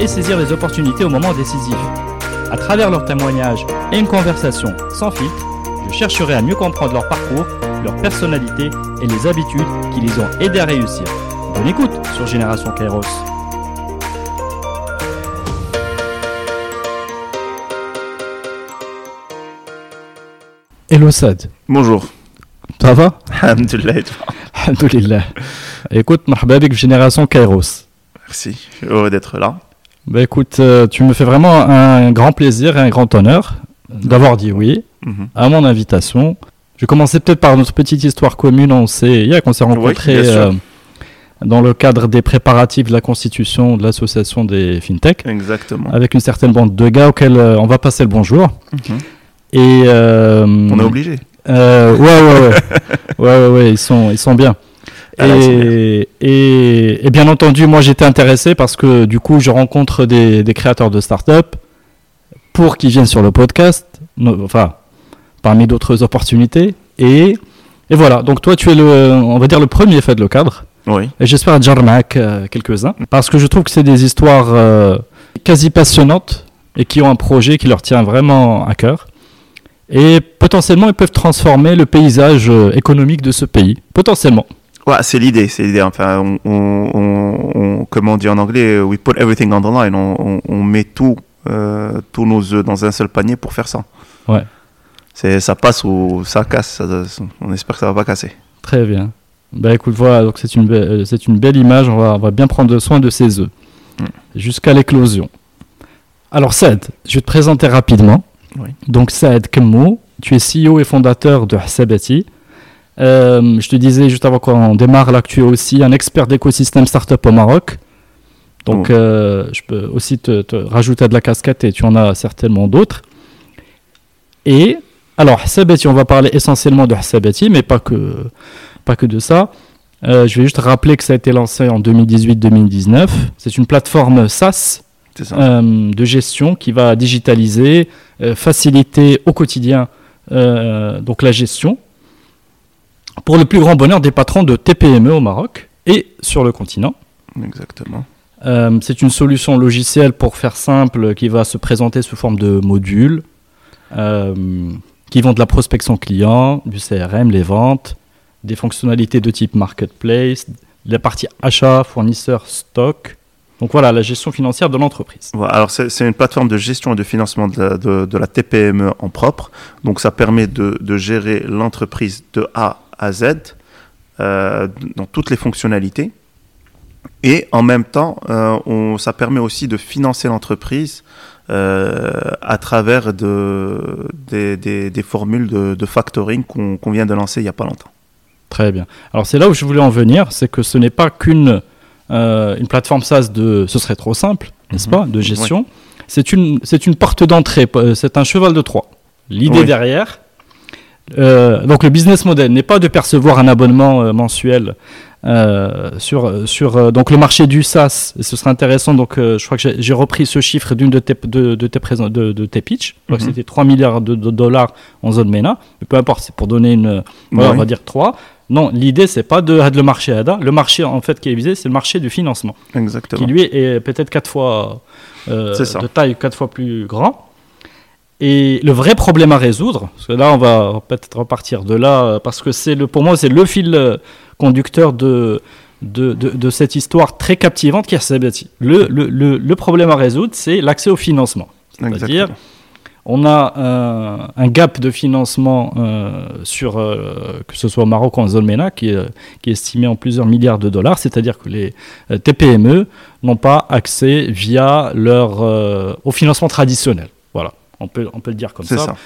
et saisir les opportunités au moment décisif. À travers leurs témoignages et une conversation sans filtre, je chercherai à mieux comprendre leur parcours, leur personnalité et les habitudes qui les ont aidés à réussir. Bonne écoute sur Génération Kairos. Hello Sad. Bonjour. Ça va? Alhamdulillah. Alhamdulillah. Écoute, marhaba avec Génération Kairos. Merci, je suis heureux d'être là. Bah écoute, euh, tu me fais vraiment un grand plaisir et un grand honneur d'avoir dit oui Mhm. à mon invitation. Je vais commencer peut-être par notre petite histoire commune. On s'est, qu'on s'est rencontrés euh, dans le cadre des préparatifs de la constitution de l'association des fintech, Exactement. avec une certaine bande de gars auxquels euh, on va passer le bonjour. Mhm. Et On est obligé. ouais, ouais, ouais, ouais, ouais, ouais, ils sont, ils sont bien. Et, et, et bien entendu, moi j'étais intéressé parce que du coup, je rencontre des, des créateurs de start-up pour qu'ils viennent sur le podcast, no- enfin, parmi d'autres opportunités. Et, et voilà, donc toi, tu es le, on va dire, le premier fait de le cadre. Oui. Et j'espère Jarmak euh, quelques-uns. Parce que je trouve que c'est des histoires euh, quasi passionnantes et qui ont un projet qui leur tient vraiment à cœur. Et potentiellement, ils peuvent transformer le paysage euh, économique de ce pays. Potentiellement. Ouais, c'est l'idée, c'est l'idée. Enfin, on, on, comment on dit en anglais, we put everything on the line. On, met tout, euh, tous nos œufs dans un seul panier pour faire ça. Ouais. C'est, ça passe ou ça casse. ça- on espère que ça va pas casser. Très bien. Bah écoute, voilà, donc c'est une, be- euh, c'est une belle image. On va, on va bien prendre soin de ces œufs Mm. jusqu'à l'éclosion. Alors, Saad, je vais te présenter rapidement. Oui. Donc, Saad Kemmou, tu es CEO et fondateur de Hsabati. Euh, je te disais juste avant qu'on démarre là que tu es aussi un expert d'écosystème startup au Maroc. Donc, Oh. euh, je peux aussi te, te rajouter de la casquette et tu en as certainement d'autres. Et alors, Hsabati, on va parler essentiellement de Hsabati, mais pas que, pas que de ça. Euh, je vais juste rappeler que ça a été lancé en 2018-2019. C'est une plateforme SaaS de gestion qui va digitaliser, faciliter au quotidien donc la gestion pour le plus grand bonheur des patrons de TPME au Maroc et sur le continent. Exactement. Euh, c'est une solution logicielle pour faire simple qui va se présenter sous forme de modules euh, qui vont de la prospection client, du CRM, les ventes, des fonctionnalités de type marketplace, la partie achat, fournisseur, stock. Donc voilà, la gestion financière de l'entreprise. Alors c'est c'est une plateforme de gestion et de financement de la, de, de la TPME en propre. Donc ça permet de, de gérer l'entreprise de A à Z euh, dans toutes les fonctionnalités. Et en même temps, euh, on, ça permet aussi de financer l'entreprise euh, à travers de, des, des- des formules de, de factoring qu'on vient de lancer il n'y a pas longtemps. Très bien. Alors c'est là où je voulais en venir, c'est que ce n'est pas qu'une une plateforme SaaS de, ce serait trop simple, n'est-ce Mhm. pas, de gestion. C'est une une porte d'entrée, c'est un cheval de Troie. L'idée Oui. derrière, euh, donc le business model n'est pas de percevoir un abonnement euh, mensuel euh, sur sur donc le marché du SaaS. Et ce serait intéressant. Donc je crois que j'ai- repris ce chiffre d'une de tes de, de tes de, de tes que Mhm. c'était 3 milliards de, de dollars en zone MENA. Mais peu importe, c'est pour donner une voilà, Oui. on va dire 3. Non, l'idée, c'est pas de le marché ADA. Le marché, en fait, qui est visé, c'est le marché du financement, Exactement. qui lui est peut-être quatre fois de taille, quatre fois plus grand. Et le vrai problème à résoudre, parce que là, on va peut-être repartir de là, parce que c'est le, pour moi, c'est le fil euh, conducteur de, de, de, de cette histoire très captivante qui est Sabati. Le, le, le, le problème à résoudre, c'est l'accès au financement. C'est-à-dire, on a un, un gap de financement euh, sur, euh, que ce soit au Maroc ou en zone MENA, qui est, qui est estimé en plusieurs milliards de dollars, c'est-à-dire que les TPME n'ont pas accès via leur, au financement traditionnel. Voilà, on peut, on peut le dire comme ça. ça.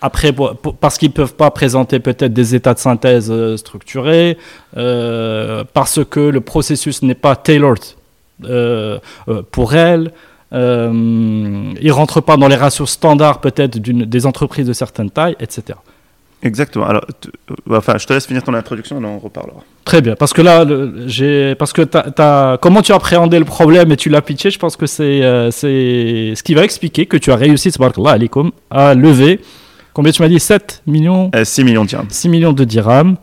Après, pour- pour- parce qu'ils ne peuvent pas présenter peut-être des états de synthèse euh, structurés, euh, parce que le processus n'est pas tailored euh, pour elles, Euh, il rentre pas dans les ratios standards peut-être d'une- des entreprises de certaines tailles, etc. Exactement. Alors, tu- euh, enfin, je te laisse finir ton introduction, et on en reparlera. Très bien, parce que là, j'ai, parce que t'as, t'as- comment tu as appréhendé le problème et tu l'as pitché, je pense que c'est, euh, c'est ce qui va expliquer que tu as réussi, alaikum, à lever, combien tu m'as dit 7 millions, Euh, 6 millions de dirhams. 6 millions de dirhams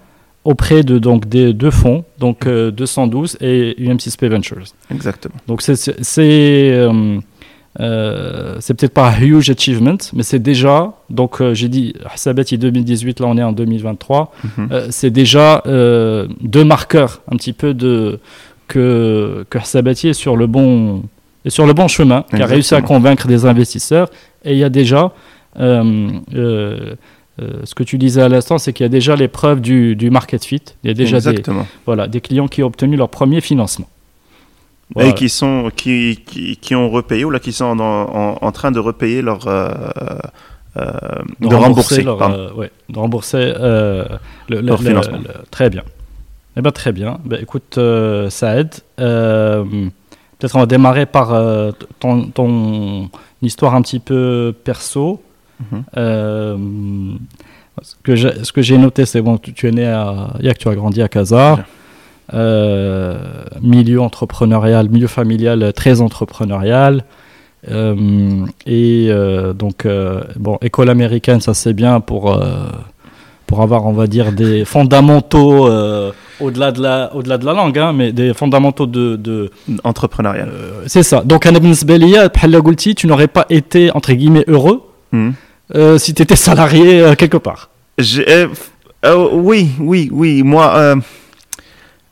auprès de donc des deux fonds, donc euh, 212 et UMCSP Ventures. Exactement. Donc c'est, c'est, euh, c'est peut-être pas un huge achievement, mais c'est déjà, donc euh, j'ai dit Hsabati 2018, là on est en 2023. Mhm. Euh, c'est déjà deux marqueurs un petit peu de que que est sur le bon est sur le bon chemin, qui a réussi à convaincre des investisseurs et il y a déjà euh, ce que tu disais à l'instant, c'est qu'il y a déjà les preuves du, du market fit. Il y a déjà des, voilà, des clients qui ont obtenu leur premier financement. Voilà. Et qui, sont, qui, qui, qui ont repayé ou là qui sont en, en, en train de repayer leur. euh, euh, de, rembourser. leur, pardon. euh, ouais, de rembourser euh, le, le- Leur le- financement. le- très bien. Eh ben, très bien. Ben, écoute, euh, Saed, euh, peut-être on va démarrer par ton, ton histoire un petit peu perso. Mhm. Euh, ce que j'ai- noté, c'est bon, tu, tu es né à Yak, tu as grandi à Casa. Euh, milieu entrepreneurial, milieu familial euh, très entrepreneurial. Euh, et donc, bon, école américaine, ça c'est bien pour, pour avoir, on va dire, des fondamentaux au-delà de, la, au -delà de la langue, hein, mais des fondamentaux de. de Entrepreneurial. c'est ça. Donc, à tu n'aurais pas été, entre guillemets, heureux hmm. si tu étais salarié quelque part. oui, oui, oui. Moi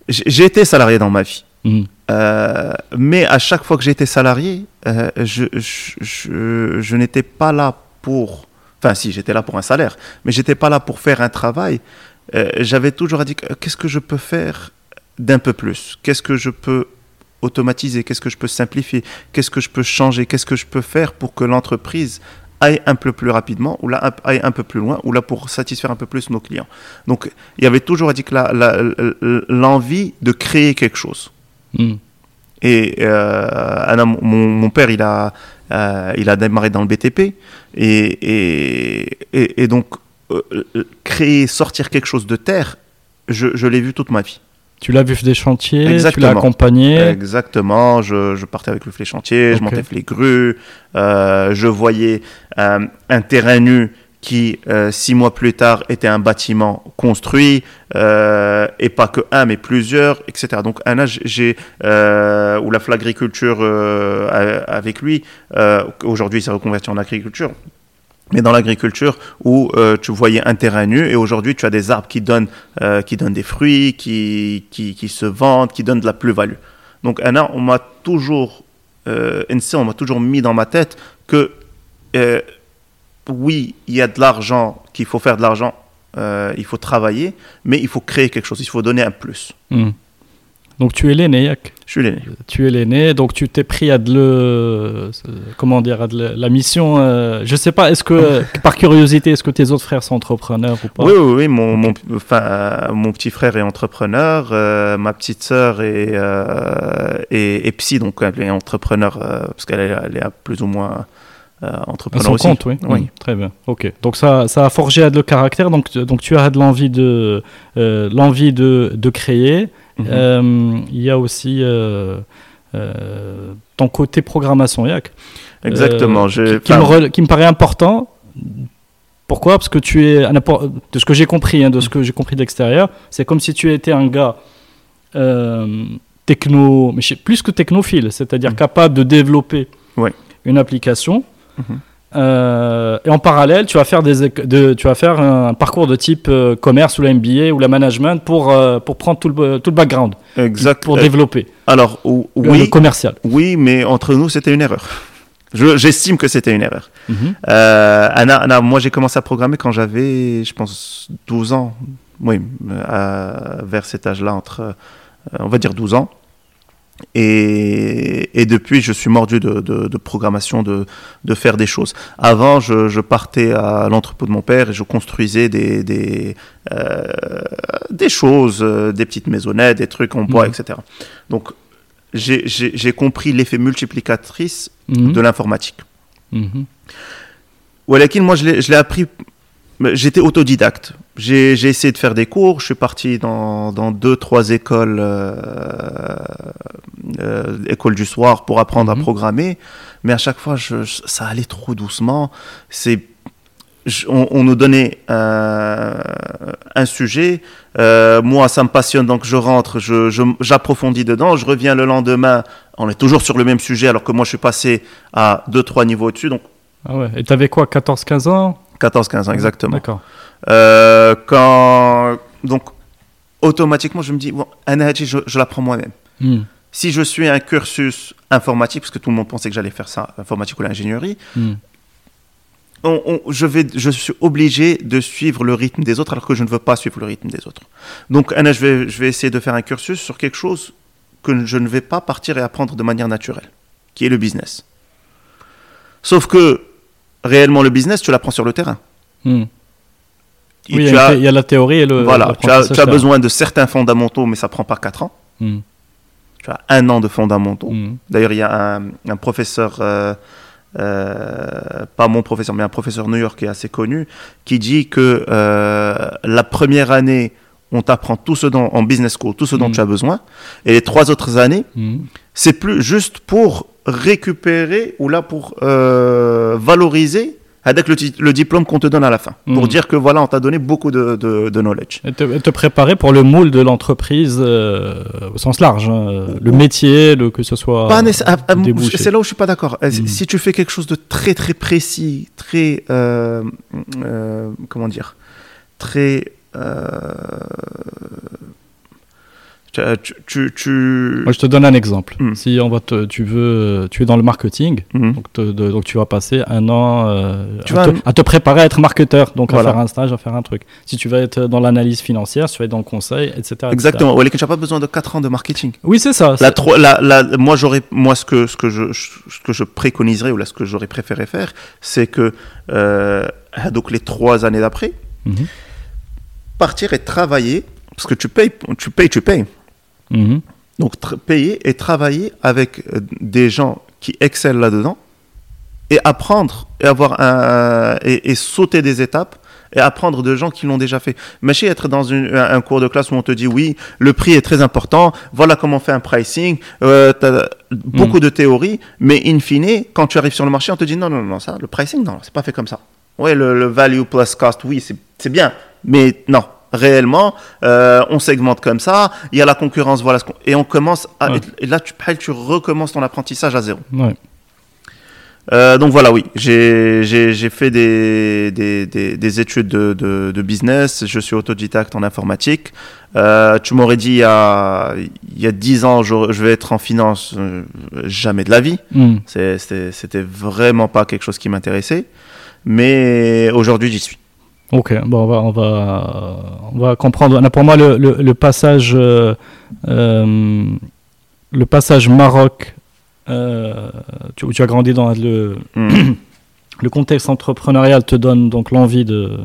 j'ai été salarié dans ma vie. Mhm. Euh, mais à chaque fois que j'étais salarié, euh, je, je, je, je n'étais pas là pour. Enfin, si, j'étais là pour un salaire, mais j'étais pas là pour faire un travail. Euh, J'avais toujours dit que- qu'est-ce que je peux faire d'un peu plus? Qu'est-ce que je peux automatiser? Qu'est-ce que je peux simplifier? Qu'est-ce que je peux changer? Qu'est-ce que je peux faire pour que l'entreprise aille un peu plus rapidement ou là aille un peu plus loin ou là pour satisfaire un peu plus nos clients. Donc, il y avait toujours dit que l'envie de créer quelque chose. Mhm. Et euh, Anna, mon, mon père, il a, euh, il a démarré dans le BTP. Et, et, et, et donc, euh, créer, sortir quelque chose de terre, je, je l'ai vu toute ma vie. Tu l'as vu des chantiers, tu l'as accompagné. Exactement. Je, je partais avec le flé chantier, Ok. je montais les grues, euh, je voyais euh, un terrain nu qui, euh, six mois plus tard, était un bâtiment construit, et pas que un, mais plusieurs, etc. Donc, un âge, j'ai, ou la flagriculture avec lui, aujourd'hui, il s'est reconverti en agriculture. Mais dans l'agriculture, où euh, tu voyais un terrain nu, et aujourd'hui, tu as des arbres qui donnent, euh, qui donnent des fruits, qui, qui, qui se vendent, qui donnent de la plus-value. Donc, Anna, on m'a toujours, euh, on m'a toujours mis dans ma tête que, euh, oui, il y a de l'argent, qu'il faut faire de l'argent, il faut travailler, mais il faut créer quelque chose, il faut donner un plus. Mhm. Donc tu es l'aîné, Yak. Je suis l'aîné. Tu es l'aîné, donc tu t'es pris à de le, comment dire, à de le- la mission. euh, je sais pas, est-ce que par curiosité, est-ce que tes autres frères sont entrepreneurs ou pas? Oui, oui, oui. Mon, mon, enfin, euh, mon petit frère est entrepreneur, euh, ma petite sœur est, euh, est, est psy, donc elle est entrepreneur euh, parce qu'elle est, elle est plus ou moins euh, À entrepreneur son aussi. compte, oui. Oui. Mm, très bien. Ok. Donc ça, ça a forgé à le caractère. Donc, donc tu as de l'envie de, euh, l'envie de, de créer. Mhm. Euh, il y a aussi euh, euh, ton côté programmation, Yak. Exactement. euh, qui, qui me re- qui me paraît important. Pourquoi? Parce que tu es, à de ce que j'ai compris, hein, de ce que j'ai compris de l'extérieur, c'est comme si tu étais un gars euh, techno, mais plus que technophile, c'est-à dire Mhm. capable de développer Ouais. une application. Euh, et en parallèle, tu vas faire des, de, tu vas faire un parcours de type euh, commerce ou la MBA ou la management pour euh, pour prendre tout le tout le background, exact. pour développer Alors, ou- le- le oui, commercial. oui, mais entre nous, c'était une erreur. Je- J'estime que c'était une erreur. Anna, Anna, moi, j'ai commencé à programmer quand j'avais, je pense, 12 ans. Oui, vers cet âge-là, entre, on va dire 12 ans. Et, et depuis, je suis mordu de, de- de programmation, de, de faire des choses. Avant, je, je partais à l'entrepôt de mon père et je construisais des, des, euh, des choses, euh, des petites maisonnettes, des trucs en bois, Mhm. etc. Donc, j'ai- compris l'effet multiplicatrice mhm. de l'informatique. Mmh. moi, je l'ai appris J'étais autodidacte. J'ai essayé de faire des cours. Je suis parti dans, dans deux, trois écoles, euh, euh, écoles du soir pour apprendre à mhm. programmer. Mais à chaque fois, je, ça allait trop doucement. C'est on, nous donnait euh, un sujet. Moi, ça me passionne, donc je rentre, j'approfondis dedans. Je reviens le lendemain. On est toujours sur le même sujet, alors que moi, je suis passé à deux, trois niveaux au-dessus. Donc... Ah ouais. Et tu avais quoi, 14-15 ans? 14-15 ans, exactement. D'accord. Euh, quand... Donc, automatiquement, je me dis, bon, je, je l'apprends moi-même. Hmm. Si je suis un cursus informatique, parce que tout le monde pensait que j'allais faire ça, informatique ou l'ingénierie, hmm. je, vais, je suis obligé de suivre le rythme des autres alors que je ne veux pas suivre le rythme des autres. Donc, Anna, je vais, je vais essayer de faire un cursus sur quelque chose que je ne vais pas partir et apprendre de manière naturelle, qui est le business. Sauf que réellement le business, tu l'apprends sur le terrain. Hmm. Oui, il y, a la théorie et le. Voilà, tu as, besoin de certains fondamentaux, mais ça prend pas 4 ans. Hmm. Tu as un an de fondamentaux. Hmm. D'ailleurs, il y a un, professeur, euh, euh, pas mon professeur, mais un professeur New York qui est assez connu, qui dit que euh, la première année, on t'apprend tout ce dont, en business school, tout ce dont tu as besoin, et les trois autres années, c'est plus juste pour récupérer ou là pour valoriser avec le, le diplôme qu'on te donne à la fin, pour hmm. dire que voilà, on t'a donné beaucoup de, de, knowledge. Et te, préparer pour le moule de l'entreprise euh, au sens large, hein. le métier, le, que ce soit. Ah, ah, c'est là où je suis pas d'accord. Euh. Si tu fais quelque chose de très très précis, très euh, comment dire, très tu, tu, Moi, je te donne un exemple. Hmm. Si on va te, tu veux, tu es dans le marketing, hmm. donc, donc, tu vas passer un an euh, à, te, préparer à être marketeur, donc à faire un stage, à faire un truc. Si tu vas être dans l'analyse financière, si tu vas être dans le conseil, etc. Exactement. Ouais, tu n'as pas besoin de 4 ans de marketing. Oui, c'est ça. La, la, moi, j'aurais, moi, ce que, ce que je, ce que je préconiserais ou là, ce que j'aurais préféré faire, c'est que euh, donc les trois années d'après, mhm. Partir et travailler parce que tu payes, tu payes, tu payes. Mhm. Donc payer et travailler avec euh, des gens qui excellent là-dedans et apprendre et avoir un, et, sauter des étapes et apprendre de gens qui l'ont déjà fait. Mais être dans un, cours de classe où on te dit oui, le prix est très important, voilà comment on fait un pricing, euh, beaucoup mhm. de théories, mais in fine, quand tu arrives sur le marché, on te dit non, non, non, ça, le pricing, non, c'est pas fait comme ça. Oui, le value plus cost, oui, c'est bien, mais non, réellement, euh, on segmente comme ça, il y a la concurrence, voilà ce qu'on... Et on commence à... Et là, tu, tu recommences ton apprentissage à zéro. Euh, donc voilà, oui, j'ai fait des, des, des, études de, de, business, je suis autodidacte en informatique. Euh, tu m'aurais dit il y, a, il y a 10 ans, je, vais être en finance, jamais de la vie. Mm. C'était vraiment pas quelque chose qui m'intéressait. Mais aujourd'hui, j'y suis. Ok, bon, on va, on va, on va comprendre. Pour moi, le, le, passage, euh, euh, le passage Maroc, euh, tu, où tu as grandi dans le, hmm. le contexte entrepreneurial, te donne donc l'envie de,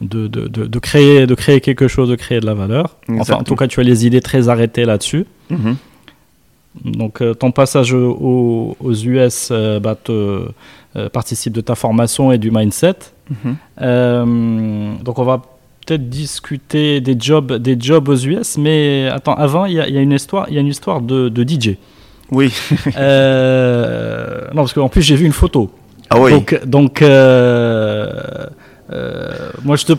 de, de, de, créer, de créer quelque chose, de créer de la valeur. Enfin, en tout cas, tu as les idées très arrêtées là-dessus. Mhm. Donc, ton passage aux, aux US bah, te, participe de ta formation et du mindset. Mhm. Euh, donc on va peut-être discuter des jobs, des jobs aux US, mais attends, avant il y, a une histoire, il y a une histoire de, de DJ. Oui. euh, non, parce qu'en plus j'ai vu une photo. Ah oui. Donc, donc euh, moi je te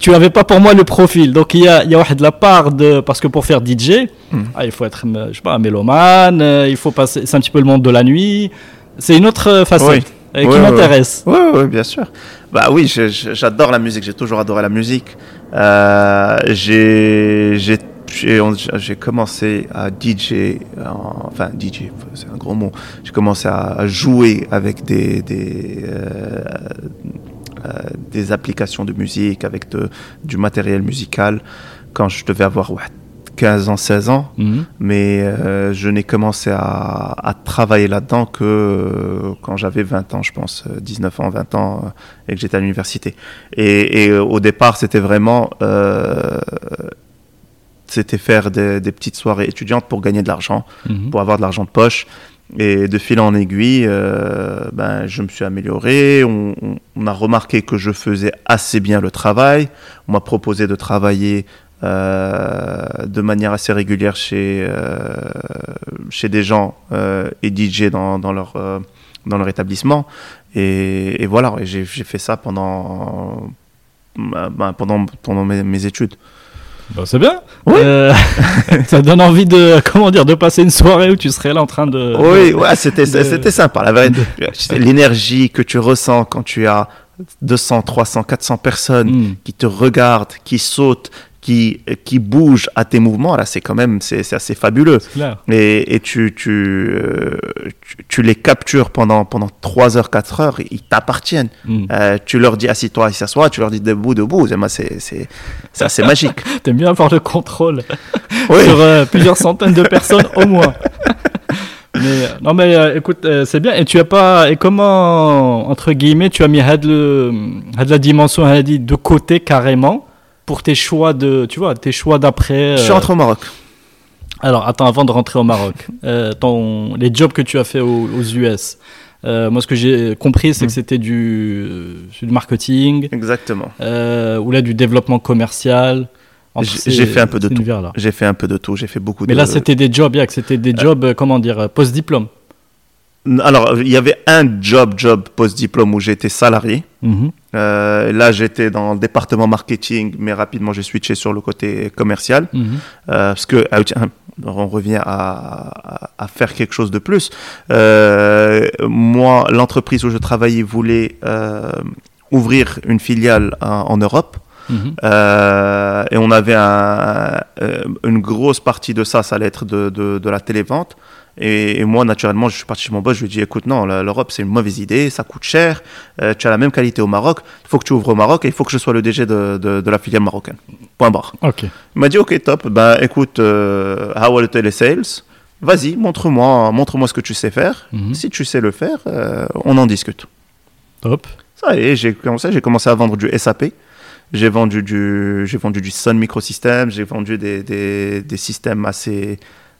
tu n'avais pas pour moi le profil. Donc il y a, il y a de la part de. Parce que pour faire DJ, hmm. ah, il faut être je sais pas, un mélomane, il faut passer. C'est un petit peu le monde de la nuit. C'est une autre facette qui m'intéresse. Oui, ouais, bien sûr. Bah oui, j'adore la musique, j'ai toujours adoré la musique. Euh, j'ai j'ai commencé à DJ, enfin DJ, c'est un gros mot. J'ai commencé à jouer avec des des, euh, euh, des applications de musique, avec de, du matériel musical quand je devais avoir 15 ans, 16 ans, mhm. mais euh, je n'ai commencé à, travailler là-dedans que euh, quand j'avais 20 ans, je pense, 19 ans, 20 ans, euh, et que j'étais à l'université. Et, au départ, c'était vraiment, c'était faire des, petites soirées étudiantes pour gagner de l'argent, mhm. pour avoir de l'argent de poche. Et de fil en aiguille, euh, ben, je me suis amélioré. On, on- on a remarqué que je faisais assez bien le travail. On m'a proposé de travailler euh, de manière assez régulière chez, euh, chez des gens euh, et DJ dans, dans leur, euh, dans leur établissement. Et, et voilà, et j'ai j'ai fait ça pendant, ben, pendant, pendant mes, mes études. Bah, c'est bien. Oui. Euh, ça donne envie de, comment dire, de passer une soirée où tu serais là en train de. Oui, ouais, c'était de- c'était sympa. La vérité, c'est l'énergie que tu ressens quand tu as 200, 300, 400 personnes Hmm. qui te regardent, qui sautent, qui, qui bougent à tes mouvements, là, c'est quand même c'est c'est assez fabuleux. Clair. Et, et tu, tu, euh, tu, tu les captures pendant, pendant 3 heures, 4 heures, ils t'appartiennent. Hmm. Euh, tu leur dis assis-toi, s'assoient, tu leur dis debout, debout. C'est- C'est c'est- c'est assez magique. T'aimes bien avoir le contrôle Oui. sur euh, plusieurs centaines de personnes au moins. Mais, non mais euh, écoute, euh, c'est bien. Et tu as pas et comment entre guillemets tu as mis had le had la dimension hadi de côté carrément? Pour tes choix de tu vois tes choix d'après. Je suis euh, rentré au Maroc. Alors attends avant de rentrer au Maroc, euh, ton les jobs que tu as fait aux, aux US. euh, moi ce que j'ai compris c'est que c'était du, euh, du marketing Exactement. ou là du développement commercial. J'ai- fait un peu de tout. J'ai fait un peu de tout. J'ai fait beaucoup Mais de. là, c'était des jobs, c'était des jobs, comment dire, post-diplôme. Alors, il y avait un job, job post-diplôme où j'étais salarié. Mhm. Euh, là, j'étais dans le département marketing, mais rapidement, j'ai switché sur le côté commercial. Mhm. Euh, parce que, ah, on revient à, à- à faire quelque chose de plus. Euh, moi, l'entreprise où je travaillais voulait ouvrir une filiale en, en Europe. Mhm. Euh, et on avait un- euh, une grosse partie de ça, ça allait être de, de, de la télévente. Et, et moi, naturellement, je suis parti chez mon boss, je lui ai dit, écoute, non, l'Europe, c'est une mauvaise idée, ça coûte cher, euh, tu as la même qualité au Maroc, il faut que tu ouvres au Maroc et il faut que je sois le DG de, de, de la filiale marocaine. Point barre. Ok. Il m'a dit, ok, top, ben écoute, euh, how are the telesales? Vas-y, montre-moi montre ce que tu sais faire. Mhm. Si tu sais le faire, euh, on en discute. Top. Ça y est, j'ai commencé, j'ai commencé à vendre du SAP. J'ai vendu du, j'ai vendu du Sun Microsystems. J'ai vendu des, des, des systèmes assez,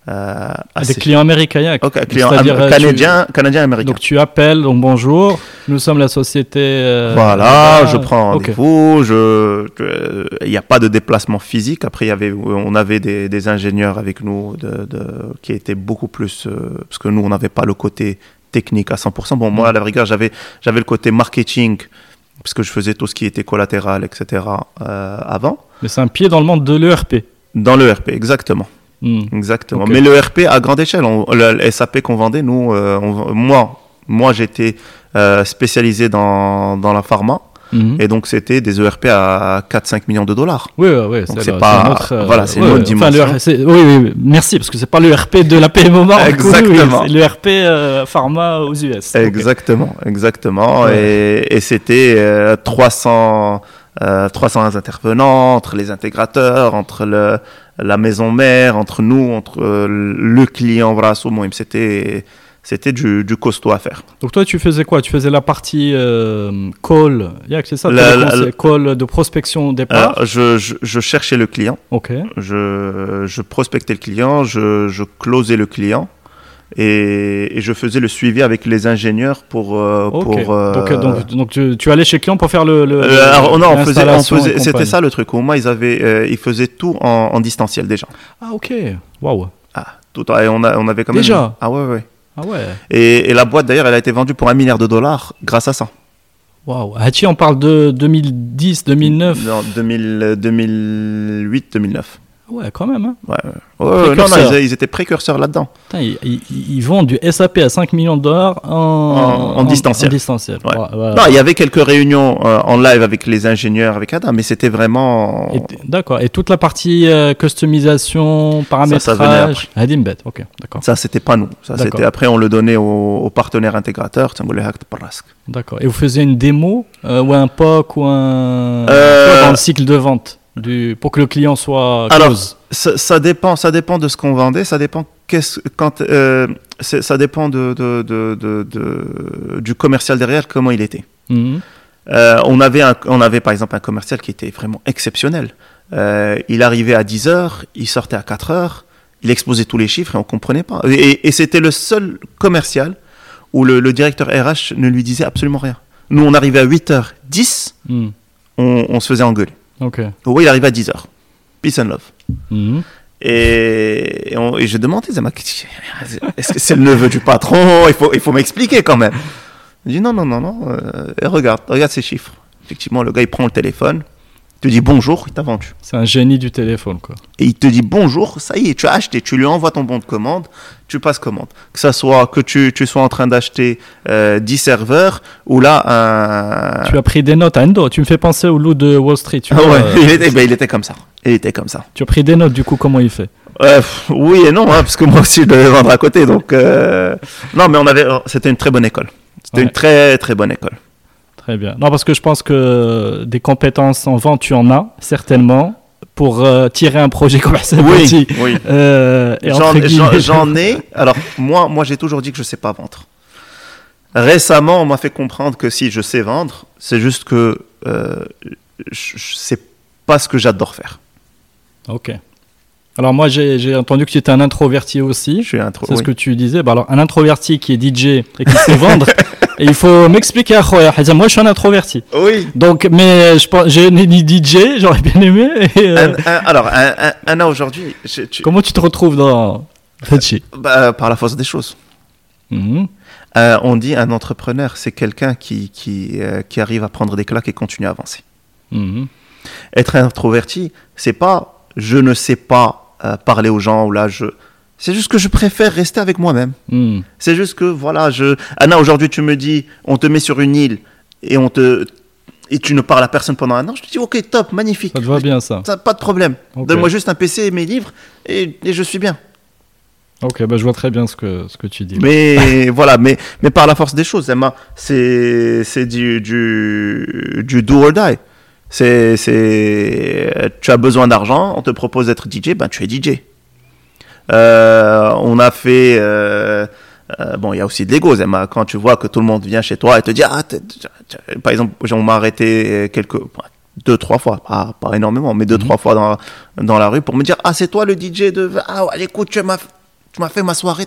euh, assez des clients américains, Yak. Ok, clients am- euh, tu- canadiens, canadiens, américains. Donc tu appelles, donc bonjour, nous sommes la société. euh, voilà, je prends rendez-vous. Je- il n'y a pas de déplacement physique. Après, y avait, on avait des, des ingénieurs avec nous de, de- qui étaient beaucoup plus, euh, parce que nous, on n'avait pas le côté technique à 100%. Bon, moi, à la rigueur, j'avais, j'avais le côté marketing, parce que je faisais tout ce qui était collatéral, etc. euh, avant. Mais c'est un pied dans le monde de l'ERP. Dans l'ERP, exactement. Hmm. Exactement. Mais l'ERP à grande échelle, on- le, le SAP qu'on vendait, nous, euh, on- moi, moi j'étais euh, spécialisé dans, dans la pharma. Mhm. Et donc, c'était des ERP à 4-5 millions de dollars. Oui, oui, c'est pas- autre, euh, voilà, c'est une autre. Enfin, dimension. oui, oui, oui. merci, parce que c'est pas l'ERP de la PMO Maroc. oui, Exactement. c'est l'ERP euh, pharma aux US. Exactement, exactement. Ouais. Et, et c'était euh, 300, euh, 300 intervenants entre les intégrateurs, entre le, la maison mère, entre nous, entre euh, le client Vrasso. Bon, c'était, c'était du, du costaud à faire. Donc toi, tu faisais quoi? Tu faisais la partie euh, call, Yak, c'est ça La- la- Call de prospection au départ? Je, je, je cherchais le client. ok. je, je prospectais le client, je, je closais le client et, et je faisais le suivi avec les ingénieurs pour. euh, Ok. pour euh, Donc, euh, donc, donc tu, tu allais chez le client pour faire le. le- euh, non, on faisait, on faisait- c'était ça le truc. Au moins, ils, avaient, euh, ils faisaient tout en, en distanciel déjà. Ah ok. Waouh. Ah, tout, et on, a, on avait quand même. Déjà? Ah ouais, ouais. Ah ouais. Et, et la boîte d'ailleurs, elle a été vendue pour un milliard de dollars grâce à ça. Waouh. Hachi, on parle de 2010, 2009. Non, 2000, 2008, 2009. Ouais, quand même. Hein. Ouais, ouais. Non, non, ils, ils étaient précurseurs là-dedans. Ils, ils- ils vendent du SAP à 5 millions de dollars en, En- en distanciel. En distanciel. Ouais. Ouais, ouais. Non, il y avait quelques réunions euh, en live avec les ingénieurs, avec Adam, mais c'était vraiment. D'accord. Et toute la partie euh, customisation, paramétrage. Hadimbet. Ok, d'accord. Ça, c'était pas nous. Ça, c'était après, on le donnait aux, aux partenaires intégrateurs. D'accord. Et vous faisiez une démo euh, ou un POC ou un dans le cycle de vente? Du pour que le client soit Alors, close. Ça, ça dépend, ça dépend de ce qu'on vendait. Ça dépend qu'est-ce quand euh, ça dépend de, de, de, de- de- du commercial derrière comment il était. Mhm. Euh, on avait un, on avait par exemple un commercial qui était vraiment exceptionnel. Euh, il arrivait à 10 heures, il sortait à 4 heures. il exposait tous les chiffres et on comprenait pas. Et, et c'était le seul commercial où le, le, directeur RH ne lui disait absolument rien. Nous, on arrivait à 8h10, Hmm. on, on se faisait engueuler. Ok. Oui, il arrivait à 10h. Peace and love. Mhm. Et, et, on- et je demandais, Zama, est-ce que c'est le neveu du patron? Il faut, il faut m'expliquer quand même. Il dit non, non, non, non. euh, et regarde, regarde ces chiffres. Effectivement, le gars, il prend le téléphone, te dit bonjour, il t'a vendu. C'est un génie du téléphone, quoi. Et il te dit bonjour, ça y est, tu as acheté, tu lui envoies ton bon de commande, tu passes commande. Que ça soit que tu, tu sois en train d'acheter euh, 10 serveurs ou là un. Tu as pris des notes, Endo. Tu me fais penser au loup de Wall Street. Tu, Ah vois, ouais, euh, il, était, ben, il était comme ça. Il était comme ça. tu as pris des notes, du coup, comment il fait? Euh, oui et non, hein, parce que moi aussi je devais vendre à côté. Donc, euh, non, mais on avait, c'était une très bonne école. C'était Ouais. une très très bonne école. Très bien. Non, parce que je pense que des compétences en vente, tu en as, certainement, pour euh, tirer un projet comme ça. oui. oui. Euh, J'en, guillemets- ai. Alors moi, moi j'ai toujours dit que je sais pas vendre. Récemment, on m'a fait comprendre que si je sais vendre, c'est juste que euh, je, je sais pas ce que j'adore faire. Ok. Alors moi, j'ai entendu que tu étais un introverti aussi. Je suis trop. C'est ce que tu disais. Bah alors, un introverti qui est DJ et qui sait vendre, et il faut m'expliquer, Akhoya Hazam, moi je suis un introverti. Oui. Donc, mais je pense, j'ai ni DJ, j'aurais bien aimé. et, euh, Un- un- alors, un, an aujourd'hui, tu- comment tu te retrouves dans Fetchi bah, par la force des choses. Mhm. Euh, on dit un entrepreneur, c'est quelqu'un qui, qui, euh, qui arrive à prendre des claques et continuer à avancer. Mhm. Être introverti, c'est pas je ne sais pas parler aux gens ou là je. C'est juste que je préfère rester avec moi-même. Mhm. C'est juste que voilà, je. Anna, aujourd'hui tu me dis, on te met sur une île et on te et tu ne parles à personne pendant un an. Je te dis ok, top, magnifique. Ça te va bien ça. Ça, pas de problème. Donne-moi juste un PC et mes livres et, et je suis bien. Ok, bah je vois très bien ce que, ce que tu dis. Mais voilà, mais, mais par la force des choses, Emma, c'est c'est du, du, du do or die. C'est, c'est, tu as besoin d'argent, on te propose d'être DJ, ben tu es DJ. Euh, on a fait, euh, euh, bon, il y a aussi de l'ego, Emma. Quand tu vois que tout le monde vient chez toi et te dit, ah, par exemple, on m'a arrêté quelques, deux, trois fois, pas, pas énormément, mais deux, Mhm. trois fois dans, dans la rue pour me dire, ah, c'est toi le DJ de, ah, ouais, écoute, tu m'as, tu m'as fait ma soirée,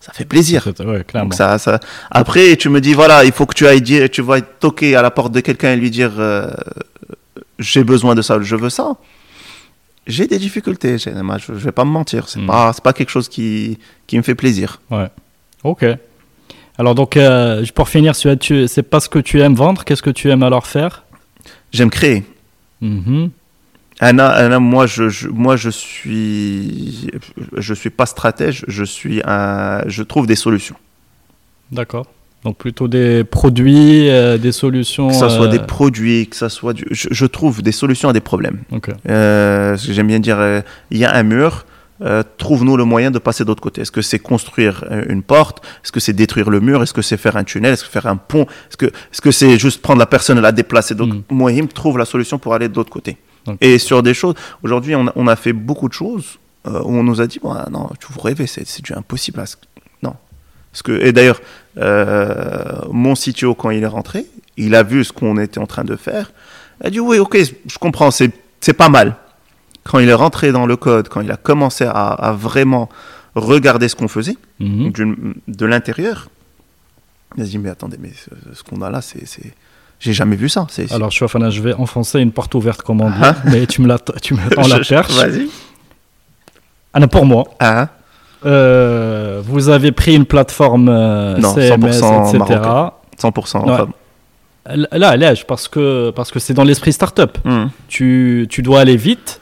ça fait plaisir. Ouais, clairement. Donc ça, ça... Après, tu me dis, voilà, il faut que tu ailles dire, tu vas toquer à la porte de quelqu'un et lui dire, euh, j'ai besoin de ça, je veux ça. J'ai des difficultés, je, je vais pas me mentir, c'est Mm. pas, c'est pas quelque chose qui, qui me fait plaisir. Ouais. Ok. Alors donc, euh, pour finir, tu- c'est pas ce que tu aimes vendre. Qu'est-ce que tu aimes alors faire? J'aime créer. Mhm. Anna, Anna, moi, je, je- moi, je suis, je suis pas stratège, je suis un, je trouve des solutions. D'accord. Donc plutôt des produits, euh, des solutions. Que ça soit euh, des produits, que ça soit du, je, je trouve des solutions à des problèmes. Ok. Euh, ce que j'aime bien dire, euh, il y a un mur, trouve-nous le moyen de passer de l'autre côté. Est-ce que c'est construire une porte? Est-ce que c'est détruire le mur? Est-ce que c'est faire un tunnel? Est-ce que faire un pont? Est-ce que est-ce que c'est juste prendre la personne et la déplacer? Donc, Mm. Mohim trouve la solution pour aller de l'autre côté. Et sur des choses, aujourd'hui, on, a- on a fait beaucoup de choses où on nous a dit, bon, ah, non, tu vous rêvez, c'est c'est du impossible. Parce que, et d'ailleurs, euh, mon CTO, quand il est rentré, il a vu ce qu'on était en train de faire. Il a dit, oui, ok, je comprends, c'est c'est pas mal. Quand il est rentré dans le code, quand il a commencé à, à vraiment regarder ce qu'on faisait, Mhm. de l'intérieur, il a dit, mais attendez, mais ce, ce qu'on a là, c'est. J'ai jamais vu ça. Alors, je vais enfoncer une porte ouverte, comme on dit, Ah. mais tu me la, tu me tends la Je- je- perche. Vas-y. Ah non, pour moi, Ah, euh, vous avez pris une plateforme euh, Non, CMS, 100% etc. marocain. 100%. Ouais. enfin, Là, là, parce que parce que c'est dans l'esprit startup. hum. tu, tu dois aller vite.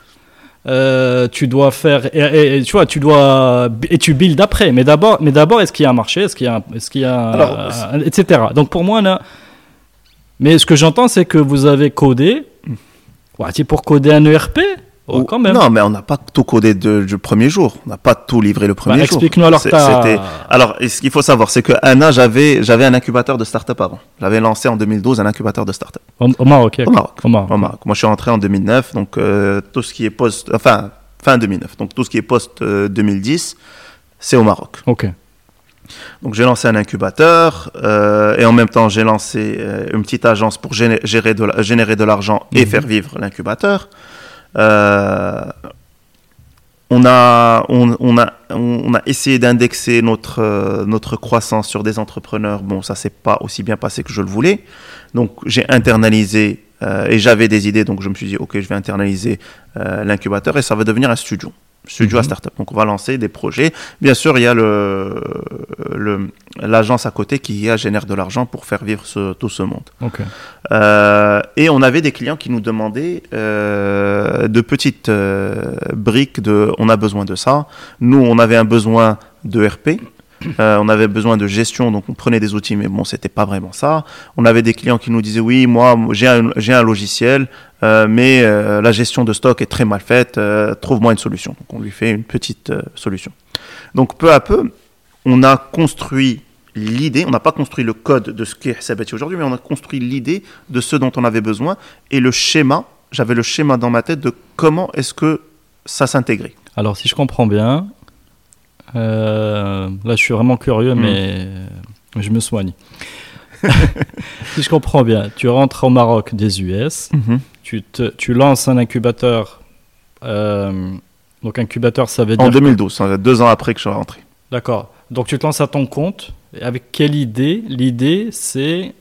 euh, tu dois faire et, et- et tu vois tu dois et tu build après mais d'abord mais d'abord est-ce qu'il y a un marché? Est-ce qu'il y a est-ce qu'il y a Alors, etc donc pour moi là mais ce que j'entends c'est que vous avez codé tu- pour coder un ERP oh, Ou- quand même Non, mais on n'a pas tout codé du premier jour. On n'a pas tout livré le Bah, premier jour. explique-nous alors c'était- Alors, ce qu'il faut savoir, c'est que Anna, j'avais, j'avais un incubateur de start-up avant. J'avais lancé en 2012 un incubateur de start-up au, au Maroc au Maroc. au Maroc. Au Maroc. Moi, je suis rentré en 2009, donc euh, tout ce qui est post, enfin fin 2009, donc tout ce qui est post euh, 2010, c'est au Maroc. ok Donc j'ai lancé un incubateur euh, et en même temps j'ai lancé euh, une petite agence pour générer de l'argent et Mhm. faire vivre l'incubateur. Euh, on a, on, a, on a essayé d'indexer notre, euh, notre croissance sur des entrepreneurs. Bon, ça s'est pas aussi bien passé que je le voulais. Donc, j'ai internalisé euh, et j'avais des idées. Donc, je me suis dit, OK, je vais internaliser l'incubateur et ça va devenir un studio. Studio à Mhm. startup. Donc, on va lancer des projets. Bien sûr, il y a le, le, l'agence à côté qui génère de l'argent pour faire vivre ce- tout ce monde. Ok. Euh, et on avait des clients qui nous demandaient euh, de petites euh, briques de on a besoin de ça. Nous, on avait un besoin de RP. euh, on avait besoin de gestion, donc on prenait des outils, mais bon, c'était pas vraiment ça. On avait des clients qui nous disaient oui, moi, j'ai un, j'ai un logiciel, mais euh, la gestion de stock est très mal faite. euh, Trouve-moi une solution. Donc on lui fait une petite euh, solution. Donc peu à peu, on a construit l'idée, on n'a pas construit le code de ce qu'est Sabati aujourd'hui, mais on a construit l'idée de ce dont on avait besoin et le schéma, j'avais le schéma dans ma tête de comment est-ce que ça s'intégrait. Alors, si je comprends bien, euh, là, je suis vraiment curieux, Mm. mais euh, je me soigne. si je comprends bien, tu rentres au Maroc des US, tu, te, tu lances un incubateur. euh, donc, incubateur, ça veut dire. En 2012, hein, deux ans après que je suis rentré. D'accord. Donc, tu te lances à ton compte. Et avec quelle idée? L'idée, c'est.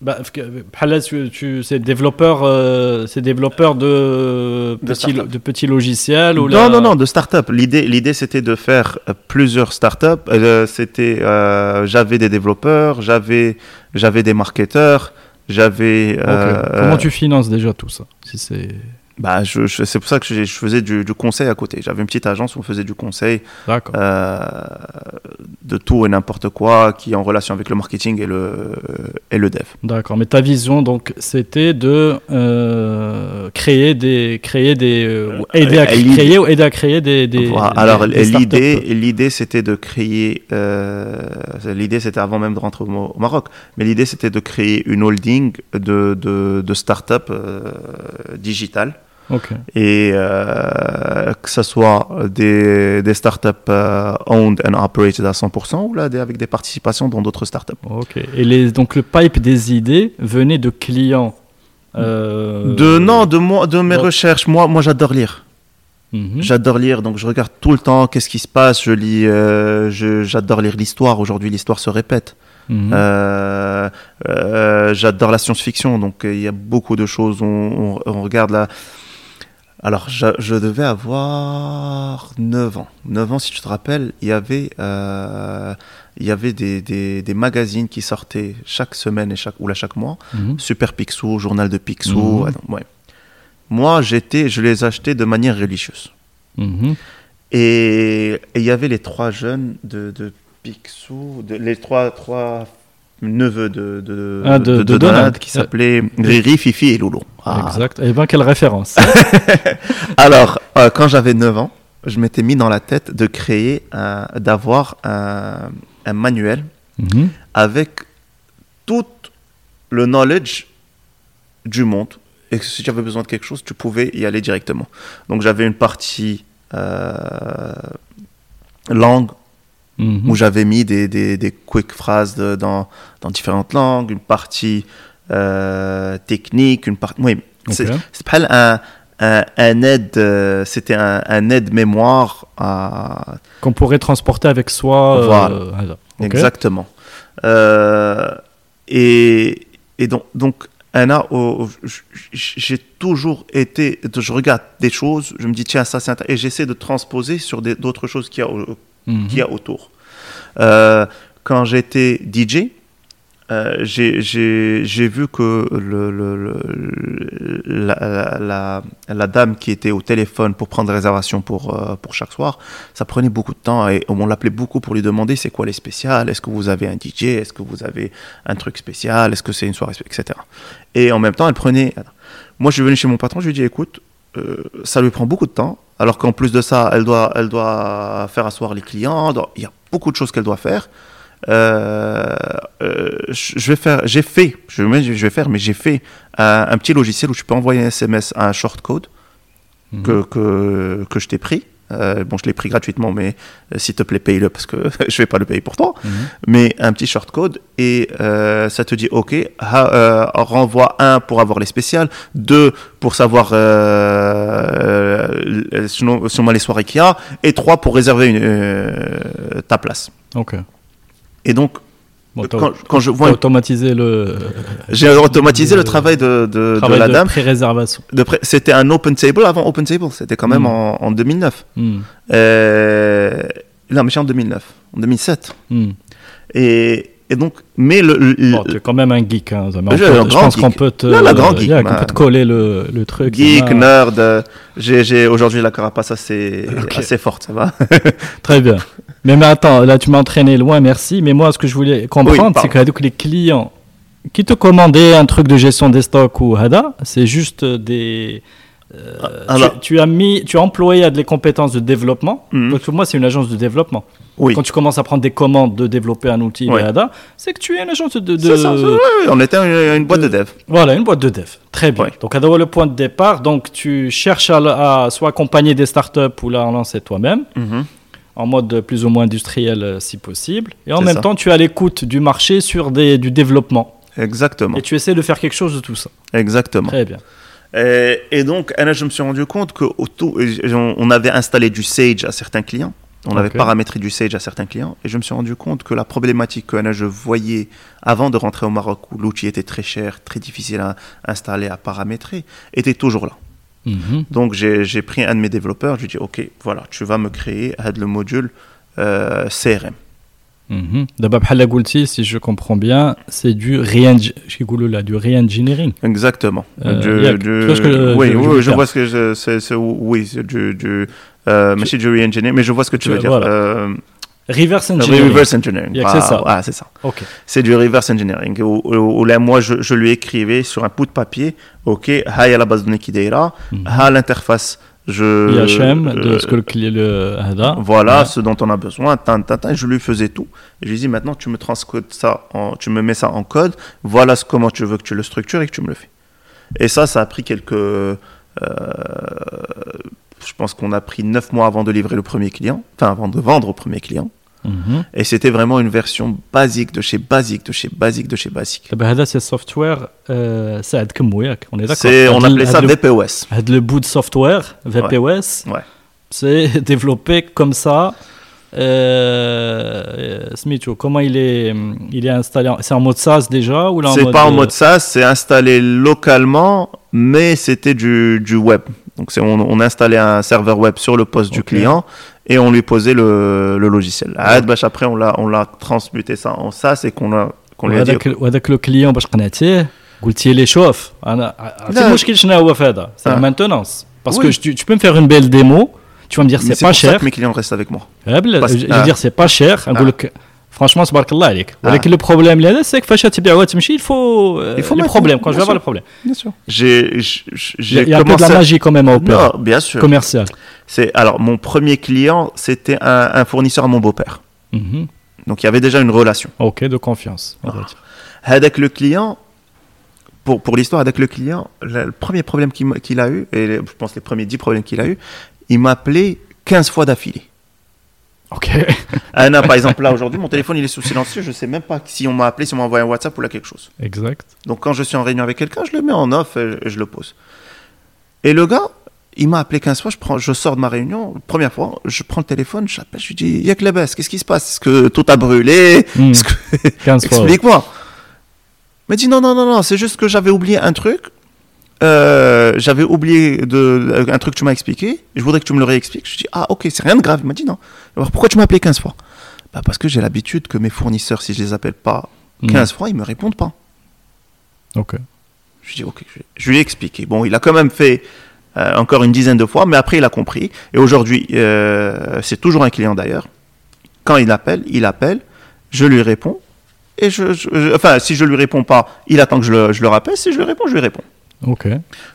Bah, que, tu, tu- c'est développeur, euh, c'est développeur de, De petits, start-up. de petits logiciels ou Non, la- non, non, de start-up. L'idée, l'idée c'était de faire euh, plusieurs start-up. Euh, c'était, euh, j'avais des développeurs, j'avais, j'avais des marketeurs, j'avais. Euh, Comment tu finances déjà tout ça si c'est... Bah, je, je- c'est pour ça que je, je faisais du, du conseil à côté. J'avais une petite agence où on faisait du conseil euh, de tout et n'importe quoi qui est en relation avec le marketing et le, et le dev. D'accord. Mais ta vision, donc, c'était de euh, créer des, créer des, euh, aider à Euh, créer, ou aider à créer des. des Voilà. Alors des l'idée, l'idée c'était de créer. l'idée c'était avant même de rentrer au, Maroc, mais l'idée c'était de créer une holding de de, de start-up euh, et euh, que ce soit des, des startups euh, owned and operated à 100% ou là des- avec des participations dans d'autres startups. Ok. Et les, donc, le pipe des idées venait de clients. euh, De non, de moi, de mes recherches. Moi, moi, j'adore lire. Mhm. J'adore lire, donc je regarde tout le temps qu'est-ce qui se passe. Je lis, euh, j'adore lire l'histoire. Aujourd'hui, l'histoire se répète. Mhm. Euh, euh, j'adore la science-fiction, donc il y a beaucoup de choses. On, on- on regarde là. Alors, je, je devais avoir 9 ans. 9 ans, si tu te rappelles, il y avait, euh, il y avait des, des, des magazines qui sortaient chaque semaine et chaque, ou là, chaque mois. Mhm. Super Picsou, Journal de Picsou. Mhm. ouais. Moi, j'étais, je les achetais de manière religieuse. Mhm. Et et il y avait les trois jeunes de, de Picsou, de- les trois, trois neveux de, de, Ah, de- de Donald. qui s'appelaient Riri, Fifi et Loulou. Ah. Exact. Et ben, quelle référence Alors, euh, quand j'avais 9 ans, je m'étais mis dans la tête de créer, d'avoir un, un manuel Mhm. avec tout le knowledge du monde. Et que si tu avais besoin de quelque chose, tu pouvais y aller directement. Donc j'avais une partie euh, langue Mhm. où j'avais mis des, des, des quick phrases de- dans, dans différentes langues, une partie euh, technique, une partie... Oui, c'est pas un, un, un aide, euh, c'était un, un aide mémoire à... Qu'on pourrait transporter avec soi. euh, Voilà. Exactement. Et, et donc, donc Anna, oh, j'ai toujours été, je regarde des choses, je me dis tiens ça c'est intéressant, et j'essaie de transposer sur d'autres choses qu'il y a, Mhm. qu'il y a autour. Euh, quand j'étais DJ, euh, j'ai- vu que la, la- dame qui était au téléphone pour prendre réservation pour, euh, pour chaque soir, ça prenait beaucoup de temps et on l'appelait beaucoup pour lui demander c'est quoi les spéciales, est-ce que vous avez un DJ, est-ce que vous avez un truc spécial, est-ce que c'est une soirée, etc. Et en même temps, elle prenait... Moi, je suis venu chez mon patron, je lui ai dit écoute, euh, ça lui prend beaucoup de temps, alors qu'en plus de ça, elle doit, elle doit faire asseoir les clients, doit- il y a beaucoup de choses qu'elle doit faire. Euh, euh, je vais faire, j'ai fait, je, vais- je vais faire, mais j'ai fait un, un petit logiciel où tu peux envoyer un SMS à un short code Mhm. que, que, que je t'ai pris. Euh, bon, je l'ai pris gratuitement, mais euh, s'il te plaît, paye-le parce que je vais pas le payer pour toi. Mhm. Mais un petit short code et euh, ça te dit OK, ha- renvoie un pour avoir les spéciales, deux pour savoir sinon, sinon les soirées qu'il y a, et trois pour réserver une, ta place. Ok. Et donc, Bon, t'as- quand, quand je t'as vois, automatisé le j'ai automatisé le travail de, de, la de dame. pré-réservation. Près- C'était un open table avant open table, c'était quand même Mm. en, en 2009. Hmm. Euh, non, mais c'est en 2009, en 2007. Hmm. Et, et donc, mais le, le- Bon, tu es quand même un geek. Hein, Je- peut- je pense qu'on peut te, Non, la grand geek, yeah, peut te coller le, le truc. geek, nerd, euh, j'ai, aujourd'hui la carapace assez, Ok. assez forte, ça va. Très bien. Mais, mais attends, là tu m'as entraîné loin, merci. Mais moi, ce que je voulais comprendre, c'est que donc, les clients qui te commandaient un truc de gestion des stocks ou Hada, c'est juste des. euh, alors- tu, tu as mis, tu as employé des compétences de développement. Mhm. Parce que moi, c'est une agence de développement. Oui. Quand tu commences à prendre des commandes de développer un outil Hada, c'est que tu es une agence de. de- C'est ça, ouais, on était une, une boîte de, de- dev. Voilà, une boîte de dev. Très bien. Donc, à le point de départ, donc tu cherches à, à soit accompagner des startups ou là en lancer toi-même, Mhm. En mode plus ou moins industriel euh, si possible. Et en même ça. temps, tu es à l'écoute du marché sur des, du développement. Exactement. Et tu essaies de faire quelque chose de tout ça. Exactement. Très bien. Et, et donc, Anna, je me suis rendu compte qu'on on avait installé du Sage à certains clients. On avait paramétré du Sage à certains clients. Et je me suis rendu compte que la problématique que je voyais avant de rentrer au Maroc, où l'outil était très cher, très difficile à installer, à paramétrer, était toujours là. Mhm. Donc j'ai pris un de mes développeurs, je lui ai dit, OK, voilà, tu vas me créer le module euh, CRM. Mhm. D'abord, si je comprends bien, c'est du re-engineering. Exactement. Euh, oui, je, vois ce que je, oui, du, du, euh, mais je vois ce que tu veux dire. Reverse engineering. Reverse engineering. C'est ah, ça. Ah, c'est ça. Okay. C'est du reverse engineering. Où, là, moi, je, lui écrivais sur un bout de papier, OK, ha, y la base de données qui déra, ha, l'interface je IHM de euh, ce que le, le voilà ce dont on a besoin tin, tin, je lui faisais tout je lui dis maintenant tu me transcodes ça tu me mets ça en code voilà comment tu veux que tu le structures et que tu me le fais et ça ça a pris quelques euh, je pense qu'on a pris 9 mois avant de livrer le premier client enfin avant de vendre au premier client et c'était vraiment une version basique de chez basique, de chez basique, de chez basique. C'est software, euh, ça aide comme on est d'accord On appelait ça VPOS. Le bout de software, VPOS, ouais. c'est développé comme ça. Euh, comment il est, il est installé C'est en mode SaaS déjà ou C'est pas en euh- mode SaaS, c'est installé localement, mais c'était du, du web. Donc c'est, on, on installait un serveur web sur le poste du Ok. client et on lui posait le, le logiciel. À Adbash, après, on l'a, on l'a transmuté ça en SaaS et qu'on, a, qu'on lui a dit. وهذاك وهذاك لو كليون باش قنعتيه قلتي لي شوف انا عرفتي لا. المشكل شنو هو في هذا سي لا Ah. مانتونونس parce Oui. que tu, tu peux me faire une belle démo tu vas me dire Mais c'est pas pour ça cher que mes clients restent avec moi. Ah, بلا- Parce- je je ah. veux dire c'est pas cher نقول لك franchement تبارك الله عليك ولكن Ah. le problème اللي هذا c'est que فاش تبيع وتمشي il faut euh, Il faut les mettre- problèmes quand je bien vais avoir sûr. le problème Bien sûr. J'ai, j'- il y a, j'ai il y a un peu de commencé. la magie quand même à opérer Non, bien sûr. commercial C'est, alors, mon premier client, c'était un, un fournisseur à mon beau-père. Mhm. Donc, il y avait déjà une relation. ok de confiance on va dire. Avec le client, pour, pour l'histoire, avec le client, le, le premier problème qu'il m'a- qu'il a eu, et les- je pense les premiers 10 problèmes qu'il a eu, il m'a appelé 15 fois d'affilée. ok Anna, par exemple, là aujourd'hui, mon téléphone il est sous silencieux, je sais même pas si on m'a appelé, si on m'a envoyé un WhatsApp ou là quelque chose. exact Donc quand je suis en réunion avec quelqu'un, je le mets en off et, je le pose. Et le gars, il m'a appelé 15 fois, je, prends, je sors de ma réunion, première fois, je prends le téléphone, j'appelle, je lui dis, Yak Labas, qu'est-ce qui se passe? Est-ce que tout a brûlé? Est-ce que- 15 fois Explique-moi. Il m'a dit non, non, non, non, c'est juste que j'avais oublié un truc. Euh, j'avais oublié de, un truc que tu m'as expliqué. Je voudrais que tu me le réexpliques. Je dis ah ok, c'est rien de grave. Il m'a dit non. Alors pourquoi tu m'as appelé 15 fois? Bah, Parce que j'ai l'habitude que mes fournisseurs, si je les appelle pas Hmm. 15 fois, ils me répondent pas. ok Je dis ok, je, je lui ai expliqué. Bon, il a quand même fait euh, encore une dizaine de fois, mais après il a compris. Et aujourd'hui, euh, c'est toujours un client d'ailleurs. Quand il appelle, il appelle, je lui réponds. Et je, je- je- enfin, si je lui réponds pas, il attend que je le, je le rappelle. Si je lui réponds, je lui réponds. Ok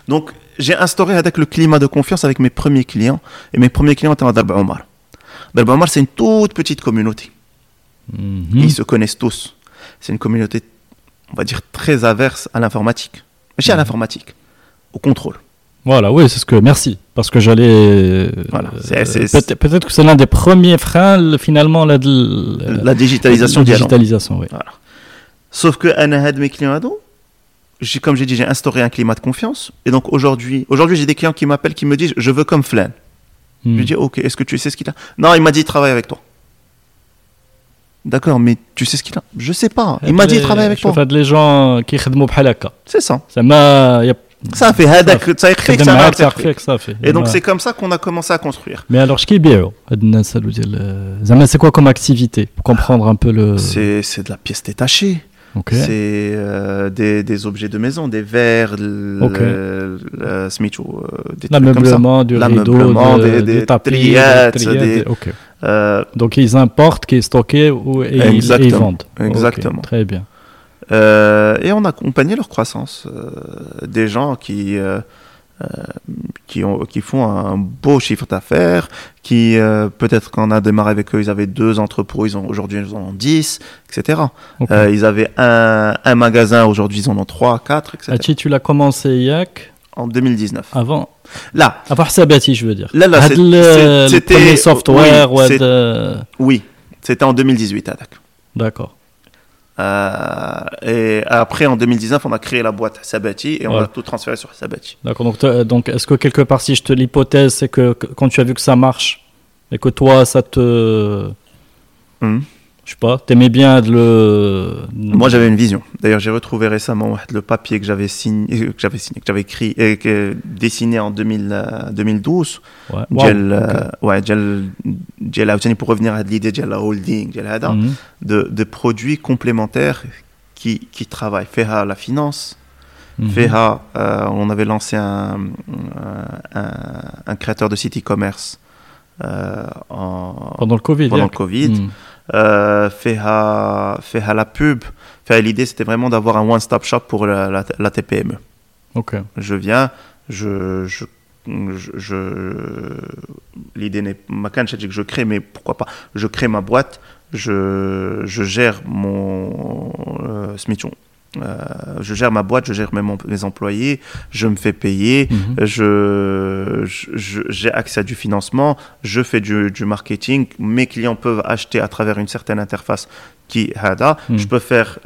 Donc, j'ai instauré avec le climat de confiance avec mes premiers clients. Et mes premiers clients étaient à Darba Omar. Darba Omar, c'est une toute petite communauté. Mhm. Ils se connaissent tous. C'est une communauté, on va dire, très averse à l'informatique. Mais chez à l'informatique, au contrôle. Voilà, oui, c'est ce que. Merci. Parce que j'allais. Voilà, euh, c'est- c'est- peut-être peut-être que c'est l'un des premiers freins, le- finalement, de La digitalisation la digitalisation, oui. Sauf que de mes clients comme j'ai dit, j'ai instauré un climat de confiance. Et donc aujourd'hui, aujourd'hui j'ai des clients qui m'appellent, qui me disent, je veux comme Flan. Hmm. Je lui hmm. dis, ok, est-ce que tu sais ce qu'il a? Non, il m'a dit, il travaille avec toi. D'accord, mais tu sais ce qu'il a? Je sais pas. Il m'a dit, il travaille avec toi. Je les gens qui font C'est ça. Ça m'a... Ça fait, ça fait, ça fait. Et donc c'est comme ça qu'on a commencé à construire. Mais alors, je qui c'est quoi comme activité? Pour comprendre un peu le... C'est de la pièce détachée. C'est euh, des, des objets de maison, des verres, le- Ok. le- le- smicho, euh, des. L'ameublement du L'ameublement, de- des- des des tapis, trillettes, des trillettes, des- OK. Euh, Donc ils importent, qui est stocké ou, et, ils, et ils vendent. Exactement. très bien. euh, et on a accompagné leur croissance. des gens qui, euh, qui, ont, qui font un beau chiffre d'affaires, qui euh, peut-être qu'on a démarré avec eux, ils avaient deux entrepôts, ils ont aujourd'hui ils en ont dix, etc. Euh, ils avaient un, magasin, aujourd'hui ils en ont trois, quatre, etc. Hachi, tu l'as commencé Yak En 2019. Avant. Là. Avant Sabati, je veux dire. Là, là, c'était software. Oui, c'était de... oui, en 2018, D'accord. Euh, et après, en 2019, on a créé la boîte Sabati et on Ouais. a tout transféré sur Sabati. D'accord. Donc, toi, donc est-ce que quelque part, si je te l'hypothèse, c'est que, quand tu as vu que ça marche et que toi, ça te. Mhm. Je sais pas, t'aimais bien le. Moi j'avais une vision. D'ailleurs j'ai retrouvé récemment le papier que j'avais signé, euh, que j'avais signé, que j'avais écrit, et que, dessiné en 2000, 2012. Euh, ouais. Wow. Okay. ouais, pour revenir à l'idée mhm. de la holding, gel, mm -hmm. de, produits complémentaires qui, qui travaillent. Faire la finance, Mmh. Feha, on avait lancé un, un, créateur de site e-commerce euh, pendant le Covid. Pendant hein. le COVID. Mhm. Euh, FEHA, FEHA la pub. L'idée, c'était vraiment d'avoir un one-stop shop pour la, la, la TPME. Ok. Je viens, je, je, je, je- l'idée n'est ma canne, c'est que je crée, mais pourquoi pas Je crée ma boîte, je, je gère mon euh. Euh, je gère ma boîte, je gère même mes employés, je me fais payer, Mhm. je- j'ai accès à du financement, je fais du, du marketing, mes clients peuvent acheter à travers une certaine interface qui Hada, Mm. je peux faire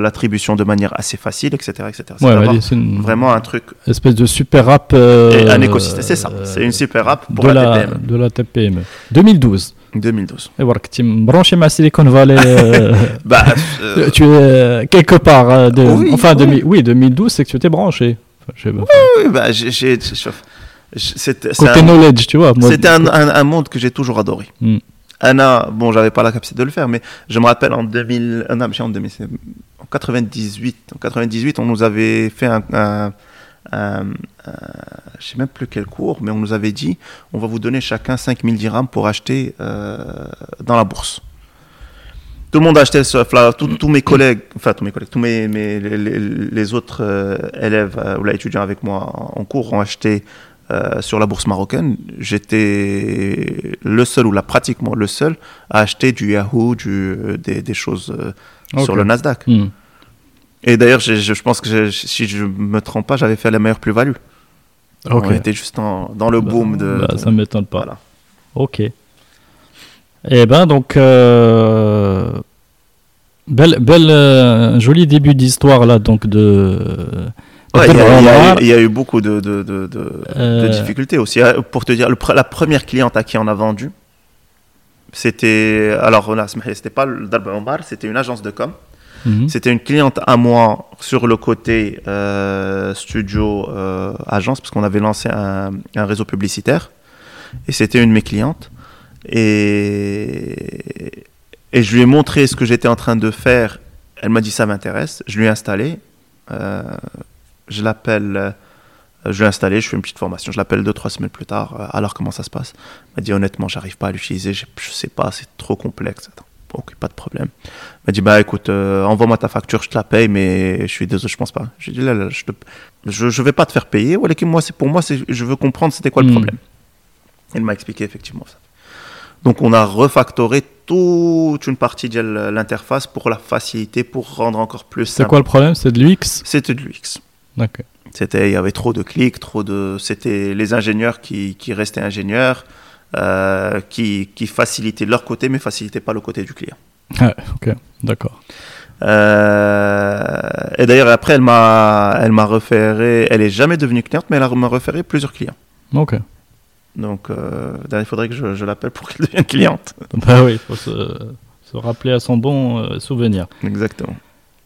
l'attribution de manière assez facile, etc. etc. C'est Ouais, une vraiment un truc, espèce de super app. euh, et un écosystème, c'est ça, c'est une super app pour de la, la, TPM. de la TPM. 2012. 2012. Et voilà, que tu me branché ma Silicon Valley. euh, Bah, euh, tu es euh, quelque part. euh, de, Oui, enfin, oui. 2000 oui, 2012, c'est que tu t'es branché. Enfin, je sais pas. oui, bah, j'ai, Côté un- knowledge, tu vois. C'était un, un- un monde que j'ai toujours adoré. Mm. Anna, bon, j'avais pas la capacité de le faire, mais je me rappelle en 2000, euh, non, en 2000, c'est- en 98, en 98, on nous avait fait un, un- un- un- je sais même plus quel cours, mais on nous avait dit, on va vous donner chacun 5000 dirhams pour acheter euh, dans la bourse. Tout le monde achetait sauf là, tous mes collègues, enfin tous mes collègues, tous mes, les, autres euh, élèves euh, ou étudiants avec moi en cours ont acheté euh, sur la bourse marocaine. J'étais le seul ou là pratiquement le seul à acheter du Yahoo, du, euh, des, des choses euh, sur le Nasdaq. Hmm. Et d'ailleurs, je, je pense que si je me trompe pas, j'avais fait la meilleure plus-value. Ok. On était juste en- dans le Bah, boom de. bah, ça m'étonne pas. Voilà. Ok. Eh ben donc euh, belle, belle, joli début d'histoire là donc de. Ouais, il y, a- y eu- il y a eu beaucoup de, de, de, Euh, difficultés aussi. Euh, Pour te dire, le la première cliente à qui on a vendu, c'était. Alors, c'était pas le Darba Omar, c'était une agence de com. mhm. C'était une cliente à moi sur le côté euh, studio euh, agence, parce qu'on avait lancé un, un réseau publicitaire. Et c'était une de mes clientes. Et, et je lui ai montré ce que j'étais en train de faire. Elle m'a dit ça m'intéresse. Je lui ai installé. Euh, je l'appelle. euh, je l'ai installé, je fais une petite formation. Je l'appelle deux, trois semaines plus tard. euh, alors, comment ça se passe? Elle m'a dit honnêtement, j'arrive pas à l'utiliser. Je, je sais pas, c'est trop complexe. Attends, ok, pas de problème. Elle m'a dit bah écoute, euh, envoie-moi ta facture, je te la paye, mais je suis désolé, je pense pas. J'ai dit là, là, je, te- je, je vais pas te faire payer. Moi, c'est pour moi, je veux comprendre c'était quoi le Mm. problème. Elle m'a expliqué effectivement ça. Donc on a refactoré toute une partie de l'interface pour la faciliter, pour rendre encore plus C'est quoi le problème? C'est de l'UX C'était de l'UX. C'était, il y avait trop de clics, trop de. C'était les ingénieurs qui, qui restaient ingénieurs, euh, qui, qui facilitaient leur côté, mais facilitaient pas le côté du client. Ok, d'accord. Euh, et d'ailleurs, après, elle m'a, elle m'a référé. Elle est jamais devenue cliente, mais elle m'a référé plusieurs clients. Ok. Donc, euh, il faudrait que je, je l'appelle pour qu'elle devienne cliente. Bah oui, il faut se, se rappeler à son bon souvenir. Exactement.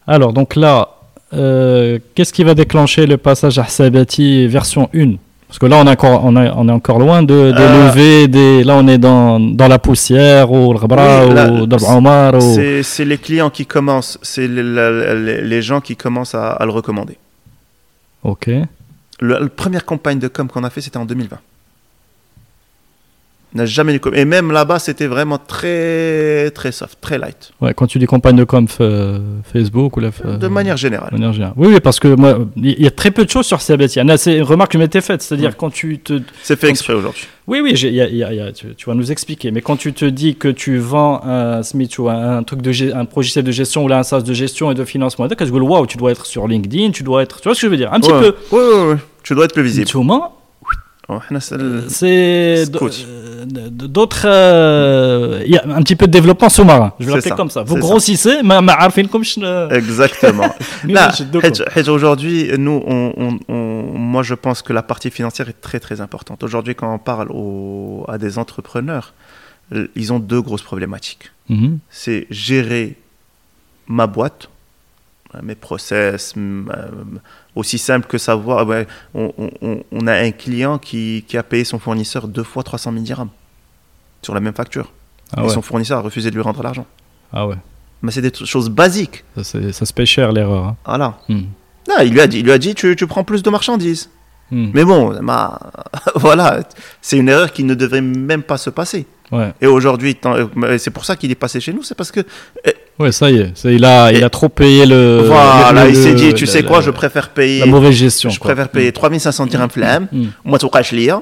Alors, donc là, euh, qu'est-ce qui va déclencher le passage à Sabati version 1 Parce que là, on est encore, on est, on est encore loin de, de Euh, lever des. Là, on est dans, dans la poussière, ou le Ghabra, Oui, là, ou le Omar, ou. C'est, les clients qui commencent, c'est les, la- les- les gens qui commencent à, à le recommander. Ok. Le- la première campagne de com qu'on a fait, c'était en 2020. N'a jamais eu com- Et même là-bas, c'était vraiment très, très soft, très light. Ouais, quand tu dis campagne de com euh, Facebook ou la. euh, De manière générale. de manière générale. Oui, oui, parce que moi, il y a très peu de choses sur Sabati. Il y en a- C'est une remarque que je m'étais faite, c'est-à-dire Ouais. quand tu te. C'est fait exprès aujourd'hui. Oui, oui, y a- y a- il y a- tu, tu vas nous expliquer. Mais quand tu te dis que tu vends un Smith ou un, un truc de un logiciel de gestion ou là un SaaS de gestion et de financement, waouh, tu dois être sur LinkedIn, tu dois être. Tu vois ce que je veux dire Un petit Ouais. peu. Oui, oui, oui. Tu dois être plus visible. Oh, là, c'est le- c'est Scout. d- euh, d- d'autres. euh, Il y a un petit peu de développement sous-marin. Je vais C'est l'appeler ça, comme ça. Vous c'est ça. grossissez, mais mais عارفين comme je- Exactement. Nous, Là, je- donc, Hedge- Hedge, aujourd'hui, nous, on, on- on- moi, je pense que la partie financière est très, très importante. Aujourd'hui, quand on parle aux- à des entrepreneurs, euh, ils ont deux grosses problématiques. Mhm. C'est gérer ma boîte, euh, mes process, euh, aussi simple que savoir. ouais, on, on- on- on a un client qui, qui a payé son fournisseur deux fois 300 000 dirhams sur la même facture. Ah et ouais. son fournisseur a refusé de lui rendre l'argent. Ah ouais. Mais c'est des choses basiques. Ça, ça se paye cher l'erreur. hein. Voilà. Hmm. Non, il lui a dit, il lui a dit tu, tu prends plus de marchandises. Hmm. Mais bon, ma- voilà, c'est une erreur qui ne devrait même pas se passer. Ouais. Et aujourd'hui, euh, c'est pour ça qu'il est passé chez nous, c'est parce que Ouais, ça y est. Ça, il, a, il a trop payé le. voilà, le- il s'est dit, tu sais quoi, je préfère payer, La mauvaise gestion. je quoi. préfère payer 3500 dirhams flamme, Hmm. moi tout cash lire,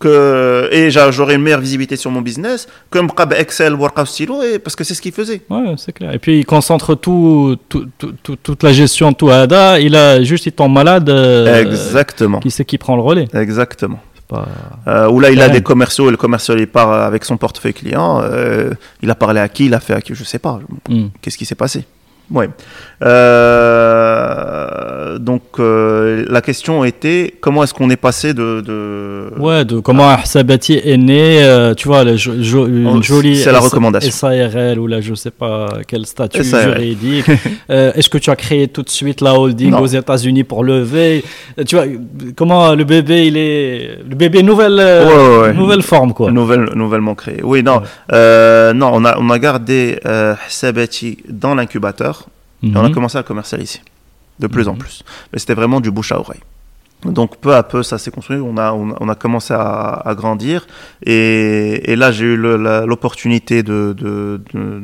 que et j'a- j'aurai une meilleure visibilité sur mon business, que me qab Excel, workout stylo, et parce que c'est ce qu'il faisait. Ouais, c'est clair. Et puis il concentre tout, tout- tout- tout- toute la gestion, tout à Ada. Il a juste, il tombe malade. euh, Exactement, Qui c'est qui prend le relais exactement. Pas- Euh, où là, il a des commerciaux, et le commercial il part avec son portefeuille client. euh, il a parlé à qui, il a fait à qui, je sais pas. Hmm. Qu'est-ce qui s'est passé? Ouais. Euh, donc euh, la question était comment est-ce qu'on est passé de, de... Ouais, de comment Sabati est né, euh, tu vois, le jo- jo- une Oh, jolie c'est la recommandation. SARL ou là, je sais pas quel statut SARL. juridique. Est-ce que tu as créé tout de suite la holding Non. aux États-Unis pour lever? Tu vois, comment le bébé, il est. Le bébé, nouvelle, Ouais, ouais, ouais. nouvelle forme, quoi. Nouvelle, nouvellement créé. Oui, non, Ouais. non, on a, on a gardé Sabati dans l'incubateur et on a Mhm. commencé à commercialiser de plus en Mhm. plus. Mais c'était vraiment du bouche à oreille. Donc peu à peu, ça s'est construit. On a, on a, on a commencé à, à grandir. Et, et là, j'ai eu l'opportunité de, de, de,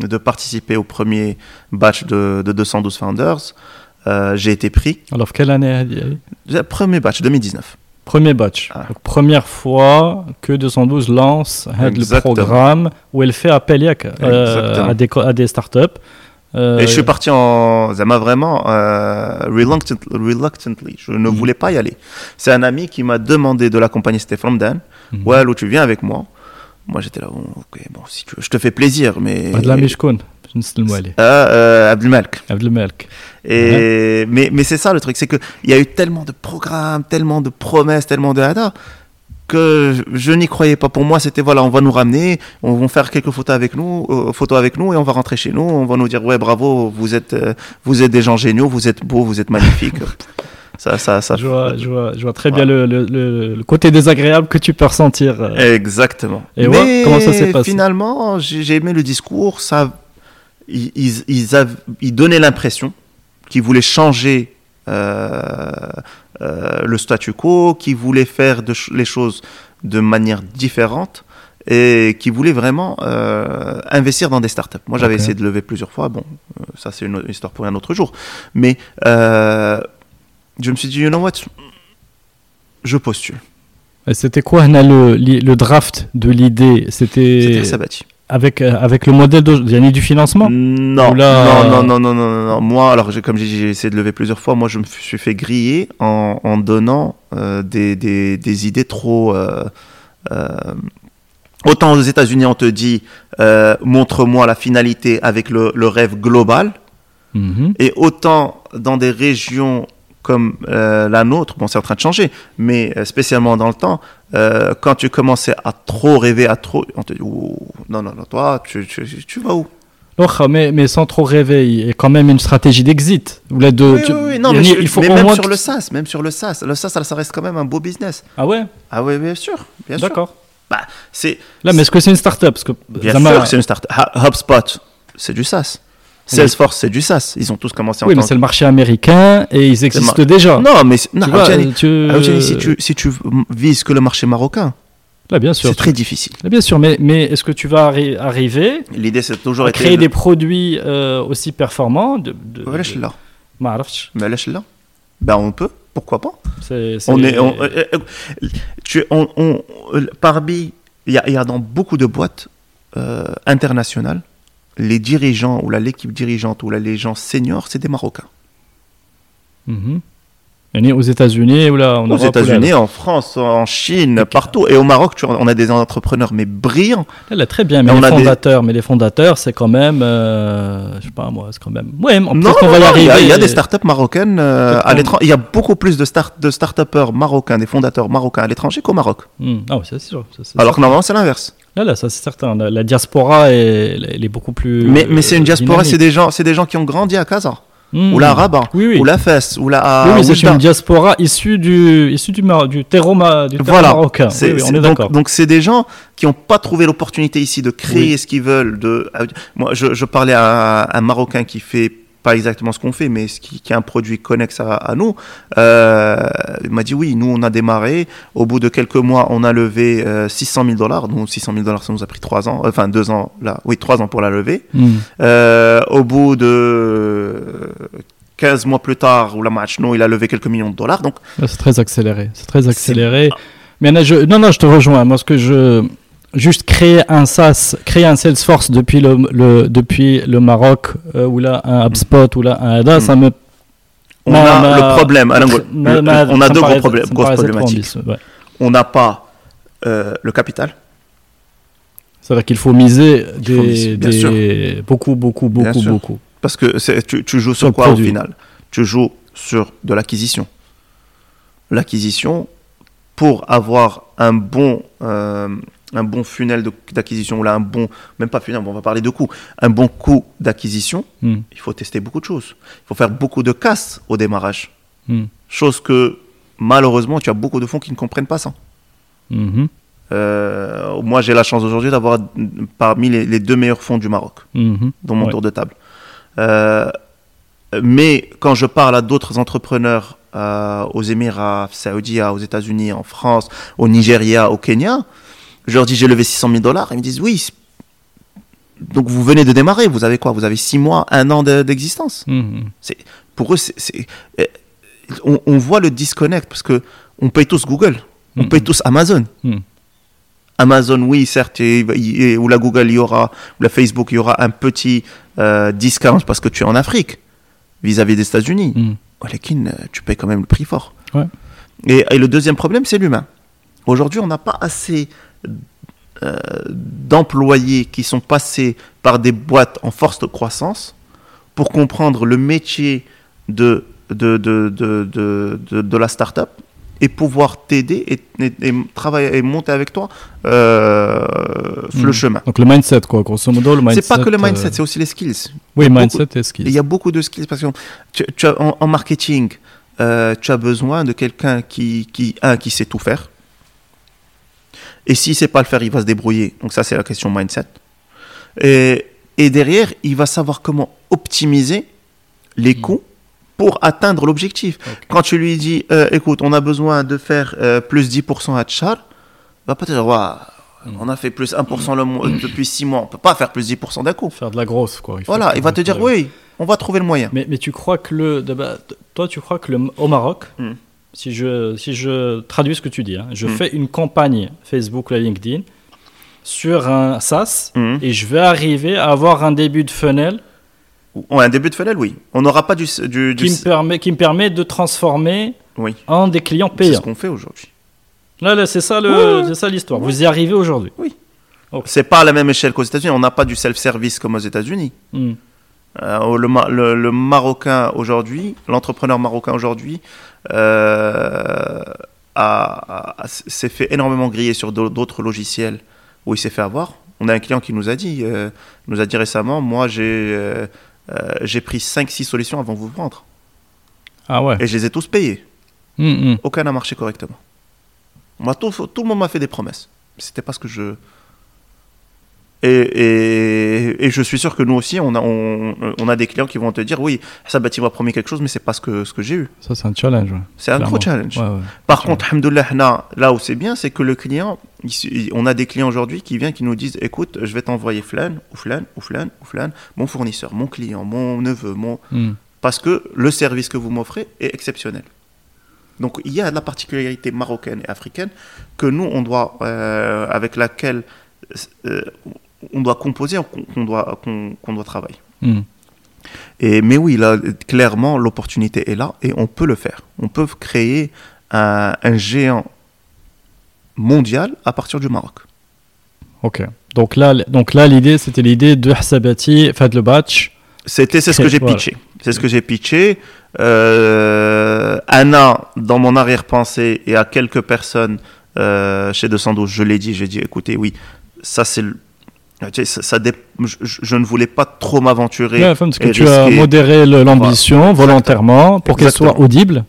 de- de participer au premier batch de, de 212 Founders. Euh, j'ai été pris. Alors, quelle année Premier batch, 2019. Premier batch. Ah. Donc, première fois que 212 lance hein, le programme où elle fait appel yak, euh, à, des, à des startups. Et je suis parti en, ça m'a vraiment euh, reluctantly. Je ne voulais pas y aller. C'est un ami qui m'a demandé de l'accompagner. C'était Dan. Ouais, well, tu viens avec moi. Moi, j'étais là. Bon, ok, bon, si tu veux, je te fais plaisir, mais. Euh, euh, Abdelmalek. Abdelmalek. Et. Mais, mais c'est ça le truc, c'est qu'il y a eu tellement de programmes, tellement de promesses, tellement de hada, que je, n'y croyais pas. Pour moi, c'était voilà, on va nous ramener, on va faire quelques photos avec nous, euh, photos avec nous, et on va rentrer chez nous, on va nous dire ouais bravo, vous êtes, euh, vous êtes des gens géniaux, vous êtes beaux, vous êtes magnifiques. ça, ça, ça. je vois, je, vois, je vois très bien le, le, côté désagréable que tu peux ressentir. euh. Exactement. Et ouais, comment ça s'est passé? Finalement, j'ai aimé le discours. Ça, ils, ils, ils, avaient- ils donnaient l'impression qu'ils voulaient changer euh, euh, le statu quo, qu'ils voulaient faire de ch- les choses de manière différente et qui voulaient vraiment euh, investir dans des startups. Moi, j'avais essayé de lever plusieurs fois. Bon, euh, ça, c'est une histoire pour un autre jour. Mais euh, je me suis dit, you know what? Je postule. C'était quoi Hana, le, le draft de l'idée? C'était C'était Sabati. Avec, euh, avec le modèle de, du financement Non, là- non, non, non, non, non, non, non. Moi, alors comme j'ai essayé de lever plusieurs fois. Moi, je me suis fait griller en, en donnant euh, des, des, des idées trop, euh, euh, Autant aux États-Unis, on te dit euh, montre-moi la finalité avec le, le rêve global, Mhm. et autant dans des régions comme euh, la nôtre, bon, c'est en train de changer, mais euh, spécialement dans le temps, euh, quand tu commençais à trop rêver, à trop, on te dit non, non, non, toi, tu, tu, tu vas où? Mais, mais sans trop rêver, il y a quand même une stratégie d'exit. Oui, oui, oui, non, mais, je- il faut mais même sur que- le SaaS, même sur le SaaS, le SaaS, ça, ça reste quand même un beau business. Ah ouais? Ah oui, bien sûr, bien sûr. D'accord. Bah, c'est Là, mais est-ce que c'est une start-up? Parce que bien sûr que c'est une start. HubSpot, c'est du SaaS. Salesforce, c'est du SaaS. Ils ont tous commencé en Oui, mais c'est le marché américain et ils existent déjà. Non, mais non, si, tu, vises que le marché marocain, C'est très difficile. Bien sûr, mais, est-ce que tu vas arriver L'idée, c'est toujours à créer des produits euh, aussi performants de, de, de... Mais là, ben, on peut, pourquoi pas? On est, euh, euh, tu, on, on, parmi, il y, a, dans beaucoup de boîtes internationales, les dirigeants ou la l'équipe dirigeante ou là, les gens c'est des Marocains. Mhm. Aux États-Unis ou là en Aux Europe, là- États-Unis, en France, en Chine, partout. Et au Maroc, tu, on a des entrepreneurs mais brillants. Elle est très bien, mais, Mais on les a des- fondateurs, mais les fondateurs, c'est quand même, euh, je sais pas moi, c'est quand même. Ouais, en Non, qu'on va y non, arriver. il y a des startups marocaines euh, à l'étranger. Il y a beaucoup plus de, start, de marocains, des fondateurs marocains à l'étranger qu'au Maroc. Hmm. Ah oui, c'est sûr. ça, c'est Alors que normalement, c'est l'inverse. Là, là, ça c'est certain. La, la diaspora est, elle est beaucoup plus. Mais, mais c'est une diaspora, c'est des gens, c'est des gens qui ont grandi à Casa, Hmm. ou la Rabat, Oui, oui. ou la Fès, ou la Oui, c'est une diaspora issue du, issue du, Mar- du terreau, ma- du terreau Voilà. marocain. Oui, on est d'accord. donc c'est des gens qui n'ont pas trouvé l'opportunité ici de créer ce qu'ils veulent. De, moi, je, je parlais à un Marocain qui fait pas exactement ce qu'on fait, mais ce qui, qui a un produit connexe à, à nous. Euh, il m'a dit oui, nous on a démarré. Au bout de quelques mois, on a levé euh, 600 000 dollars. Donc 600 000 dollars, ça nous a pris trois ans, enfin deux ans là, oui trois ans pour la lever. Hmm. Euh, au bout de 15 mois plus tard, où la match, non, il a levé quelques millions de dollars. Donc C'est très accéléré. C'est très accéléré. Mais là, je, non, non, je te rejoins. Moi, ce que je. Juste créer un SaaS, créer un Salesforce depuis le, le, depuis le Maroc, euh, ou là un HubSpot, ou là un ADA, ça me. on a ma- le problème. Alain ma- on a deux gros problèmes, grosses problématiques. ambitieux, ouais. On n'a pas euh, le capital. C'est-à-dire qu'il faut miser faut des, miser, bien des- beaucoup, beaucoup, beaucoup, beaucoup. Parce que tu, tu joues Sur sur quoi produit. au final? Tu joues sur de l'acquisition. L'acquisition, pour avoir un bon, euh, un bon funnel d'acquisition, ou là un bon, même pas funnel, on va parler de coût, un bon coût d'acquisition, Hmm. il faut tester beaucoup de choses. Il faut faire beaucoup de casses au démarrage. Hmm. Chose que malheureusement, tu as beaucoup de fonds qui ne comprennent pas ça. Mhm. Euh, moi, j'ai la chance aujourd'hui d'avoir parmi les, les deux meilleurs fonds du Maroc dans mon Ouais. tour de table. Euh, mais quand je parle à d'autres entrepreneurs euh, aux Émirats saoudiens, aux États-Unis, en France, au Nigeria, au Kenya, je leur dis j'ai levé 600 000 dollars. Ils me disent oui. Donc vous venez de démarrer. Vous avez quoi? Vous avez six mois, un an de- d'existence. Mhm. Pour eux, c'est, euh, on, on voit le disconnect parce que on paye tous Google, on Mhm. paye tous Amazon. Mhm. Amazon, oui, certes, et- et- ou la Google, il y aura, ou la Facebook, il y aura un petit euh, discount parce que tu es en Afrique vis-à-vis des États-Unis. Mhm. Oh, euh, tu payes quand même le prix fort. Ouais. Et, et le deuxième problème, c'est l'humain. Aujourd'hui, on n'a pas assez euh, d'employés qui sont passés par des boîtes en force de croissance pour comprendre le métier de, de, de, de, de, la start-up et pouvoir t'aider et, et- et travailler et monter avec toi euh, sur le chemin. Donc le mindset, quoi, grosso modo, le mindset. C'est pas que le mindset, euh, c'est aussi les skills. Oui, mindset et Et skills. Il y a beaucoup de skills parce que tu, tu as- en, en marketing, euh, tu as besoin de quelqu'un qui, qui, un, qui sait tout faire. Et s'il ne sait pas le faire, il va se débrouiller. Donc ça, c'est la question mindset. Et, et derrière, il va savoir comment optimiser les coûts pour atteindre l'objectif. Quand tu lui dis, euh, écoute, on a besoin de faire euh, plus 10% à Tchar, il va pas te dire, Ouah, on a fait plus 1% le mois- depuis 6 mois, on peut pas faire plus 10% d'un coup. Faire de la grosse, quoi. Voilà, il va te dire oui, on va trouver le moyen. Mais, mais tu crois que le. Toi, tu crois que le, au Maroc, Hmm. Si, je, si je traduis ce que tu dis, hein, je Hmm. fais une campagne Facebook LinkedIn sur un SaaS Mhm. et je vais arriver à avoir un début de funnel Ouais, un début de funnel, oui. On n'aura pas du, du, du- qui me, permet, qui me permet de transformer oui. en des clients C'est payants. ce qu'on fait aujourd'hui. Là, là c'est ça le- c'est l'histoire. Vous y arrivez aujourd'hui. Ce C'est pas à la même échelle qu'aux États-Unis. On n'a pas du self-service comme aux États-Unis. Hmm. Euh, le, Marocain aujourd'hui, l'entrepreneur marocain aujourd'hui, s'est fait énormément griller sur d'autres logiciels où il s'est fait avoir. On a un client qui nous a dit, euh, nous a dit récemment, moi j'ai j'ai pris 5-6 solutions avant de vous prendre. Ah ouais. Et je les ai tous payés. Hmm, hmm. Aucun n'a marché correctement. Moi, tout, tout le monde m'a fait des promesses. C'était pas ce que je, et, je suis sûr que nous aussi, on a, on, a des clients qui vont te dire oui, ça tu m'as promis quelque chose, mais c'est pas ce que, ce que j'ai eu. Ça, c'est un challenge. C'est un gros challenge. Par contre, là où c'est bien, c'est que le client, on a des clients aujourd'hui qui viennent, qui nous disent écoute, je vais t'envoyer flan, ou flan, ou flan, ou flan, mon fournisseur, mon client, mon neveu, mon. Hmm. Parce que le service que vous m'offrez est exceptionnel. Donc il y a la particularité marocaine et africaine que nous, on doit, euh, avec laquelle euh, on doit composer, qu'on doit, qu'on doit travailler. Hmm. Et, mais oui, là, clairement, l'opportunité est là et on peut le faire. On peut créer un, géant mondial à partir du Maroc. Ok. Donc là, donc là l'idée, c'était l'idée de Hassabati, fait le batch. C'était, c'est ce que j'ai pitché. C'est ce que j'ai pitché. Euh, Anna, dans mon arrière-pensée, et à quelques personnes euh, chez 212, je l'ai dit, j'ai dit, écoutez, oui, ça c'est ah, ça, je, ne voulais pas trop m'aventurer. parce que tu as modéré l'ambition volontairement pour qu'elle soit audible.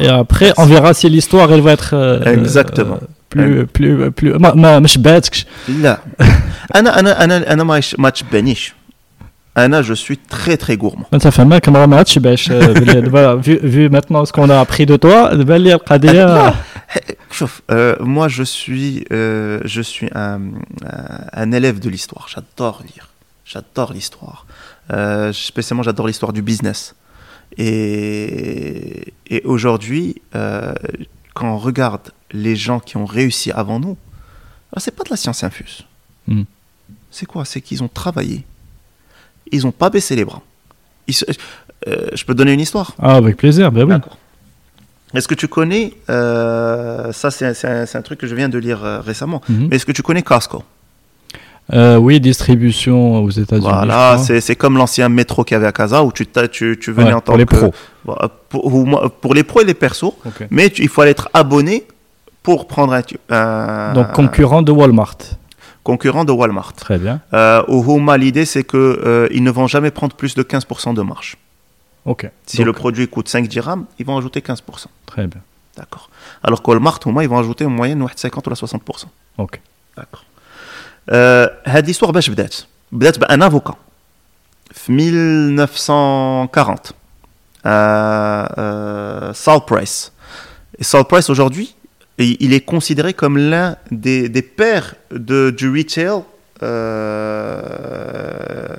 Et après, on verra si l'histoire elle va être euh, exactement plus plus plus ما ما مش باتك لا انا انا انا انا ما ماتش بانيش Anna, je suis très très gourmand. Ça fait mal comme match, vu, vu maintenant ce qu'on a appris de toi, euh, moi je suis, euh, je suis un, un élève de l'histoire. J'adore lire, j'adore l'histoire. Euh, spécialement, j'adore l'histoire du business. Et, et aujourd'hui, quand on regarde les gens qui ont réussi avant nous, c'est pas de la science infuse. Hmm. C'est quoi? C'est qu'ils ont travaillé ils n'ont pas baissé les bras. Euh, je peux te donner une histoire? Ah, avec plaisir, ben oui. Est-ce que tu connais, euh, ça c'est un, truc que je viens de lire euh, récemment, mhm. mais est-ce que tu connais Costco Oui, distribution aux États-Unis. Voilà, c'est comme l'ancien métro qu'il y avait à Casa où tu, tu, tu venais en tant pour les pros. Pour, pour, les pros et les persos, mais il faut être abonné pour prendre un. Donc concurrent de Walmart concurrent de Walmart. Très bien. Euh, au Homa, l'idée, c'est qu'ils euh, ils ne vont jamais prendre plus de 15% de marge. Ok. Si le produit coûte 5 dirhams, ils vont ajouter 15%. Très bien. D'accord. Alors qu'Walmart, Homa, ils vont ajouter en moyenne 50 ou 60%. Ok. D'accord. Euh, cette histoire, je بدات بدات un avocat. En 1940. Euh, euh, Saul Price. Et Saul Price, aujourd'hui, il est considéré comme l'un des, pères de, du retail euh,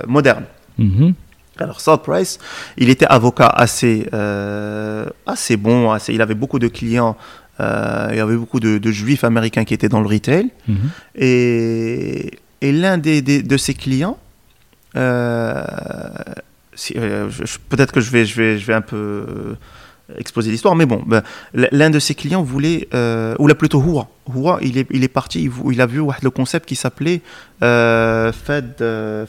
moderne. Mhm. Alors Saul Price, il était avocat assez, euh, assez bon, assez, il avait beaucoup de clients, euh, il y avait beaucoup de, juifs américains qui étaient dans le retail. Mhm. Et, et l'un des, de ses clients, peut-être que je vais, je, vais, je vais un peu exposer l'histoire, mais bon, ben, l'un de ses clients voulait, euh, ou là plutôt Houa, il est, il est parti, il, a vu le concept qui s'appelait euh, Fed, euh,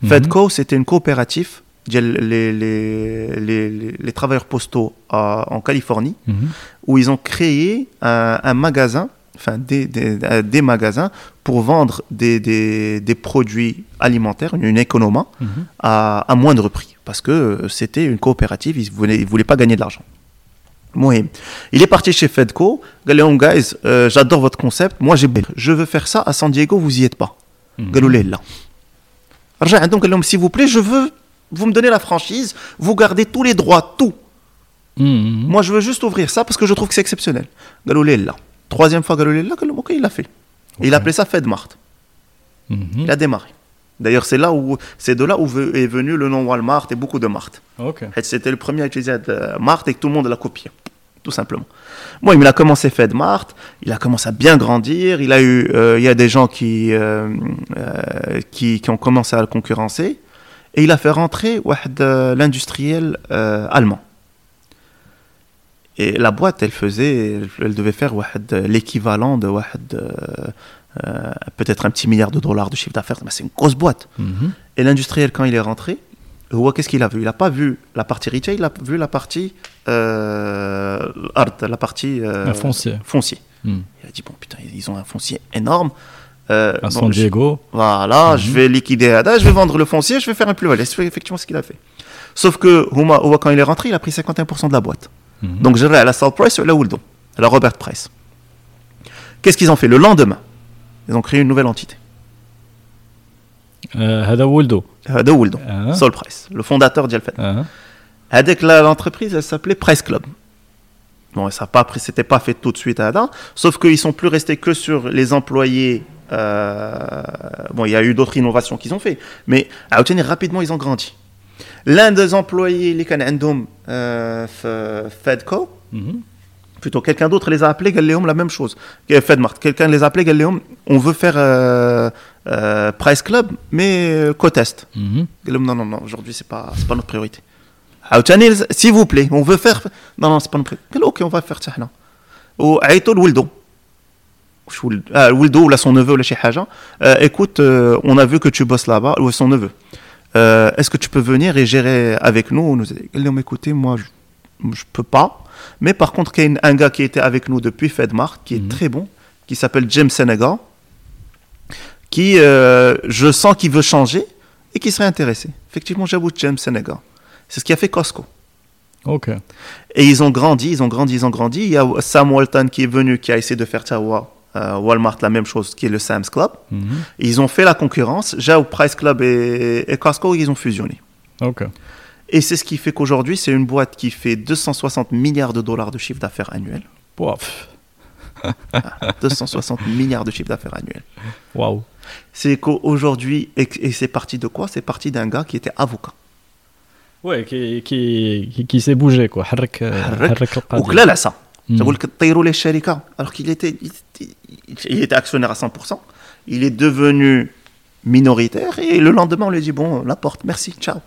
Fedco. Mhm. Fedco, c'était une coopérative les, les, les, les, travailleurs postaux en Californie, mhm. où ils ont créé un, magasin, enfin des, des, des, magasins pour vendre des, des produits alimentaires, une économie, mhm. à, à moindre prix parce que c'était une coopérative, ils ne voulaient, pas gagner de l'argent. Il est parti chez Fedco, dit guys, euh, j'adore votre concept, moi je veux faire ça à San Diego, vous y êtes pas. Il là. Donc s'il vous plaît, je veux, vous me donnez la franchise, vous gardez tous les droits, tout. Mhm. Moi je veux juste ouvrir ça parce que je trouve que c'est exceptionnel. là. Troisième fois, là, il l'a fait. Il a appelé ça Fedmart. Mhm. Il a démarré. D'ailleurs, c'est là où c'est de là où est venu le nom Walmart et beaucoup de Mart. C'était le premier à utiliser Mart et que tout le monde l'a copié, tout simplement. Moi, il a commencé fait de Mart, il a commencé à bien grandir. Il a eu, euh, il y a des gens qui, euh, euh, qui, qui ont commencé à le concurrencer et il a fait rentrer l'industriel allemand. Et la boîte, elle faisait, elle devait faire l'équivalent de peut-être un petit milliard de dollars de chiffre d'affaires, mais c'est une grosse boîte. Mhm. Et l'industriel, quand il est rentré, هو qu'est-ce qu'il a vu? Il n'a pas vu la partie retail, il a vu la partie euh, art, la partie euh, foncier. foncier. Hmm. Il a dit bon putain, ils ont un foncier énorme. Euh, À bon, San je- Diego. voilà, je vais liquider Ada, je vais vendre le foncier, je vais faire un plus-value. C'est effectivement ce qu'il a fait. Sauf que Houma, quand il est rentré, il a pris 51% de la boîte. Mhm. Donc j'ai à la South Price ou la Wildon, à la Robert Price. Qu'est-ce qu'ils ont fait? Le lendemain, ils ont créé une nouvelle entité. Euh, هذا ولده. Euh, de Wildon, Ah. Sol Price, le fondateur d'Yalfed. Ah. Avec la- l'entreprise, elle s'appelait Price Club. Bon, ça a pas pris, c'était pas fait tout de suite à Ada, sauf qu'ils sont plus restés que sur les employés. euh, bon, il y a eu d'autres innovations qu'ils ont fait, mais à obtenir rapidement, ils ont grandi. L'un des employés, les Canadom, euh, F- Fedco, Mhm. plutôt quelqu'un d'autre les a appelés Galleum la même chose. Euh, Fedmart quelqu'un les a appelés Galleum on veut faire euh, euh, Price Club mais euh, côte mhm. non non non aujourd'hui c'est pas c'est pas notre priorité. Ah, s'il vous plaît on veut faire non non c'est pas notre priorité. Ok on va faire ça ou Aïto Wildo. Euh, Wildo ou là son neveu ou là chez Haja. Écoute on a vu que tu bosses là-bas ou son neveu. Est-ce que tu peux venir et gérer avec nous nous écoutez moi je, je peux pas. Mais par contre, il y a un gars qui était avec nous depuis Fedmart, qui est Mhm. très bon, qui s'appelle James Senegal, qui, euh, je sens qu'il veut changer et qui serait intéressé. Effectivement, j'avoue James Senegal. C'est ce qui a fait Costco. Ok. Et ils ont grandi, ils ont grandi, ils ont grandi. Il y a Sam Walton qui est venu, qui a essayé de faire Tawa, euh, Walmart la même chose, qui est le Sam's Club. Mhm. Ils ont fait la concurrence. Jao Price Club et, et Costco, ils ont fusionné. Ok. Et c'est ce qui fait qu'aujourd'hui, c'est une boîte qui fait 260 milliards de dollars de chiffre d'affaires annuel. Wow. 260 ah, milliards de chiffre d'affaires annuel. Waouh. C'est qu'aujourd'hui, et, c'est parti de quoi? C'est parti d'un gars qui était avocat. Ouais, qui, qui, qui s'est bougé, quoi. Euh, Ou là, là, hmm. ça. Alors qu'il était, il était actionnaire à 100%, il est devenu minoritaire et le lendemain, on lui dit Bon, la porte, merci, ciao.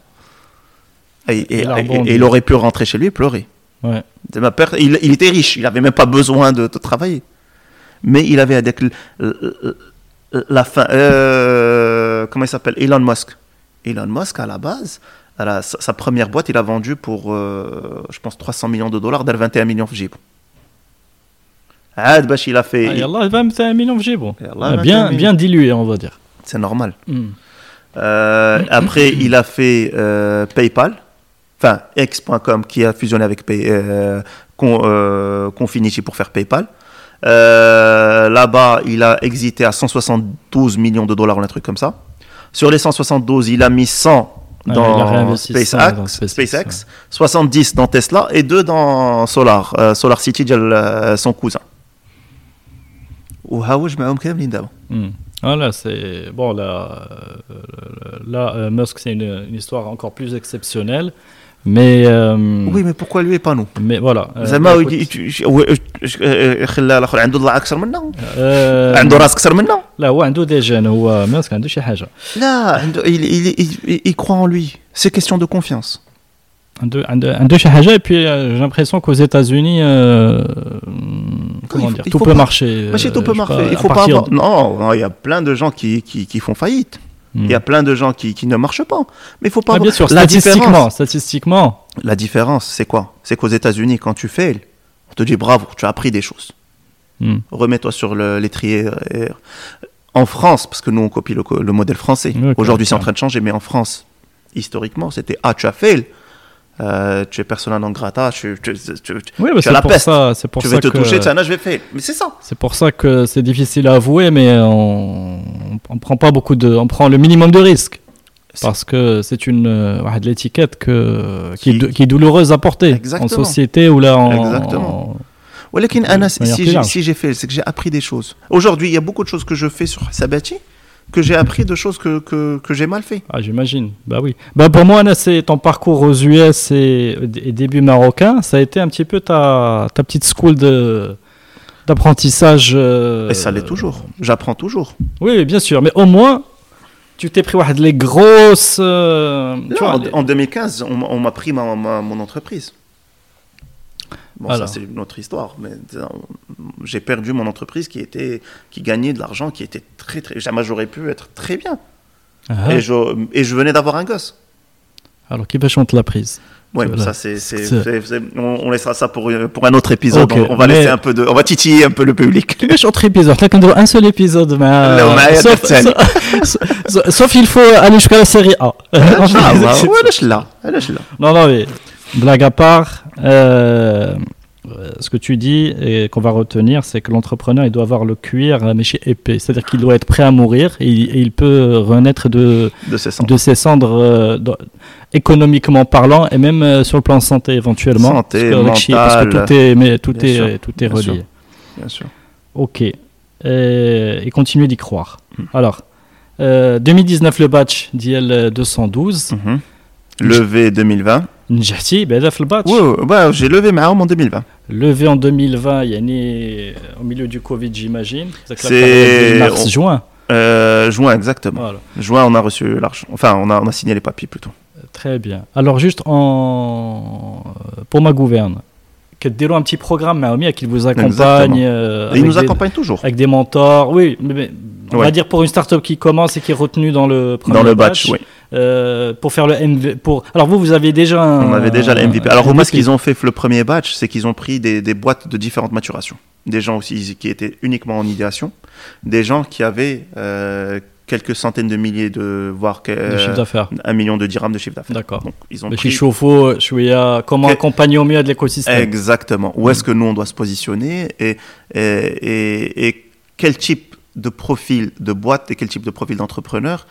Et, il aurait pu rentrer chez lui et pleurer. De ma peur, il, était riche, il n'avait même pas besoin de, travailler. Mais il avait avec la fin. Euh, comment il s'appelle? Elon Musk. Elon Musk, à la base, à la, sa, première boîte, il a vendu pour, euh, je pense, 300 millions de dollars, d'aller 21 millions de jibs. Ah, il a fait. Il... Ah, 21 millions de jibs. Bien, bien dilué, on va dire. C'est normal. Hmm. Euh, après, il a fait PayPal enfin X.com qui a fusionné avec euh, euh pour faire PayPal. Euh, là-bas, il a exité à 172 millions de dollars ou un truc comme ça. Sur les 172, il a mis 100 dans, SpaceX, 70 dans Tesla et 2 dans Solar, euh, Solar City, son cousin. Ou Hawaj voilà, c'est bon là, là Musk c'est une, histoire encore plus exceptionnelle Mais. euh, Oui, mais pourquoi lui et pas nous Mais voilà. euh, زعما écoute, يجي- يجي- هو- خلى الاخر عنده ضلع اكثر منا euh, عنده راس اكثر منا لا هو عنده دي جين هو ماسك عنده شي حاجه لا عنده il, il, il, il croit en lui c'est question de confiance عنده عنده عنده شي حاجه et puis euh, j'ai l'impression qu'aux États-Unis euh, comment il faut- dire il tout faut peut pas- marcher Mais c'est euh, tout peut je sais marcher. pas, Il à faut pas partir avoir. Non, non, il y a plein de gens qui, qui, qui font faillite. Hmm. Il y a plein de gens qui, qui ne marchent pas. Mais il faut pas Ah, bien sûr la statistiquement statistiquement la différence, c'est quoi? C'est qu'aux États-Unis, quand tu fais, on te dit bravo, tu as appris des choses. hmm. Remets-toi sur l'étrier. et- En France, parce que nous on copie le, modèle français. Aujourd'hui, c'est en train de changer, mais en France, historiquement, c'était ah tu as fail, euh, tu es persona non grata, tu, tu, tu, oui, bah tu as la peste. Ça, c'est pour tu ça te toucher, tu as un fait. Mais c'est ça. C'est pour ça que c'est difficile à avouer, mais on, prend pas beaucoup de, on prend le minimum de risques. Parce que c'est une euh, l'étiquette que qui, qui, est douloureuse à porter Exactement. en société ou là en, Exactement. Si, si j'ai fait, c'est que j'ai appris des choses. Aujourd'hui, il y a beaucoup de choses que je fais sur Sabati que j'ai appris de choses que, que, que j'ai mal fait. Ah, j'imagine. Bah oui. Bah pour moi, Anna, c'est ton parcours aux US et, et début marocain. Ça a été un petit peu ta, ta petite school de d'apprentissage. euh, Et ça l'est toujours. J'apprends toujours. Oui, bien sûr. Mais au moins, tu t'es pris les grosses. euh, tu vois, en, les- en 2015, on, m'a- on m'a pris ma, ma- mon entreprise. Bon, ça c'est une autre histoire, mais j'ai perdu mon entreprise qui était qui gagnait de l'argent, qui était très très. Jamais j'aurais pu être très bien. Ah. Et, je, et je venais d'avoir un gosse. Alors qui va chanter la prise? Oui, ça c'est, on, laissera ça pour, pour un autre épisode. on, va laisser un peu de, on va titiller un peu le public. Un autre épisode. Un seul épisode, mais euh, sauf, sauf, sauf, il faut aller jusqu'à la série A. non, non, mais blague à part. Euh, ce que tu dis et qu'on va retenir, c'est que l'entrepreneur, il doit avoir le cuir mais chez épais. C'est-à-dire qu'il doit être prêt à mourir et il, peut renaître de, de ses cendres, euh, économiquement parlant et même euh, sur le plan santé éventuellement. Santé, parce que, parce que tout est, mais tout est, tout est relié. Bien sûr. Ok. Et, et continuer d'y croire. Alors, 2019, le batch d'IL 212. Levé 2020. نجحتي بعدا في الباتش ouais, j'ai levé معاهم en 2020 levé en 2020 يعني au milieu du Covid j'imagine c'est mars juin euh, juin exactement voilà. juin on a reçu l'argent enfin on a, on a signé les papiers plutôt très bien alors juste en pour ma gouverne que un petit programme mais qui vous accompagne euh, il nous accompagne toujours avec des mentors oui mais, on va dire pour une start-up qui commence et qui est retenue dans le premier dans le batch, batch oui euh, pour faire le MVP. Pour... Alors vous, vous avez déjà On avait déjà le MVP. Alors au moins, ce qu'ils ont fait le premier batch, c'est qu'ils ont pris des, des, boîtes de différentes maturations. Des gens aussi qui étaient uniquement en idéation, des gens qui avaient euh, quelques centaines de milliers de voire de chiffre d'affaires, un million de dirhams de chiffre d'affaires. D'accord. Donc ils ont. Pris... Chauffe-eau, comment accompagner au mieux de l'écosystème? Exactement. Où est-ce que nous on doit se positionner et, et, et, et quel type de profil de boîte et quel type de profil d'entrepreneur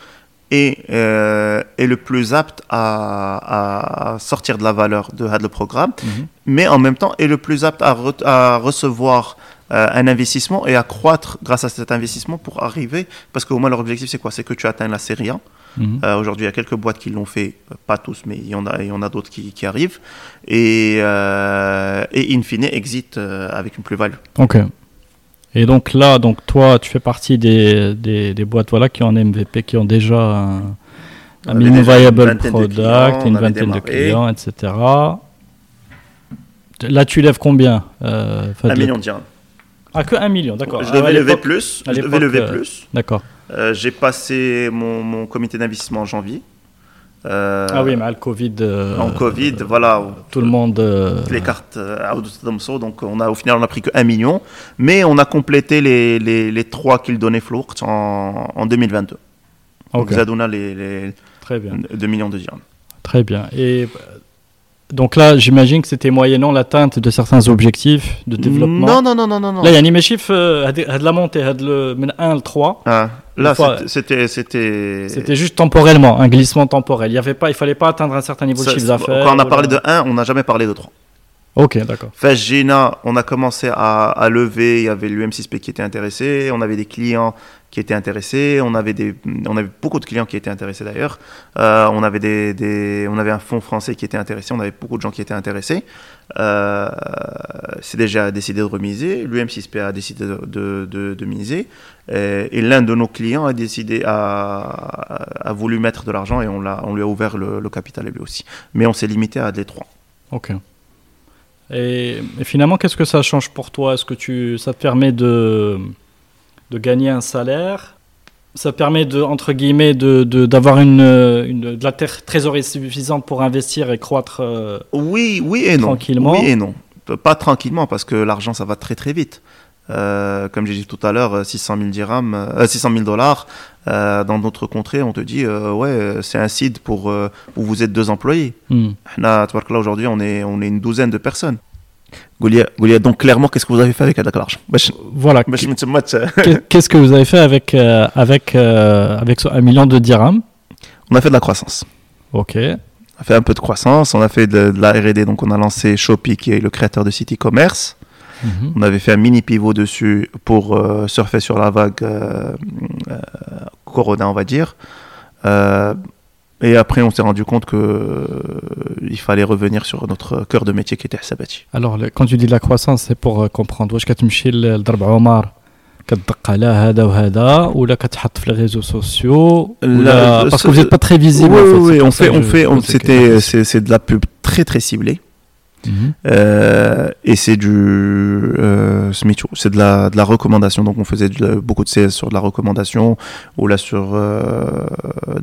est, euh, est le plus apte à, à, sortir de la valeur de le programme, mhm. mais en même temps est le plus apte à, à recevoir euh, un investissement et à croître grâce à cet investissement pour arriver, parce qu'au moins leur objectif c'est quoi? C'est que tu atteins la série 1. Mhm. Euh, aujourd'hui, il y a quelques boîtes qui l'ont fait, pas tous, mais il y en a, il y en a d'autres qui, qui, arrivent, et, et in fine exit avec une plus-value. Ok. Et donc là, donc toi, tu fais partie des, des, des boîtes voilà, qui ont un MVP, qui ont déjà un, un minimum viable product, une vingtaine de clients, etc. Là, tu lèves combien euh, Un million de dirhams. Ah, que un million, d'accord. Je devais lever plus. Je devais lever euh, plus. D'accord. Euh, J'ai passé mon, mon comité d'investissement en janvier. Euh, ah oui, mais le Covid. Euh, en Covid, voilà. Tout le monde. Euh, les cartes donc on a au final on a pris que 1 million, mais on a complété les, les, les 3 qu'il donnait Flourt en, en 2022. Donc ça donne les, les Très bien. 2 millions de dirhams. Très bien. Et donc là, j'imagine que c'était moyennant l'atteinte de certains objectifs de développement. Non, non, non, non, non. Là, il y a un chiffre euh, de la montée, de 1 le 3. Ah, là, c'était. C'était juste temporellement, un glissement temporel. Il y avait pas, il fallait pas atteindre un certain niveau de chiffre d'affaires. Quand on a parlé de 1, on n'a jamais parlé de 3. Ok, d'accord. Gina, on a commencé à, à lever, il y avait l'UM6P qui était intéressé, on avait des clients qui étaient intéressés. On avait, des, on avait beaucoup de clients qui étaient intéressés d'ailleurs. Euh, on, avait des, on avait un fonds français qui était intéressé. On avait beaucoup de gens qui étaient intéressés. Euh, c'est déjà décidé de remiser. L'UM6P a décidé de, de, de, miser. Et, l'un de nos clients a décidé, a, a voulu mettre de l'argent et on, l'a, on lui a ouvert le, le capital lui aussi. Mais on s'est limité à des trois. Ok. Et, et finalement, qu'est-ce que ça change pour toi? Est-ce que tu, ça te permet de de gagner un salaire. Ça permet de, entre guillemets, de, d'avoir une, une, de la trésorerie suffisante pour investir et croître euh, oui, oui et non. tranquillement. Oui et non. Pas tranquillement parce que l'argent, ça va très très vite. Euh, comme j'ai dit tout à l'heure, 600 000 dirhams, euh, 600 000 dollars dans d'autres contrées, on te dit ouais, c'est un site pour où vous êtes deux employés. Hmm. Là, aujourd'hui, on est on est une douzaine de personnes. Goulia, donc clairement, qu'est-ce que vous avez fait avec l'argent Voilà. Qu'est-ce que vous avez fait avec, euh, avec, euh, avec un million de dirhams? On a fait de la croissance. Ok. On a fait un peu de croissance. On a fait de, la RD, donc on a lancé Shopee, qui est le créateur de City Commerce. Mhm. On avait fait un mini pivot dessus pour euh, surfer sur la vague Corona, on va dire. Et après, on s'est rendu compte que euh, il fallait revenir sur notre cœur de métier qui était Sabati. Alors, quand tu dis de la croissance, c'est pour euh, comprendre. واش كتمشي لضرب عمر كتدق على هذا وهذا ولا كتحط في les réseaux sociaux ولا parce que vous n'êtes pas très visible oui, en fait. Oui, on fait on fait c'était c'est de la pub très très ciblée. Mhm. Euh, et c'est du euh, SMIC, c'est de la, de la recommandation. Donc on faisait de- beaucoup de CS sur de la recommandation ou là sur euh,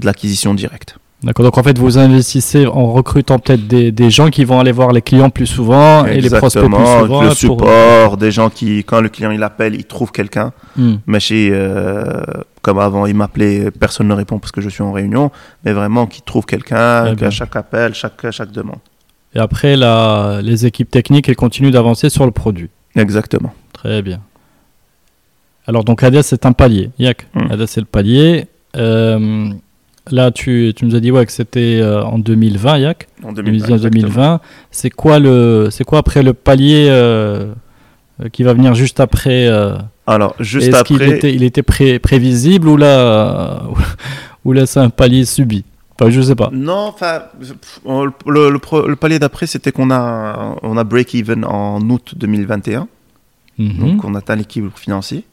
de l'acquisition directe. D'accord. Donc en fait, vous investissez en recrutant peut-être des, des gens qui vont aller voir les clients plus souvent et les prospects plus Exactement, souvent. le pour- support, des gens qui, quand le client il appelle, il trouve quelqu'un. Hmm. Mais chez, euh, comme avant, il m'appelait, personne ne répond parce que je suis en réunion, mais vraiment qui trouve quelqu'un, qu'à bien. chaque appel, chaque, chaque demande. Et après, la, les équipes techniques, elles continuent d'avancer sur le produit. Exactement. Très bien. Alors, donc, Hades, c'est un palier. Yak, Mm. Hades, c'est le palier. Euh, là, tu, tu nous as dit ouais, que c'était euh, en 2020, Yak. En 2019 exactement. 2020. C'est quoi, le, quoi après le palier euh, euh, qui va venir juste après Alors, juste Est-ce qu'il après, était, il était pré- prévisible ou là, ou là c'est un palier subi? Enfin, je sais pas. Non, enfin, le, le palier d'après, c'était qu'on a, on a break-even en août 2021, Mhm. donc on atteint l'équilibre financier.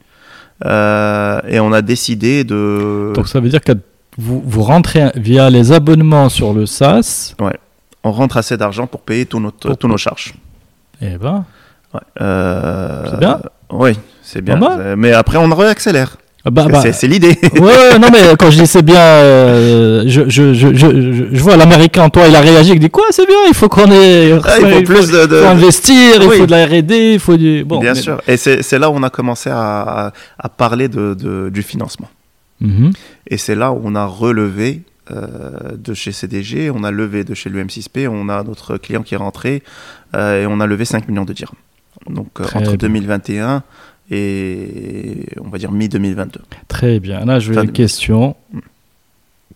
Euh, et on a décidé de. Donc ça veut dire que vous, vous rentrez via les abonnements sur le SaaS. on rentre assez d'argent pour payer tous, tous nos charges. Eh ben, Ouais. Euh, C'est bien. Oui, c'est bien. Euh, Mais après, on réaccélère. ah bah, bah, c'est, c'est l'idée. ouais, ouais, non mais quand je dis c'est bien, euh, je, je, je, je, vois l'américain toi, il a réagi, il dit quoi, c'est bien, il faut qu'on ait, Ah, il faut plus de. de- faut investir, il faut de la R&D, il faut du. Bon, bien mais- sûr. Et c'est, là où on a commencé à, à, à parler de, de- du financement. Mhm. Et c'est là où on a relevé euh, de chez CDG, on a levé de chez l'UM6P, on a notre client qui est rentré euh, et on a levé 5 millions de dirhams. Donc euh, entre 2021 et on va dire mi-2022. Très bien. Là, je vais une question. Mm.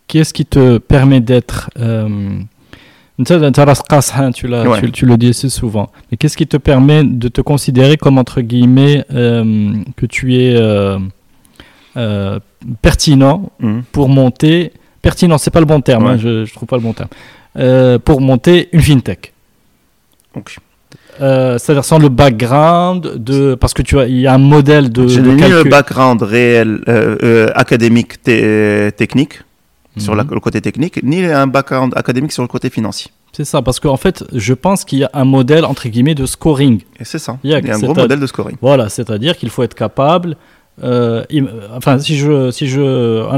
Qu'est-ce qui te permet d'être. Hein, tu, ouais. tu, tu, le dis assez souvent. Mais qu'est-ce qui te permet de te considérer comme, entre guillemets, que tu es euh, pertinent Mhm. pour monter. Pertinent, c'est pas le bon terme, Ouais. hein, je, je trouve pas le bon terme. Euh, pour monter une fintech. Donc, Euh, C'est-à-dire sans le background de. Parce que tu as, il y a un modèle de. j'ai de ni le background réel euh, académique technique sur la- Mhm. le côté technique, ni un background académique sur le côté financier. C'est ça, parce qu'en fait, je pense qu'il y a un modèle, entre guillemets, de scoring. Et c'est ça. Il y a- Il y a un gros modèle de scoring. Voilà, c'est-à-dire qu'il faut être capable. Euh, enfin, si je, si je,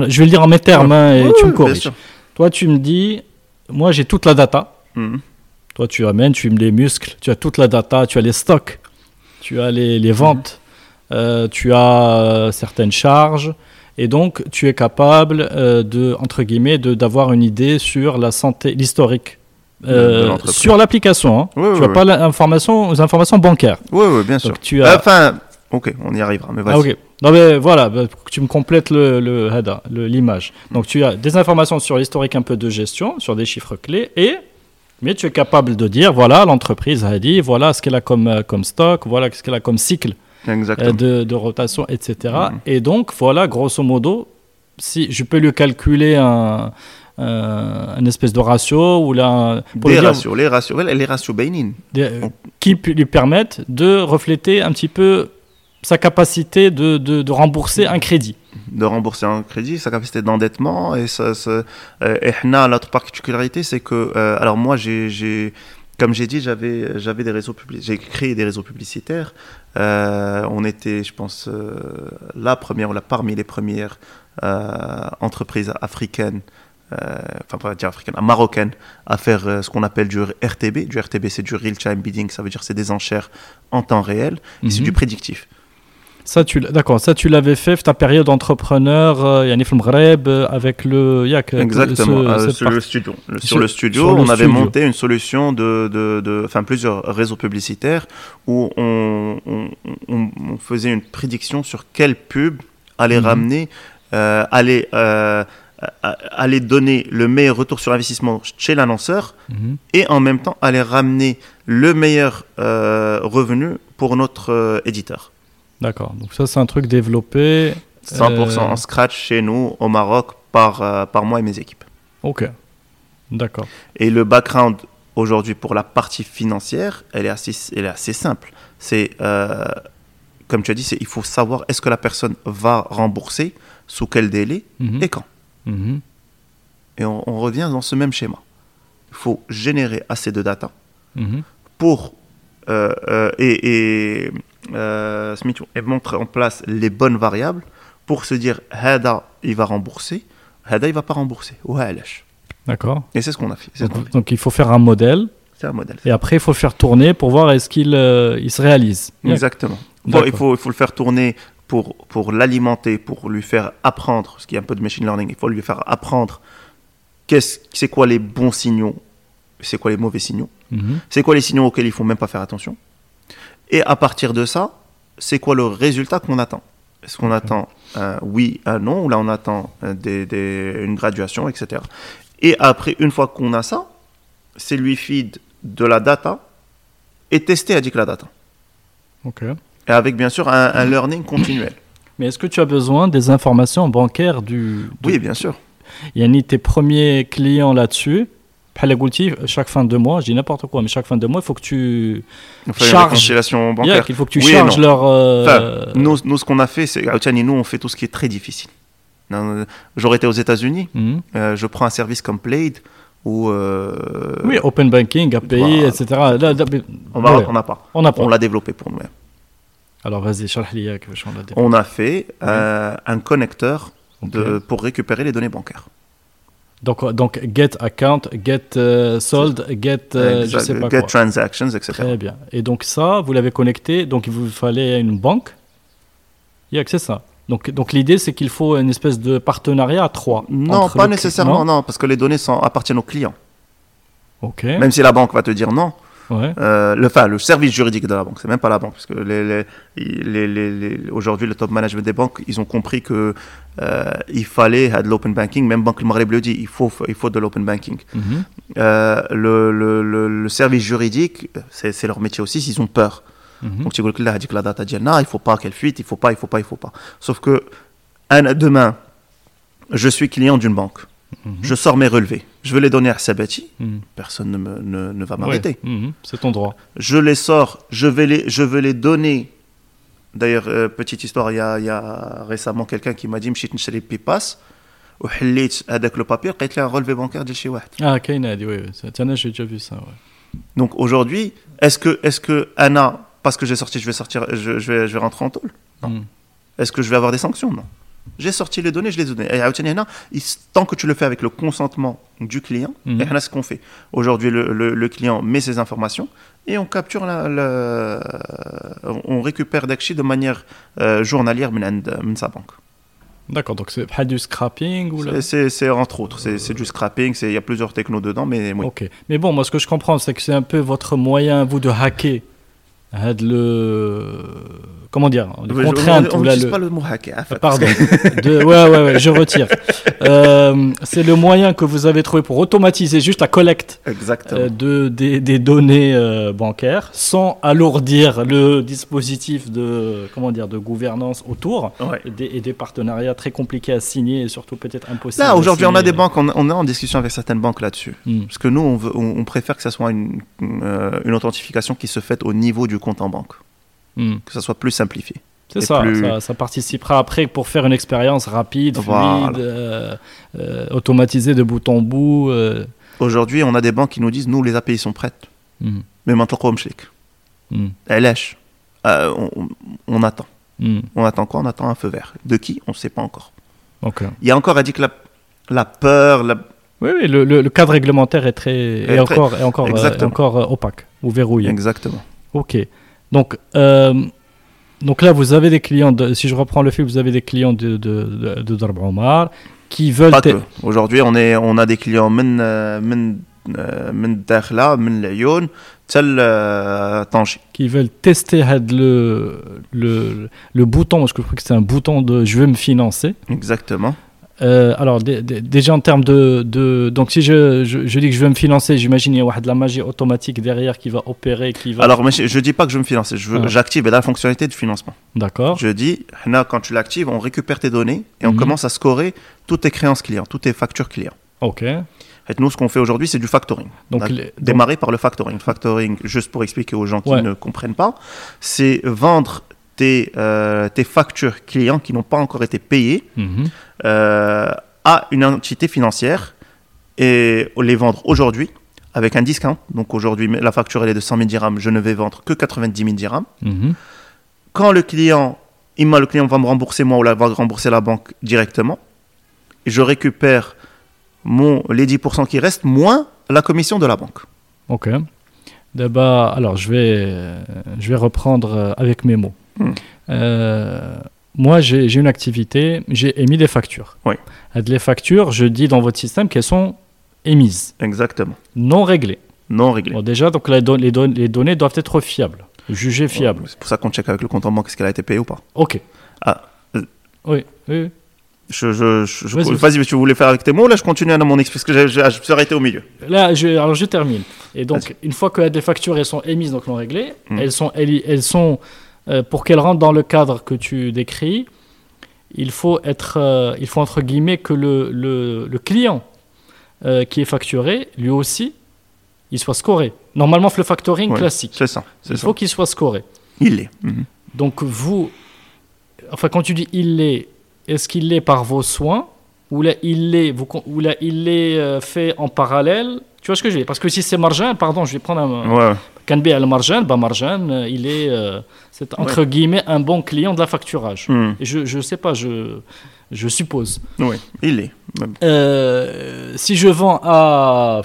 je vais le dire en mes termes, hein, et tu me corriges. Toi, tu me dis, moi, j'ai toute la data. Mhm. Toi, tu amènes, tu me les muscles, tu as toute la data, tu as les stocks, tu as les, les ventes, euh, tu as euh, certaines charges, et donc tu es capable euh, de, entre guillemets, d'avoir une idée sur la santé, l'historique. Euh, sur l'application, hein. Tu n'as pas l'information, les informations bancaires. Oui, oui, bien sûr. Donc tu as, Enfin, ok, on y arrivera. Mais vas-y. ah. Non mais voilà, bah, tu me complètes le, le l'image. Donc tu as des informations sur l'historique un peu de gestion, sur des chiffres clés, et mais tu es capable de dire voilà l'entreprise a dit, voilà ce qu'elle a comme euh, comme stock, voilà ce qu'elle a comme cycle euh, de, de rotation, etc. Mhm. Et donc voilà grosso modo, si je peux lui calculer un un, un espèce de ratio ou là pour Des lui dire- ratios, les ratios, les ratios des- euh, qui lui permettent de refléter un petit peu sa capacité de, de, de rembourser un crédit. de rembourser un crédit, sa capacité d'endettement. Et, ça, ça, euh, et l'autre particularité, c'est que, euh, alors moi, j'ai, j'ai- comme j'ai dit, j'avais, j'avais des réseaux j'ai créé des réseaux publicitaires. Euh, on était, je pense, euh, la première ou la parmi les premières entreprises africaines. euh, enfin pas dire africaine, marocaine, à faire euh, ce qu'on appelle du RTB. Du RTB, c'est du real time bidding, ça veut dire c'est des enchères en temps réel, et c'est Mhm. du prédictif. Ça, tu, d'accord, ça, tu l'avais fait, ta période entrepreneur, euh, Yanif Mreb, euh, avec le Yak. Exactement, euh, sur, le studio. Sur, le studio. on avait monté une solution de, enfin, plusieurs réseaux publicitaires où on, faisait une prédiction sur quelle pub allait mhm. ramener, euh, allait, allait donner le meilleur retour sur investissement chez l'annonceur mhm. et en même temps allait ramener le meilleur revenu pour notre éditeur. D'accord, donc ça c'est un truc développé. 100% Euh, en scratch chez nous au Maroc par, euh, par moi et mes équipes. Ok, d'accord. Et le background aujourd'hui pour la partie financière, elle est assez, elle est assez simple. C'est, euh, comme tu as dit, il faut savoir est-ce que la personne va rembourser, sous quel délai Mhm. et quand. Mhm. Et on, on revient dans ce même schéma. Il faut générer assez de data Mhm. pour euh, euh, et, et, euh, smitou, et mettre en place les bonnes variables pour se dire Hada il va rembourser, Hada il va pas rembourser. D'accord. Et c'est ce qu'on a fait. ce Donc, donc il faut faire un modèle C'est un modèle. et après il faut le faire tourner pour voir est-ce qu'il euh, il se réalise. Exactement. Bon, il, faut, il faut le faire tourner pour, pour l'alimenter, pour lui faire apprendre, ce qui est un peu de machine learning, il faut lui faire apprendre qu'est-ce, c'est quoi les bons signaux, c'est quoi les mauvais signaux, Mhm. c'est quoi les signaux auxquels il faut même pas faire attention. Et à partir de ça, c'est quoi le résultat qu'on attend? Est-ce qu'on attend un oui, un non, ou là on attend euh, des, des- une graduation, etc. Et après, une fois qu'on a ça, c'est lui feed de la data et tester avec la data. Ok. Et avec bien sûr un, un learning continuel. Mais est-ce que tu as besoin des informations bancaires du. de- Oui, bien sûr. Yani tes premiers clients là-dessus. بحال قلتي, chaque fin de mois, je dis n'importe quoi, mais chaque fin de mois, il faut que tu On fait Charge. une réconciliation bancaire. Yeah, il faut que tu Oui et charges non. leur. euh, Enfin, nous, nous, ce qu'on a fait, c'est. Aoutiani, nous, on fait tout ce qui est très difficile. Non, J'aurais été aux États-Unis, mhm. euh, je prends un service comme Plaid où. euh, Oui, open banking, API, Voilà. etc. Là, là, mais- Au Maroc, ouais, on n'a pas. on a pas. On l'a développé pour nous-mêmes. Alors vas-y, شرح لي إياك باش on l'a dit. On a fait euh, un connecteur de, Ok. pour récupérer les données bancaires. Donc, donc get account, get euh, sold, get euh, je Exact- sais pas Get quoi. transactions, etc. Très bien. Et donc ça, vous l'avez connecté, donc il vous fallait une banque. Yeah, c'est ça. Donc, donc l'idée, c'est qu'il faut une espèce de partenariat à trois. Non, pas nécessairement, non non, parce que les données sont, appartiennent aux clients. Ok. Même si la banque va te dire non, Ouais. Euh, le, enfin, le service juridique de la banque, c'est même pas la banque, parce que les, les, les, les- les- aujourd'hui, le top management des banques, ils ont compris que euh, il fallait de l'open banking. Même Banque Maghreb le dit, il faut, il faut de l'open banking. Mhm. Euh, le, le, le, le service juridique, c'est leur métier aussi, s'ils ont peur. Mhm. Donc, tu dit que la data dit, non, il faut pas qu'elle fuite, il faut pas, il faut pas, il faut pas. Sauf que un, demain, je suis client d'une banque, Mhm. je sors mes relevés, je veux les donner à Sabati, Mhm. personne ne, me, ne, ne va Ouais. m'arrêter Mhm. C'est ton droit. je les sors, je vais les, je vais les donner. D'ailleurs, euh, petite histoire, il y a, il y a récemment quelqu'un qui m'a dit مشيت نشري بيباس وحليت هذاك لو بابير لقيت لي un relevé bancaire ديال شي واحد. Ah, Kaina a dit, oui, oui. C'est- Tiens, j'ai déjà vu ça. Ouais. Donc aujourd'hui, est-ce que, est-ce que Anna, parce que j'ai sorti, je vais sortir, je, je vais, je vais rentrer en tôle Non. Mhm. Est-ce que je vais avoir des sanctions Non. j'ai sorti les données, je les ai données. Et tant que tu le fais avec le consentement du client, mm -hmm. ce qu'on fait. Aujourd'hui, le, client met ses informations et on capture, on récupère d'Akshi de manière euh, journalière de sa banque. D'accord, donc c'est pas du scrapping ou. C'est entre autres, c'est du euh, scrapping, il y a plusieurs technos dedans, mais oui. Ok, mais bon, moi ce que je comprends, c'est que c'est un peu votre moyen, vous, de hacker hein, de le. Comment dire Les Je- contraintes. on ou là, n'utilise le- pas le mot hacker. Ah, Pardon. De- Ouais, ouais, ouais, je retire. Euh, c'est le moyen que vous avez trouvé pour automatiser juste la collecte Exactement. euh, de, des, des données euh, bancaires sans alourdir le dispositif de, comment dire, de gouvernance autour Ouais. et des, et des partenariats très compliqués à signer et surtout peut-être impossibles. Là, aujourd'hui, on a des banques, on, on est en discussion avec certaines banques là-dessus. Hmm. Parce que nous, on, veut- on, on préfère que ça soit une, une authentification qui se fait au niveau du compte en banque. Hmm. Que ça soit plus simplifié. C'est ça, ça, participera après pour faire une expérience rapide, euh, euh, automatisée de bout en bout. Euh. Aujourd'hui, on a des banques qui nous disent nous, les API sont prêtes. Hmm. Mais maintenant, quoi, mm. Elle lèche. On, attend. Hmm. On attend quoi? On attend un feu vert. De qui? On ne sait pas encore. Il y a encore, elle dit que la, la peur. Oui, le, cadre réglementaire est, très, est, encore, est encore opaque ou verrouillé. Exactement. Ok. Donc, euh, donc là, vous avez des clients. De, si je reprends le fil, vous avez des clients de de, de, de Darb Omar qui veulent. Pas te- que. Aujourd'hui, on, est, on a des clients من من من داخله من العيون تل آه، طنجي qui veulent tester had le, le, le bouton, parce que je crois que c'est un bouton de je veux me financer. Exactement. Euh, alors, dé- dé- déjà en termes de, de. Donc, si je, je, je dis que je veux me financer, j'imagine qu'il y a de la magie automatique derrière qui va opérer, qui va. Alors, mais je ne dis pas que je veux me financer, Ah. j'active la fonctionnalité de financement. D'accord. Je dis, quand tu l'actives, on récupère tes données et on Mhm. commence à scorer toutes tes créances clients, toutes tes factures clients. Ok. Et nous, ce qu'on fait aujourd'hui, c'est du factoring. Donc, démarré par le factoring. Factoring, juste pour expliquer aux gens qui Ouais. ne comprennent pas, c'est vendre tes, euh, tes factures clients qui n'ont pas encore été payées Mhm. euh, à une entité financière et les vendre aujourd'hui avec un discount. Donc aujourd'hui, la facture elle est de 100 000 dirhams, je ne vais vendre que 90 000 dirhams. Mhm. Quand le client, le client va me rembourser moi ou la, va rembourser la banque directement, je récupère mon, les 10% qui restent moins la commission de la banque. Ok. D'abord, alors je vais, je vais reprendre euh, avec mes mots. Euh, moi, j'ai une activité, j'ai émis des factures. Oui. Les factures, je dis dans votre système qu'elles sont émises, Exactement. non réglées. Non réglé. Bon, déjà, donc don- les, don- les données doivent être fiables, jugées fiables. C'est pour ça qu'on check avec le compte en banque est-ce qu'elle a été payée ou pas. Ok. Ah, euh, Oui, oui, oui. Je, je, je- je- Vas-y. Mais tu voulais faire avec tes mots, là je continue à mon explication, parce que je me suis arrêté au milieu. Là, je, alors je termine. Et donc, une fois que les factures elles sont émises, donc non réglées, Mm. elles sont, elles, elles sont euh, pour qu'elles rentrent dans le cadre que tu décris, il faut être, euh, il faut entre guillemets que le, le, le client euh, qui est facturé, lui aussi, il soit scoré. Normalement, le factoring Ouais, classique, C'est ça. il ça. faut qu'il soit scoré. Il l'est. Mhm. Donc vous, enfin quand tu dis il l'est, est-ce qu'il l'est par vos soins ou là il l'est, vous, ou là il l'est fait en parallèle Tu vois ce que je veux dire? Parce que si c'est Marjan, pardon, je vais prendre un Ouais, ouais. Kanbi al Marjan, bah Marjan, il est, euh, c'est entre guillemets un bon client de la facturage. Et je je sais pas, je je suppose. Oui, il. Même. Euh, si je vends à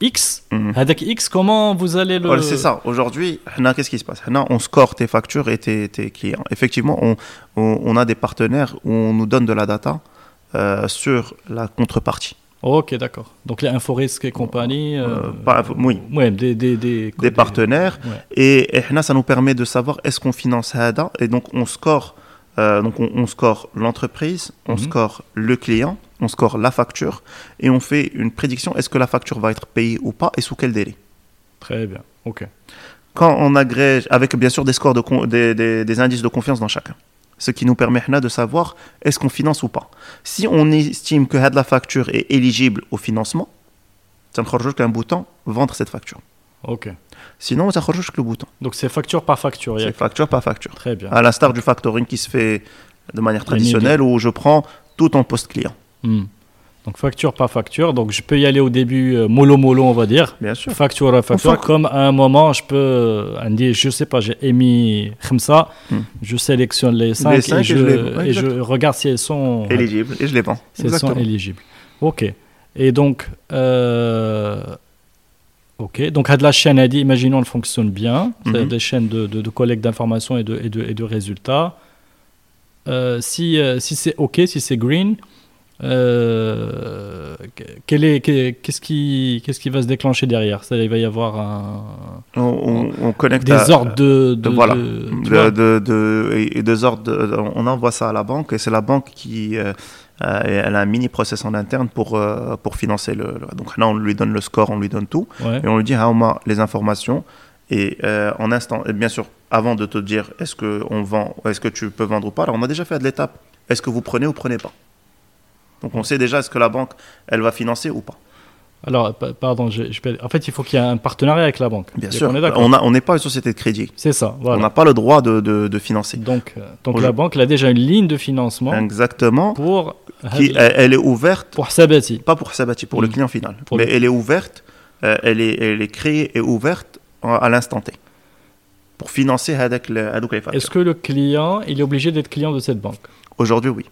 X, Mhm. avec X, comment vous allez le Voilà, c'est ça. Aujourd'hui, qu'est-ce qui se passe? On score tes factures et tes, tes clients. Effectivement, on, on, on a des partenaires où on nous donne de la data euh, sur la contrepartie. Ok, d'accord. Donc les Inforisque et compagnie. euh, Euh, oui. Ouais, des, des, des, Des partenaires. ouais. Et, et ça nous permet de savoir est-ce qu'on finance Hada? Et donc, on score, euh, donc on, on score l'entreprise, on Mhm. score le client, on score la facture et on fait une prédiction est-ce que la facture va être payée ou pas et sous quel délai? Très bien. Ok. quand on agrège, avec bien sûr des scores, de des indices de confiance dans chacun. Ce qui nous permet de savoir est-ce qu'on finance ou pas. Si on estime que la facture est éligible au financement, ça ne change qu'un bouton vendre cette facture. Ok. Sinon, ça change que le bouton. Donc c'est facture par facture. C'est facture par facture. Très bien. À l'instar du factoring qui se fait de manière traditionnelle où je prends tout en post client. Hmm. Donc facture par facture. Donc je peux y aller au début euh, mollo mollo, on va dire. Bien sûr. Facture à facture. Enfin, Comme à un moment, je peux euh, indiquer, je sais pas, j'ai émis Khamsa, Hmm. je sélectionne les 5 cinq et, et je, je les- ouais, et je exact. regarde si elles sont, Éligible et je les vends. si elles sont éligibles. Ok. Et donc, euh, ok. Donc à de la chaîne a dit, imaginons, elle fonctionne bien. Mhm. des chaînes de, de- de collecte d'informations et de, et, de, et de résultats. Euh, si euh, si c'est ok, si c'est green, euh, quel est, qu'est-ce qui, qu'est-ce qui va se déclencher derrière? Ça, il va y avoir un, On, on- on connecte des à- ordres de, de, voilà. de- de, et ordres on envoie ça à la banque et c'est la banque qui euh, elle a un mini process en interne pour, euh, pour financer le, le- donc là on lui donne le score on lui donne tout Ouais. et on lui dit ah, on a les informations et euh, en instant bien sûr avant de te dire est-ce que on vend est-ce que tu peux vendre ou pas alors on a déjà fait de l'étape est-ce que vous prenez ou prenez pas? Donc on sait déjà est-ce que la banque elle va financer ou pas Alors, pa- pardon, je, je peux- en fait, il faut qu'il y ait un partenariat avec la banque. bien sûr On n'est pas une société de crédit C'est ça, on n'a pas le droit de, de, de financer Donc, euh, donc la banque elle a déjà une ligne de financement exactement pour, qui elle, elle est ouverte pour Sabati. pas pour Sabati, pour le Mm. client final. Pour Mais le- elle est ouverte, euh, elle, est, elle est créée et ouverte à, à l'instant T. Pour financer Hadak le- Hadouk les factures. Est-ce que le client, il est obligé d'être client de cette banque? Aujourd'hui, oui.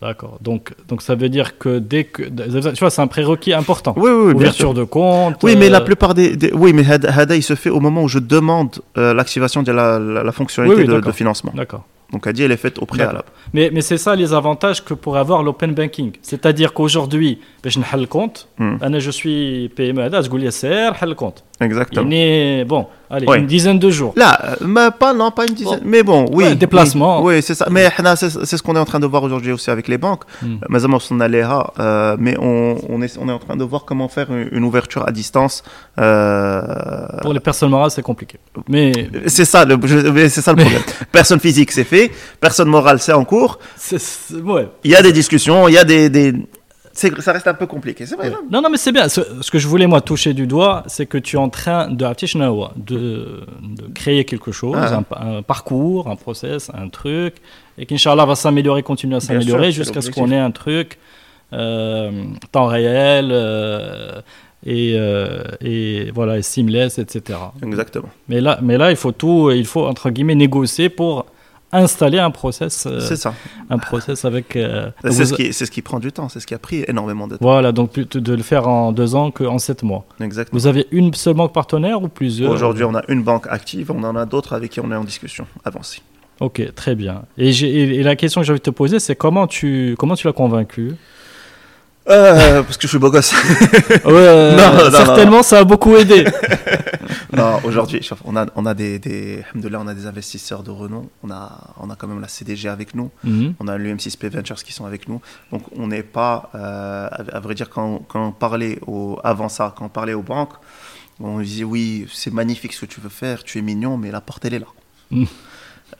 D'accord. Donc, donc ça veut dire que dès que tu vois, c'est un prérequis important. Oui, oui, oui Ouverture de compte. Oui, mais la euh, plupart des, oui, mais Hada, il se fait au moment où je demande euh, l'activation de la, la, fonctionnalité de, financement. D'accord. Donc Hadi, elle est faite au préalable. Mais, mais c'est ça les avantages que pourrait avoir l'open banking. C'est-à-dire qu'aujourd'hui, ben, je n'ai le compte. Mm. Je suis PME Hada, je goulais le compte. Exactement. Il est bon allez, Ouais. une dizaine de jours. Là, euh, mais pas, non, pas une dizaine. Mais bon, oui. Ouais, déplacement. Oui, oui, c'est ça. Mais c'est ce qu'on est en train de voir aujourd'hui aussi avec les banques. Hmm. Mais on à, euh, mais on, on, est, on est en train de voir comment faire une, une ouverture à distance. euh, Pour les personnes morales, c'est compliqué. Mais c'est ça, le, c'est ça le Mais- problème. Personne physique, c'est fait. Personne morale, c'est en cours. c'est- c'est- ouais. Il y a des discussions, il y a des. des... c'est- Ça reste un peu compliqué, c'est vrai. Non, non, mais c'est bien. Ce, ce que je voulais, moi, toucher du doigt, c'est que tu es en train de, de, de créer quelque chose, Ah. un, un parcours, un process, un truc, et qu'Inch'Allah va s'améliorer, continuer à s'améliorer jusqu'à ce qu'on ait un truc euh, temps réel, euh, et, euh, et voilà, et seamless, etc. Exactement. Mais là, mais là, il faut tout, il faut entre guillemets négocier pour installer un process. euh, C'est ça. un process avec. euh, C'est vous- ce, qui, c'est ce qui prend du temps, c'est ce qui a pris énormément de temps. Voilà, donc de le faire en deux ans qu'en sept mois. Exactement. Vous avez une seule banque partenaire ou plusieurs? Aujourd'hui, on a une banque active, on en a d'autres avec qui on est en discussion avancée. Ok, très bien. Et, j'ai- et- et la question que j'ai envie de te poser, c'est comment tu, comment tu l'as convaincu? Euh, parce que je suis beau gosse. Ouais, euh, Non, non, certainement, ça a beaucoup aidé. non, aujourd'hui, on a, on a des, on a des investisseurs de renom. On a, on a quand même la CDG avec nous. Mhm. On a l'UM6P Ventures qui sont avec nous. Donc, on n'est pas, euh, à, à vrai dire, quand, quand on parlait au, avant ça, quand on parlait aux banques, on disait oui, c'est magnifique ce que tu veux faire, tu es mignon, mais la porte, elle est là. Mm.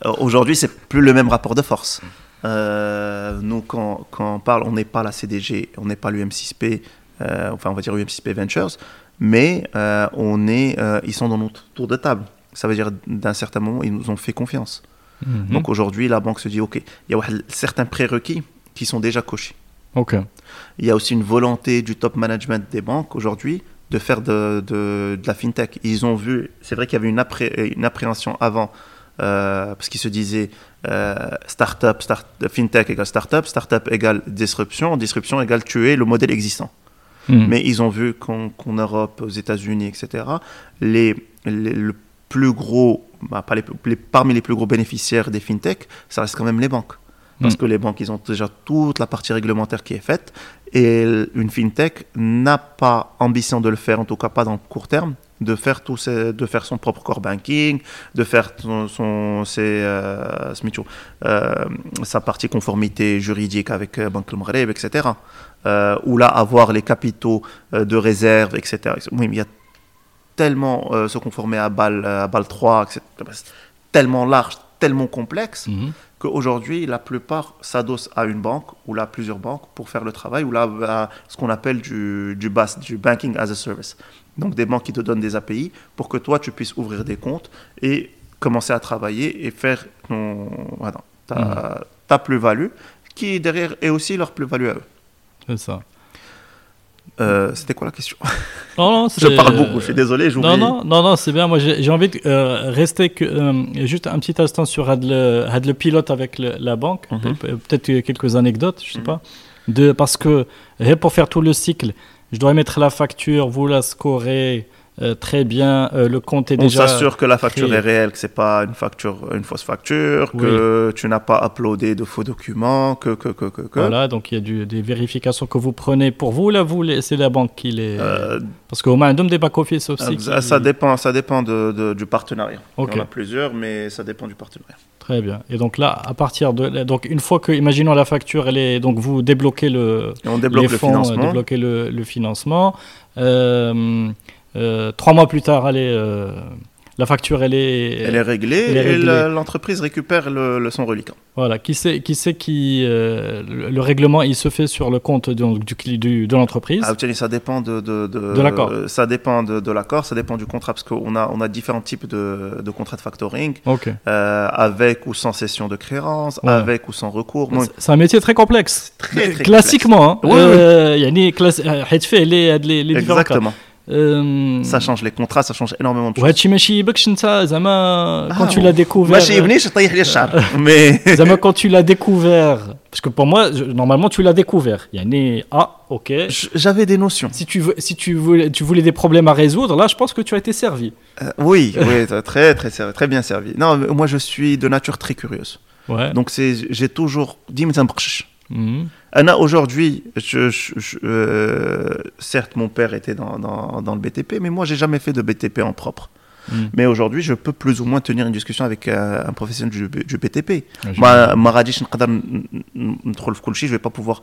Euh, Aujourd'hui, c'est plus le même rapport de force. Euh, nous, quand, quand on parle, on n'est pas la CDG, on n'est pas l'UM6P, euh, enfin, on va dire UM6P Ventures, mais euh, on est, ils sont dans notre tour de table. Ça veut dire, d'un certain moment, ils nous ont fait confiance. Mhm. Donc aujourd'hui, la banque se dit, OK, il y a certains prérequis qui sont déjà cochés. ok. Il y a aussi une volonté du top management des banques aujourd'hui de faire de, de- de la fintech. Ils ont vu, c'est vrai qu'il y avait une, appré- une appréhension avant, euh, parce qu'ils se disaient euh, startup, start, fintech égale startup, startup égale disruption, disruption égale tuer le modèle existant. Mhm. Mais ils ont vu qu'en Europe, aux États-Unis, etc., les, les- le plus gros, bah, pas les, les- parmi les plus gros bénéficiaires des fintech, ça reste quand même les banques. Parce Mm. que les banques, ils ont déjà toute la partie réglementaire qui est faite. Et une fintech n'a pas ambition de le faire, en tout cas pas dans le court terme, de faire, tout ces- de faire son propre core banking, de faire son, son- ses, euh, euh, sa partie conformité juridique avec euh, Banque Le Maghreb, etc. Ou là, avoir les capitaux de réserve, etc. Oui, mais il y a tellement se conformer à BAL, à BAL 3, etc. Tellement large, tellement complexe Mhm. Qu'aujourd'hui, la plupart s'adossent à une banque ou là plusieurs banques pour faire le travail ou là à ce qu'on appelle du, du BAS, du Banking as a Service. Donc des banques qui te donnent des API pour que toi, tu puisses ouvrir des comptes et commencer à travailler et faire ton, voilà, ta, ta plus-value qui derrière est aussi leur plus-value à eux. C'est ça. Euh, C'était quoi la question? Non, non, Je parle beaucoup, je suis désolé, j'oublie. Non, non, non, non, c'est bien. Moi, j'ai envie de euh, rester que, euh, juste un petit instant sur had le, had le pilote avec le- la banque. Mhm. Pe- pe- Peut-être quelques anecdotes, je sais Mhm. pas. De, parce que pour faire tout le cycle, je dois mettre la facture, vous la scorez euh, très bien, euh, le compte est On déjà. s'assure que la facture créé. est réelle, que c'est pas une facture, une fausse facture, que tu n'as pas uploadé de faux documents, que que que que. que. Voilà, donc il y a du- des vérifications que vous prenez pour vous. Là, vous, c'est la banque qui les. Euh, Parce qu'au moins, un des back-office aussi. ça, qui- ça dépend, ça dépend de, de- du partenariat. Ok. Il y en a plusieurs, mais ça dépend du partenariat. Très bien. Et donc là, à partir de. Donc, une fois que, imaginons la facture, elle est. Donc, vous débloquez le, Et on débloque les le fonds, financement. euh, débloquer le, le financement. Euh, euh, trois mois plus tard, elle est, euh, la facture, elle est, elle est réglée et l'entreprise récupère le, son reliquant. Voilà, qui sait qui, sait qui euh, le règlement, il se fait sur le compte de, du, de l'entreprise. Ah, ça dépend de, de, de, l'accord. Ça dépend de, l'accord, ça dépend du contrat, parce qu'on a, on a différents types de, contrats de factoring, okay. Euh, avec ou sans cession de créance, avec ou sans recours. C'est un métier très complexe. Très, très Classiquement, hein. il y a les, les, les différents Ça change les contrats, ça change énormément de choses. وهادشي ما يشيبكش انت زعما quand Ah, tu l'as découvert Moi, j'ai venu, je taille les chars. Mais. زعما quand tu l'as découvert parce que pour moi je- normalement tu l'as découvert يعني ah ok J'avais des notions. si tu veux si tu voulais tu voulais des problèmes à résoudre là je pense que tu as été servi Euh, oui, oui, très, très, servi- très bien servi. Non, mais moi, je suis de nature très curieuse. ouais Donc, c'est, j'ai toujours dit, mais ça me Anna, aujourd'hui, certes, mon père était dans, le BTP, mais moi, j'ai jamais fait de BTP en propre. Mais aujourd'hui, je peux plus ou moins tenir une discussion avec un professionnel du, BTP. Moi, je ne vais pas pouvoir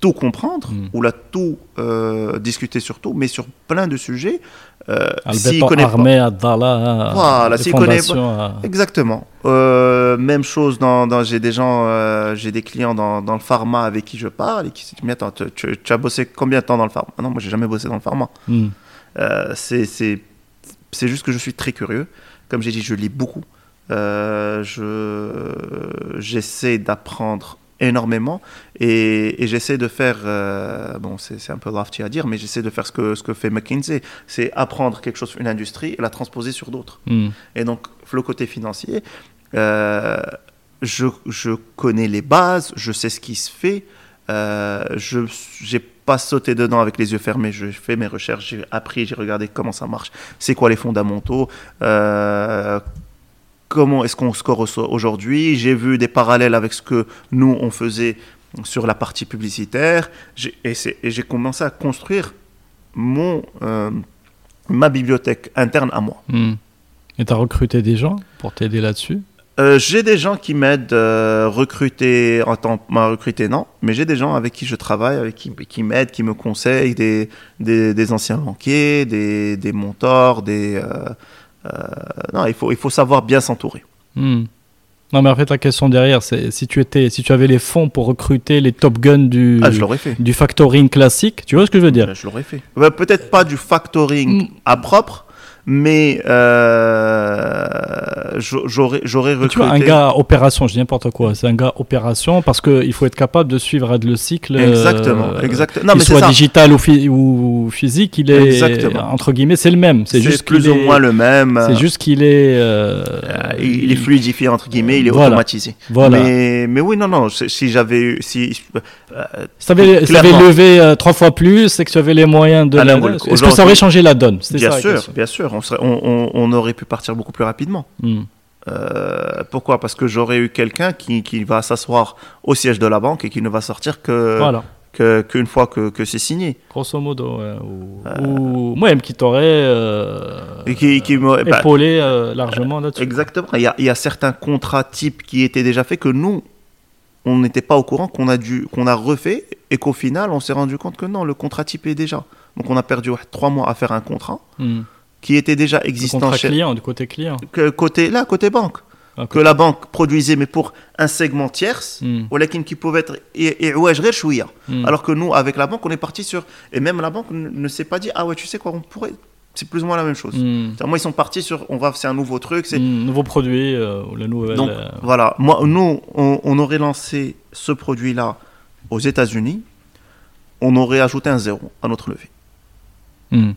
tout comprendre Mm. ou là tout euh, discuter sur tout, mais sur plein de sujets. Euh, s'il connaît pas- armé Dala Voilà, s'il connaît à- Exactement. Euh, même chose dans, dans- j'ai des gens, euh, j'ai des clients dans, dans le pharma avec qui je parle et qui se disent mais attends, tu, tu- tu as bossé combien de temps dans le pharma? Non, moi j'ai jamais bossé dans le pharma. Euh, c'est, c'est, c'est juste que je suis très curieux. Comme j'ai dit, je lis beaucoup. Euh, je, j'essaie d'apprendre énormément et, et j'essaie de faire, euh, bon c'est un peu lofty à dire, mais j'essaie de faire ce que, ce que fait McKinsey, c'est apprendre quelque chose, une industrie et la transposer sur d'autres. Hmm. Et donc le côté financier, euh, je, je connais les bases, je sais ce qui se fait, euh, je j'ai pas sauté dedans avec les yeux fermés, je fais mes recherches, j'ai appris, j'ai regardé comment ça marche, c'est quoi les fondamentaux, comment est-ce qu'on score au- aujourd'hui, j'ai vu des parallèles avec ce que nous on faisait sur la partie publicitaire, et j'ai commencé à construire mon euh, ma bibliothèque interne à moi. Hmm. Et tu as recruté des gens pour t'aider là-dessus? Euh, j'ai des gens qui m'aident euh, recruter en temps m'a recruté non mais j'ai des gens avec qui je travaille avec qui, qui m'aident qui me conseillent des, des, des anciens banquiers des, des mentors des euh, non il faut il faut savoir bien s'entourer Hmm. Non, mais en fait, la question derrière, c'est si tu étais, si tu avais les fonds pour recruter les top guns du, ah du factoring classique, tu vois ce que je veux dire? Je l'aurais fait Ouais, peut-être pas du factoring Mm. à propre mais euh, j'a- j'aurais recruté Tu vois, un gars opération, je dis n'importe quoi, c'est un gars opération parce qu'il faut être capable de suivre le cycle. euh, exactement exactement qu'il mais c'est soit ça digital ou, phy- ou physique, il est Exactement. entre guillemets, c'est le même. C'est juste plus ou est- moins le même C'est juste qu'il est. euh, Euh, il est fluidifié entre guillemets, il est Voilà. automatisé. Voilà. Mais, mais oui, non, non. Si j'avais eu, si euh, Si tu avais, levé euh, trois fois plus et que tu avais les moyens de. Est-ce que ça aurait changé la donne? Bien ça, sûr, bien sûr, on, serait, on, on- on aurait pu partir beaucoup plus rapidement. Hmm. Euh, pourquoi? Parce que j'aurais eu quelqu'un qui, qui va s'asseoir au siège de la banque et qui ne va sortir que Voilà. qu'une fois que, que c'est signé. Grosso modo, ouais. ou, ou même qui t'aurait euh, qui, qui me- bah, épaulé euh, largement là-dessus. Exactement. Il y, a, il y a certains contrats types qui étaient déjà faits que nous, on n'était pas au courant, qu'on a, dû, qu'on a refait et qu'au final, on s'est rendu compte que non, le contrat type est déjà. Donc on a perdu ouais, trois mois à faire un contrat Hmm qui était déjà existant chez client, du côté client, que côté là, côté banque, ah, que la banque produisait, mais pour un segment tierce, ou mm. qui pouvait être mm. Alors que nous, avec la banque, on est parti sur et même la banque ne s'est pas dit ah ouais, tu sais quoi, on pourrait c'est plus ou moins la même chose. Mm. Moi, ils sont partis sur, on va, c'est un nouveau truc, c'est hmm, nouveau produit, euh, la nouvelle. Donc euh, voilà, moi, nous, on, aurait lancé ce produit-là aux États-Unis, on aurait ajouté un zéro à notre levée. Mm.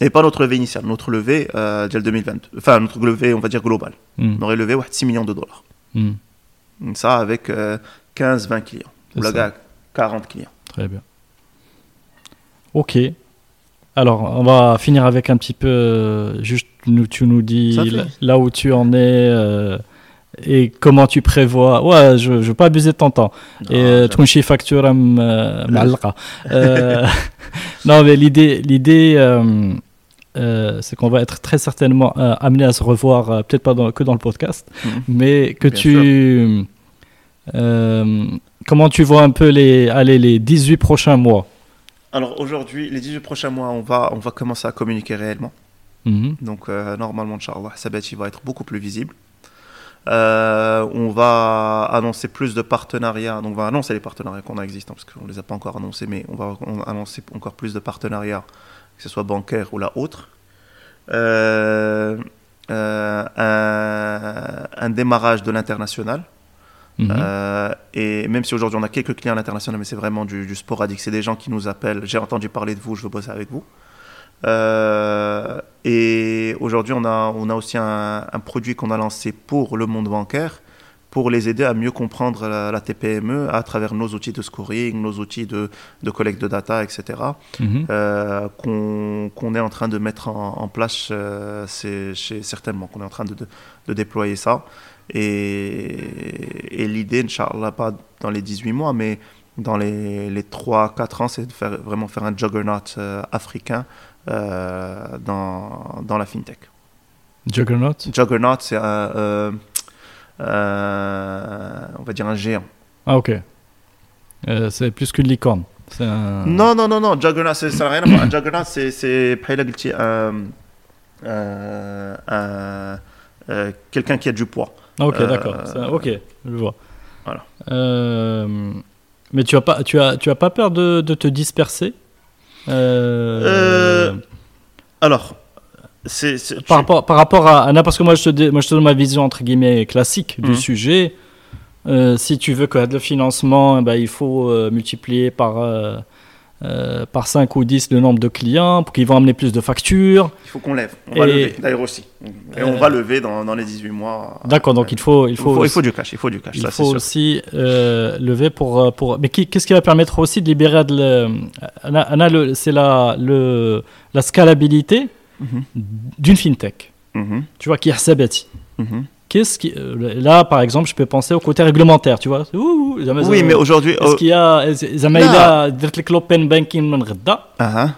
Et pas notre levée initiale, notre levée euh, 2020, enfin notre levée, on va dire globale. Mm. On aurait levé 6 millions de dollars. Hmm. Ça avec euh, 15-20 clients. Ou la gars, 40 clients. Très bien. Ok. Alors, on va finir avec un petit peu, euh, juste tu nous dis là, où tu en es euh, et comment tu prévois ouais je ne veux pas abuser de ton temps non, et euh, Tunchi facture non mais l'idée l'idée euh, c'est qu'on va être très certainement euh, amené à se revoir, euh, peut-être pas dans- que dans le podcast, Mhm. mais que Bien tu, comment tu vois un peu les, allez, les 18 prochains mois? Alors aujourd'hui, les 18 prochains mois, on va, on va commencer à communiquer réellement. Mhm. Donc normalement, Inch'Allah, Sabati va être beaucoup plus visible. On va annoncer plus de partenariats. Donc on va annoncer les partenariats qu'on a existants parce qu'on ne les a pas encore annoncés, mais on va on- annoncer encore plus de partenariats, que ce soit bancaire ou la autre. Euh, euh, un, un démarrage de l'international. Mhm. Euh, et même si aujourd'hui on a quelques clients à l'international, mais c'est vraiment du, du sporadique, c'est des gens qui nous appellent. J'ai entendu parler de vous, je veux bosser avec vous. Et aujourd'hui, on a, on a aussi un, un produit qu'on a lancé pour le monde bancaire pour les aider à mieux comprendre la, la TPME à travers nos outils de scoring, nos outils de, de collecte de data, etc. Mhm. euh, qu'on est en train de mettre en, en place euh, chez certainement qu'on est en train de, de, de déployer ça et, et l'idée Inch'Allah pas dans les 18 mois mais dans les, les 3-4 ans c'est de faire, vraiment faire un juggernaut euh, africain euh, dans, dans la fintech Juggernaut? juggernaut c'est un euh, euh, on va dire un géant. Ah ok. Euh, c'est plus qu'une licorne. Un... Non, non, non, non. Juggernaut, ça n'a rien à voir. Juggernaut, c'est euh, quelqu'un qui a du poids. Ah, ok, d'accord. Ok, je vois. Voilà. Mais tu as pas, tu as, tu as pas peur de, de te disperser? Alors, par, rapport, par rapport à Anna, parce que moi je, te, moi je te donne ma vision entre guillemets classique du Mhm. sujet. euh, si tu veux que le financement, eh ben, il faut euh, multiplier par, euh, par 5 ou 10 le nombre de clients pour qu'ils vont amener plus de factures. Il faut qu'on lève. On va lever, d'ailleurs aussi. Et on va lever dans, dans les 18 mois. D'accord, donc il faut, il il faut, il faut du cash. Il faut du cash, il ça faut aussi lever pour, pour. Mais qu'est-ce qui va permettre aussi de libérer de le- on a- on a le- c'est la, le, la scalabilité d'une fintech. mhm, Tu vois, qui est Sabati. mhm. Qu'est-ce qui, euh, là, par exemple, je peux penser au côté réglementaire, tu vois. Ouh, زعما Oui, زعما- mais aujourd'hui. Est-ce oh, qu'il y a زعما لا. إلا درت لك l'open banking من غدا ah, ah.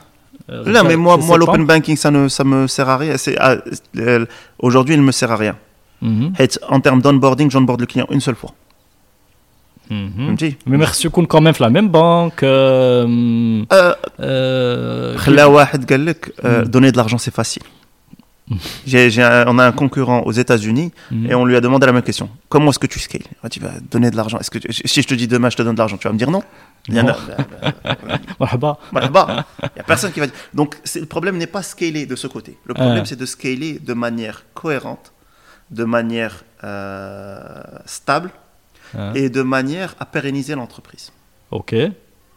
euh, Non, mais je moi, sais moi pas. l'open banking, ça ne ça me sert à rien. C'est, ah, euh, aujourd'hui, il ne me sert à rien. Mhm. حيت En termes d'onboarding, j'onboard le client une seule fois. Mhm. فهمتي Mais merci يكون quand même في la même banque. euh, Euh, euh, خلا واحد قال لك euh, Mm. donner de l'argent c'est facile. J'ai- j'ai un- on a un concurrent aux États-Unis Mhm. et on lui a demandé la même question. Comment est-ce que tu scales Ah, Tu vas donner de l'argent. Est-ce que tu- si je te dis demain je te donne de l'argent, tu vas me dire non Il y en a. مرحبا. Marhaba. Il y a personne qui va dire. Donc c'est- le problème n'est pas scaler de ce côté. Le problème Ouais. c'est de scaler de manière cohérente, de manière euh, stable et de manière à pérenniser l'entreprise. Ok.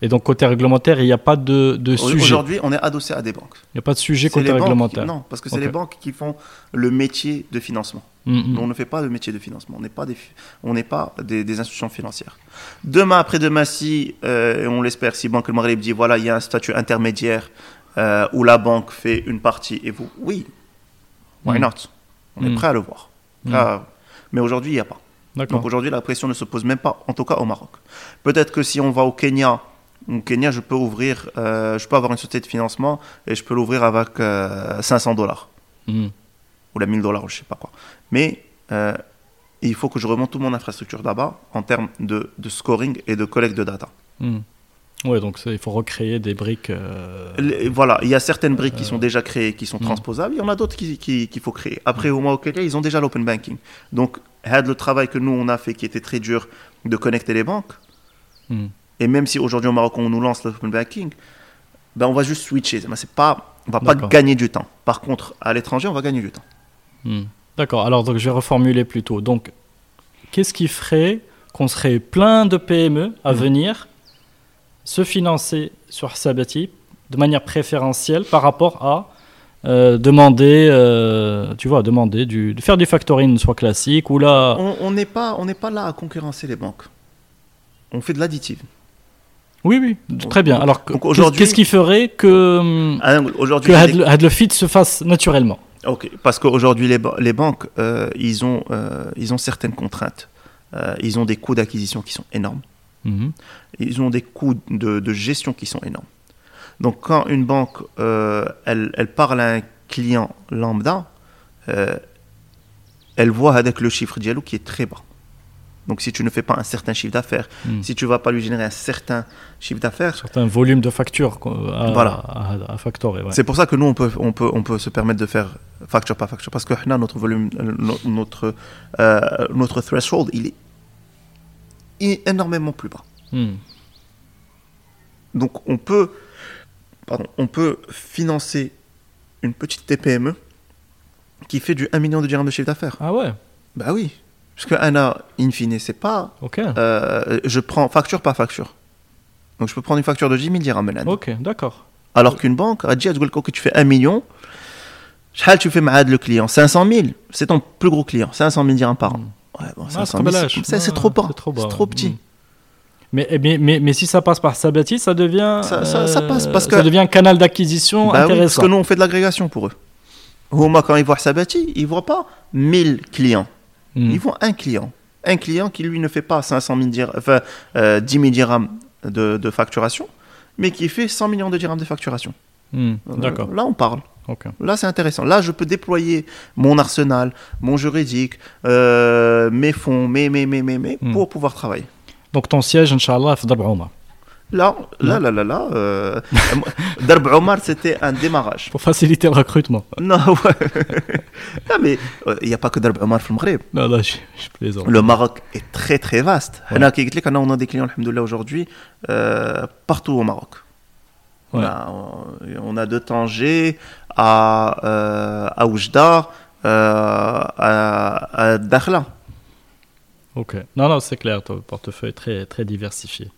Et donc côté réglementaire, il n'y a pas de, de sujet. Aujourd'hui, on est adossé à des banques. Il n'y a pas de sujet côté réglementaire. qui- non, parce que c'est les banques qui font le métier de financement. Mhm. Nous, on ne fait pas le métier de financement. On n'est pas des, on pas des, des institutions financières. Demain, après-demain, si, euh, on l'espère, si Banque Le Maghreb dit voilà, il y a un statut intermédiaire euh, où la banque fait une partie et vous, oui, why Mm. not? On est Mm. prêt à le voir. Mm. Mais aujourd'hui, il n'y a pas. Donc aujourd'hui, la pression ne se pose même pas, en tout cas au Maroc. Peut-être que si on va au Kenya, au Kenya, je peux ouvrir, euh, je peux avoir une société de financement et je peux l'ouvrir avec euh, 500 dollars ou la 1000 dollars, je sais pas quoi. Mais euh, il faut que je remonte toute mon infrastructure là-bas en termes de, de scoring et de collecte de data. Mhm. Ouais, donc il faut recréer des briques. euh, Les- voilà, il y a certaines briques qui sont déjà créées, qui sont Mm. transposables, il y en a d'autres qui- qui- qu'il faut créer. Après, au moins au Kenya, ils ont déjà l'open banking. Donc, had le travail que nous, on a fait, qui était très dur, de connecter les banques, Mhm. et même si aujourd'hui au Maroc, on nous lance l'open banking, ben, on va juste switcher. Mais c'est pas, on va pas gagner du temps. Par contre, à l'étranger, on va gagner du temps. Hmm. D'accord, alors donc, je vais reformuler plutôt. Donc, qu'est-ce qui ferait qu'on serait plein de PME à Mhm. venir se financer sur Sabati de manière préférentielle par rapport à euh, demander, euh, tu vois, demander du, de faire du factoring soit classique ou là. On on n'est pas, on pas là à concurrencer les banques. On fait de l'additive. Oui, oui, très bien. Alors, que- qu'est-ce qui ferait que, Ah, que Aujourd'hui, fit se fasse naturellement? Ok, parce qu'aujourd'hui, les, ba- les banques, euh, ils, ont, euh, ils ont certaines contraintes. Ils ont des coûts d'acquisition qui sont énormes. Mhm. Ils ont des coûts de, de gestion qui sont énormes. Donc, quand une banque, euh, elle, elle parle à un client lambda, euh, elle voit avec le chiffre dialogue qui est très bas. Donc, si tu ne fais pas un certain chiffre d'affaires, Mm. si tu ne vas pas lui générer un certain chiffre d'affaires, Certains volumes de factures quoi, à, Voilà. à, à factorer. ouais. C'est pour ça que nous, on peut, on peut, on peut se permettre de faire facture par facture. Parce que là, notre volume, euh, no- notre, euh, notre threshold, il est énormément plus bas. Hmm. Donc, on peut, on peut financer une petite TPME qui fait du 1 million de dirhams de chiffre d'affaires. Ah ouais? Bah oui. Parce qu'Anna, in fine, c'est pas. Ok. Euh, je prends facture par facture. Donc je peux prendre une facture de 10 000 dirhams Ok, d'accord. Alors qu'une banque, a dit à que tu fais 1 million, tu fais malade le client 500 000, c'est ton plus gros client, 500 000 dirhams par an. Hmm. Ouais, bon, ah, ah c'est trop bas. C'est trop, petit. Hmm. Mais, eh mais, mais, mais si ça passe par Sabati, ça devient, Ça- ça- ça passe, parce ça que- devient un canal d'acquisition Bah oui, parce intéressant. que nous, on fait de l'agrégation pour eux. Huma, quand ils voient Sabati, ils ne voient pas 1000 clients. Hmm. Ils voient un client. Un client qui, lui, ne fait pas 500 000 dirhams, enfin, euh, 10 000 dirhams de, de facturation, mais qui fait 100 millions de dirhams de facturation. Hmm, Euh, D'accord. Là, on parle. Ok. Là, c'est intéressant. Là, je peux déployer mon arsenal, mon juridique, euh, mes fonds, mes, mes, mes, mes, mes, Hmm. pour pouvoir travailler. Donc ton siège, Inch'Allah, à Darb Omar. Là, là, là, là, là. Euh, Darb Omar, c'était un démarrage. Pour faciliter le recrutement. Non, ouais. non mais euh, il n'y a pas que Darb Omar dans le Maghreb. Non, là, je, plaisante. Le Maroc est très, très vaste. Ouais. On a des clients, alhamdoulilah, aujourd'hui, euh, partout au Maroc. On, a, de Tanger à, Oujda, à Dakhla. Ok. Non, non, c'est clair, ton portefeuille est très, très diversifié.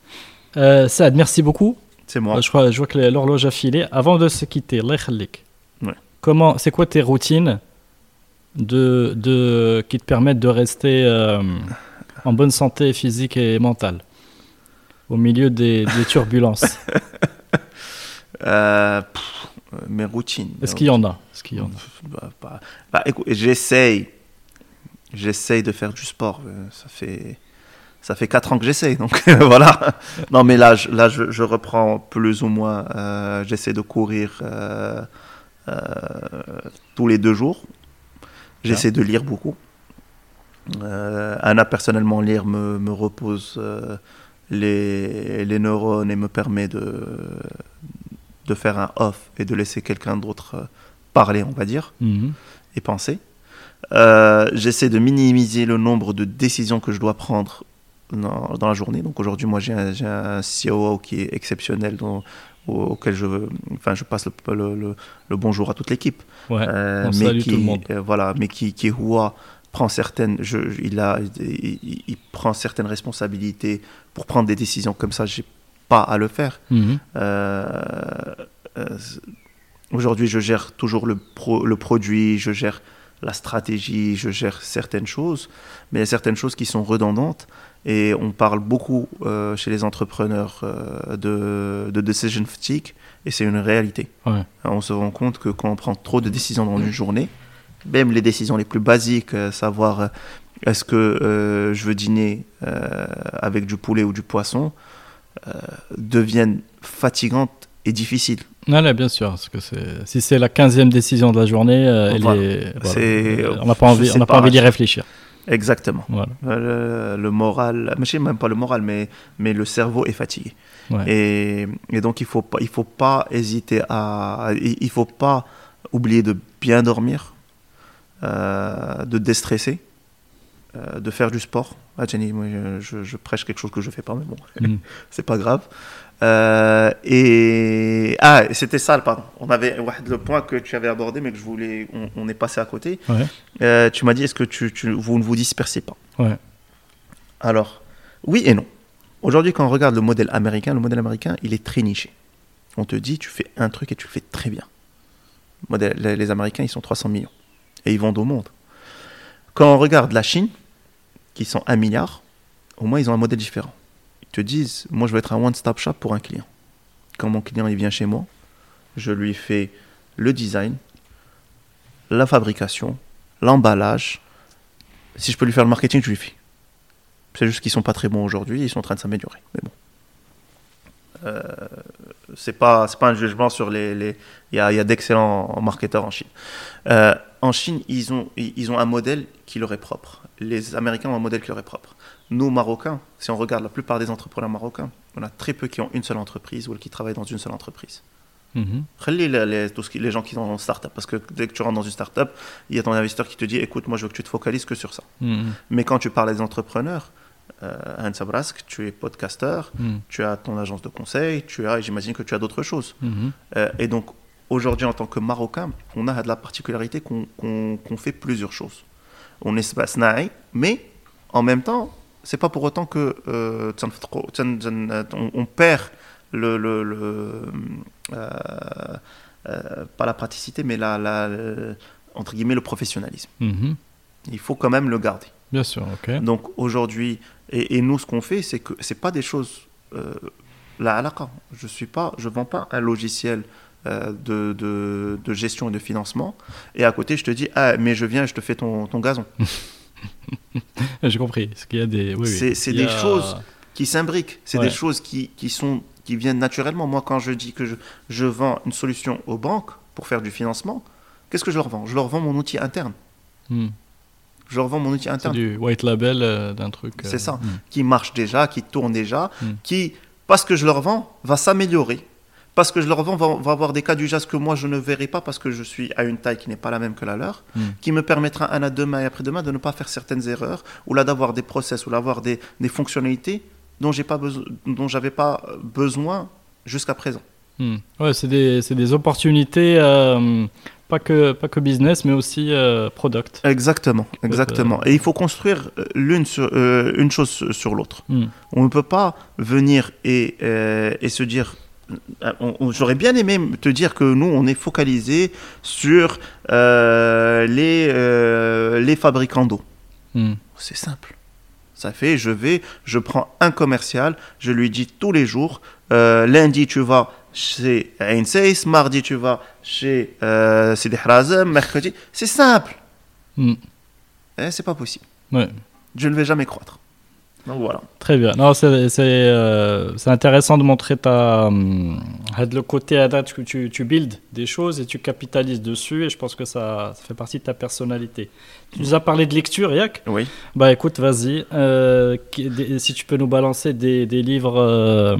Euh, Saad, merci beaucoup. C'est moi. Euh, Je, crois, je vois que l'horloge a filé. Avant de se quitter. Ouais. comment, c'est quoi tes routines de, de, qui te permettent de rester euh, en bonne santé physique et mentale au milieu des, des turbulences? Euh, pff, mes routines. Est-ce qu'il y en a? Est-ce qu'il y en a? Bah, bah, bah, j'essaye. J'essaye de faire du sport. euh, Ça fait, ça fait 4 ans que j'essaye. Donc voilà. Non, mais là, je, là je, je reprends plus ou moins. euh, J'essaie de courir euh, euh, tous les deux jours. J'essaie de lire beaucoup. Anna, personnellement, lire me, me repose les, les neurones et me permet de, de faire un off et de laisser quelqu'un d'autre parler, on va dire Mhm. et penser. Euh, J'essaie de minimiser le nombre de décisions que je dois prendre dans, dans la journée. Donc aujourd'hui, moi, j'ai un, un COO qui est exceptionnel, dont- au- auquel je, enfin, je passe le, le- le- le bonjour à toute l'équipe. Ouais. Euh, on mais salue qui, tout le monde. euh, voilà, mais qui, qui Houa prend certaines, je, je- il, a, il, il- il prend certaines responsabilités pour prendre des décisions comme ça. J'ai pas à le faire. Mhm. Euh, euh, Aujourd'hui, je gère toujours le, pro- le produit, je gère la stratégie, je gère certaines choses, mais il y a certaines choses qui sont redondantes. Et on parle beaucoup euh, chez les entrepreneurs euh, de, de decision fatigue, et c'est une réalité. Ouais. On se rend compte que quand on prend trop de décisions dans une journée, même les décisions les plus basiques, euh, savoir est-ce que je veux dîner avec du poulet ou du poisson, deviennent fatigantes et difficiles. Non, bien sûr, parce que si c'est la 15e décision de la journée, euh, Voilà. est- voilà. On n'a pas envie, on n'a pas envie d'y réfléchir. Exactement. Voilà. Euh, Le, le moral, je sais même pas le moral, mais, mais le cerveau est fatigué. Ouais. Et, et donc il faut pas, il faut pas hésiter à, il il faut pas oublier de bien dormir, euh, de déstresser, euh, de faire du sport. Ah Jenny, moi, je, prêche quelque chose que je fais pas, mais bon, Mhm. c'est pas grave. Euh, et ah, c'était ça, pardon. On avait le point que tu avais abordé, mais que je voulais, on, on est passé à côté. Ouais. Euh, tu m'as dit, est-ce que tu, tu- vous ne vous dispersez pas? Ouais. Alors, oui et non. Aujourd'hui, quand on regarde le modèle américain, le modèle américain, il est très niché. On te dit, tu fais un truc et tu le fais très bien. Le modèle- les, les Américains, ils sont 300 millions. Et ils vendent au monde. Quand on regarde la Chine, qui sont 1 milliard, au moins, ils ont un modèle différent. Te disent, moi, je veux être un one-stop shop pour un client. Quand mon client, il vient chez moi, je lui fais le design, la fabrication, l'emballage. Si je peux lui faire le marketing, je lui fais. C'est juste qu'ils sont pas très bons aujourd'hui, ils sont en train de s'améliorer. Mais bon. Euh, c'est pas, c'est pas un jugement sur les. Il y a, a d'excellents marketeurs en Chine. Euh, en Chine, ils ont, ils ont un modèle qui leur est propre. Les Américains ont un modèle qui leur est propre. Nous, Marocains, si on regarde la plupart des entrepreneurs marocains, on a très peu qui ont une seule entreprise ou qui travaillent dans une seule entreprise. Khali les, les, tout ce qui- les gens qui sont en start-up. Parce que dès que tu rentres dans une start-up, il y a ton investisseur qui te dit écoute, moi je veux que tu te focalises que sur ça. Mhm. Mais quand tu parles à des entrepreneurs, euh, Hans Abrask, tu es podcasteur, Mhm. tu as ton agence de conseil, tu as, et j'imagine que tu as d'autres choses. Mhm. Euh, et donc, aujourd'hui, en tant que Marocain, on a de la particularité qu'on fait plusieurs choses. On est Sbasnaï, mais en même temps, c'est pas pour autant que euh, euh, on, perd le, euh, pas la praticité, mais la, entre guillemets le professionnalisme. Mhm. Il faut quand même le garder. Bien sûr. Okay. Donc aujourd'hui, et, nous ce qu'on fait, c'est que c'est pas des choses là à la halakha. Je suis pas, je vends pas un logiciel de, de, gestion et de financement. Et à côté, je te dis, ah, mais je viens et je te fais ton gazon. J'ai compris. Parce qu'il y a des. Oui, oui. C'est- c'est des a- choses qui s'imbriquent. C'est Ouais. des choses qui, qui sont qui viennent naturellement. Moi, quand je dis que je, je vends une solution aux banques pour faire du financement, qu'est-ce que je leur vends? Je leur vends mon outil interne. Mhm. Je leur vends mon outil C'est interne. du white label euh, d'un truc. euh, C'est ça. mhm. qui marche déjà, qui tourne déjà, Mm. qui, parce que je leur vends, va s'améliorer. Parce que je leur vends, va, va avoir des cas d'usage que moi je ne verrai pas parce que je suis à une taille qui n'est pas la même que la leur, Mm. qui me permettra un à demain et après-demain de ne pas faire certaines erreurs, ou là d'avoir des process, ou d'avoir des, des fonctionnalités dont j'ai pas besoin, dont j'avais pas besoin jusqu'à présent. Hmm. Ouais, c'est des, c'est des opportunités euh, pas que, pas que business, mais aussi euh, product. Exactement, exactement. Et il faut construire euh, l'une sur, euh, une chose sur l'autre. Hmm. On ne peut pas venir et, euh, et se dire. On- J'aurais bien aimé te dire que nous, on est focalisé sur euh, les, euh, les fabricants d'eau. Hmm. C'est simple. Ça fait, je vais, je prends un commercial, je lui dis tous les jours, euh, lundi tu vas chez Ain Seis, mardi tu vas chez Sidi Hrazem, mercredi. C'est simple. Eh, c'est pas possible. Ouais. Je ne vais jamais croître. Donc voilà. Très bien. Non, c'est c'est, euh, c'est intéressant de montrer ta, hum, le côté à date que tu, tu builds des choses et tu capitalises dessus. Et je pense que ça, ça fait partie de ta personnalité. Tu nous as parlé de lecture, Yak? Oui. Bah écoute, vas-y. Euh, si tu peux nous balancer des, des livres euh,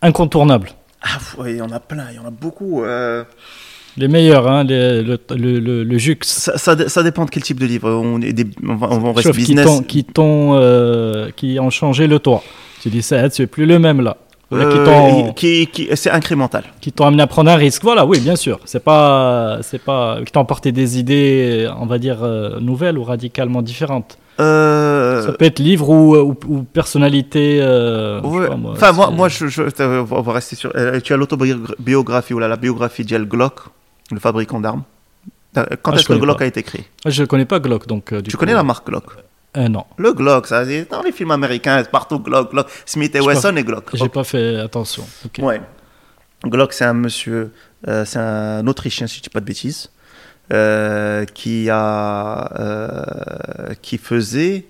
incontournables. Ah, ouais, il y en a plein, il y en a beaucoup. Les meilleurs, hein, les- le, le, le, le Jux. Ça, ça, dé- ça dépend de quel type de livre. On, est des, on, va, on reste Sauf qui business. qui, t'ont, euh, qui ont changé le toit. Tu dis ça, tu es plus le même là. Qui, Euh, qui, qui- c'est incrémental. qui t'ont amené à prendre un risque. Voilà, oui, bien sûr. C'est pas, c'est pas, qui t'ont apporté des idées, on va dire, euh, nouvelles ou radicalement différentes. Euh, Ça peut être livre ou, ou, ou personnalité. euh, je sais Ouais. pas, moi, enfin, moi, c'est- moi je, je- on va rester sur. tu as l'autobiographie ou là, la biographie d'El Glock, le fabricant d'armes. Euh, Quand Ah, est-ce que le Glock pas. a été créé? Ah, Je ne connais pas Glock, donc. euh, du Tu coup, connais la marque Glock? euh, Non, Le Glock, ça, c'est dans les films américains, c'est partout Glock, Glock, Smith et Wesson et Glock. j'ai pas fait attention. Ok. Ouais. Glock, c'est un monsieur, euh, c'est un Autrichien, si je dis pas de bêtises, euh, qui a, euh, qui faisait,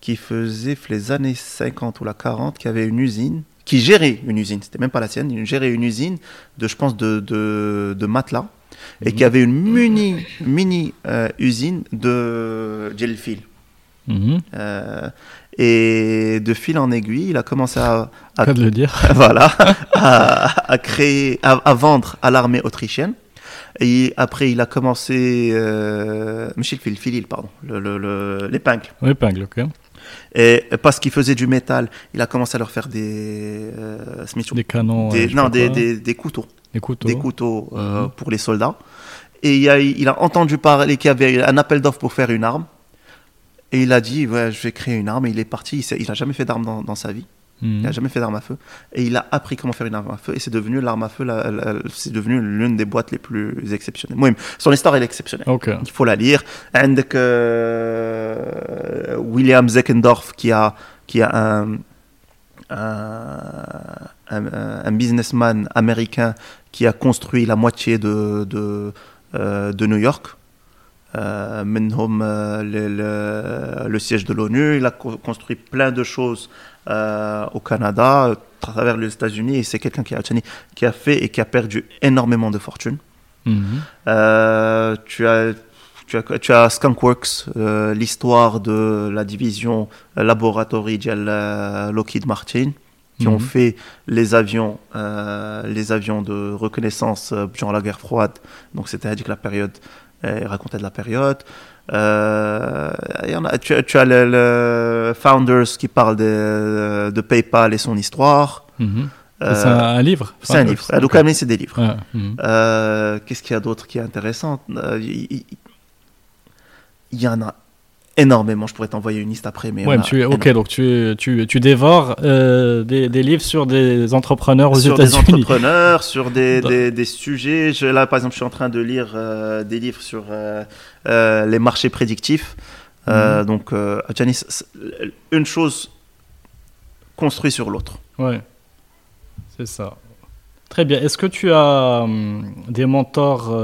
qui faisait les années 50 ou la 40, qui avait une usine, qui gérait une usine, c'était même pas la sienne, il gérait une usine de, je pense, de, de, de matelas, et qui avait une mini, mini euh, usine de gel fil. Mhm. Euh, et de fil en aiguille, il a commencé à, à de le dire. voilà, à, à créer, à, à vendre à l'armée autrichienne. Et après, il a commencé, euh, Michel Fil- Filil, pardon, le- le- le- l'épingle. Épingle, ok. Et parce qu'il faisait du métal, il a commencé à leur faire des, euh, Des canons. des- non, des, des, des couteaux, des couteaux, euh, mhm. pour les soldats. Et il a, entendu parler qu'il y avait un appel d'offres pour faire une arme. Et il a dit, ouais, je vais créer une arme. Et il est parti. Il n'a jamais fait d'arme dans, sa vie. Mhm. Il n'a jamais fait d'arme à feu. Et il a appris comment faire une arme à feu. Et c'est devenu l'arme à feu, c'est devenu l'une des boîtes les plus exceptionnelles. Son histoire, est exceptionnelle. Il faut la lire. And euh, William Zeckendorf, qui a, qui a un un, businessman américain qui a construit la moitié de, euh, New York. Euh, euh le, siège de l'ONU, il a construit plein de choses euh, au Canada, à travers les États-Unis, c'est quelqu'un qui a, fait et qui a perdu énormément de fortune. Mm-hmm. Tu as tu as, Skunkworks, l'histoire de la division laboratory de Lockheed Martin qui ont Mhm. fait les avions, euh, les avions de reconnaissance euh, durant la guerre froide. Donc c'était que la période, il racontait de la période. Euh, y en a, tu, as- tu as le, le Founders qui parle de, de PayPal et son histoire. Mhm. Euh, c'est un, livre c'est un livre. Donc, Amé, c'est des livres. Mhm. Euh, Qu'est-ce qu'il y a d'autre qui est intéressant? Il y, en a énormément. Je pourrais t'envoyer une liste après. Mais Ouais, tu, ok, donc tu, tu, tu dévores euh, des, des livres sur des entrepreneurs aux sur des entrepreneurs, sur des, Dans- des, des sujets. Je, là, par exemple, je suis en train de lire euh, des livres sur euh, les marchés prédictifs. Mhm. Donc, Janice, une chose construit sur l'autre. Ouais, c'est ça. Très bien. Est-ce que tu as hum, des mentors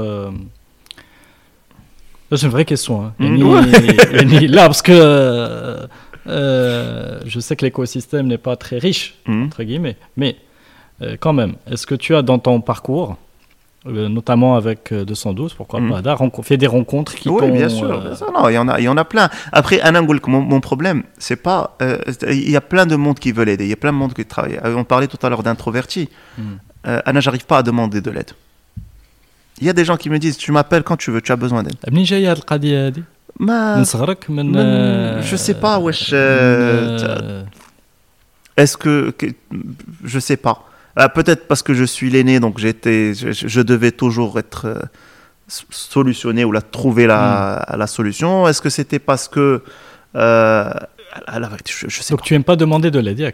c'est une vraie question. hein. Mm, Ni- ouais. ni- là, parce que euh, euh, je sais que l'écosystème n'est pas très riche, Mhm. entre guillemets, mais euh, quand même, est-ce que tu as dans ton parcours, notamment avec euh, 212, pourquoi Mhm. pas, fait des rencontres qui Oui, bien sûr. il y en a, il y en a plein. Après, Anna Ngoulk, mon, mon problème, c'est pas. il y a plein de monde qui veulent aider. Il y a plein de monde qui travaille. On parlait tout à l'heure d'introvertis. Euh, Anna, j'arrive pas à demander de l'aide il y a des gens qui me disent tu m'appelles quand tu veux, tu as besoin d'aide. Je sais pas, wesh. Euh, est-ce que. Je sais pas. Euh, peut-être parce que je suis l'aîné, donc j'étais, je, devais toujours être euh, solutionné ou la, trouver la, hmm. la solution. Est-ce que c'était parce que. Euh, à je, je sais donc tu aimes pas demander de l'aide,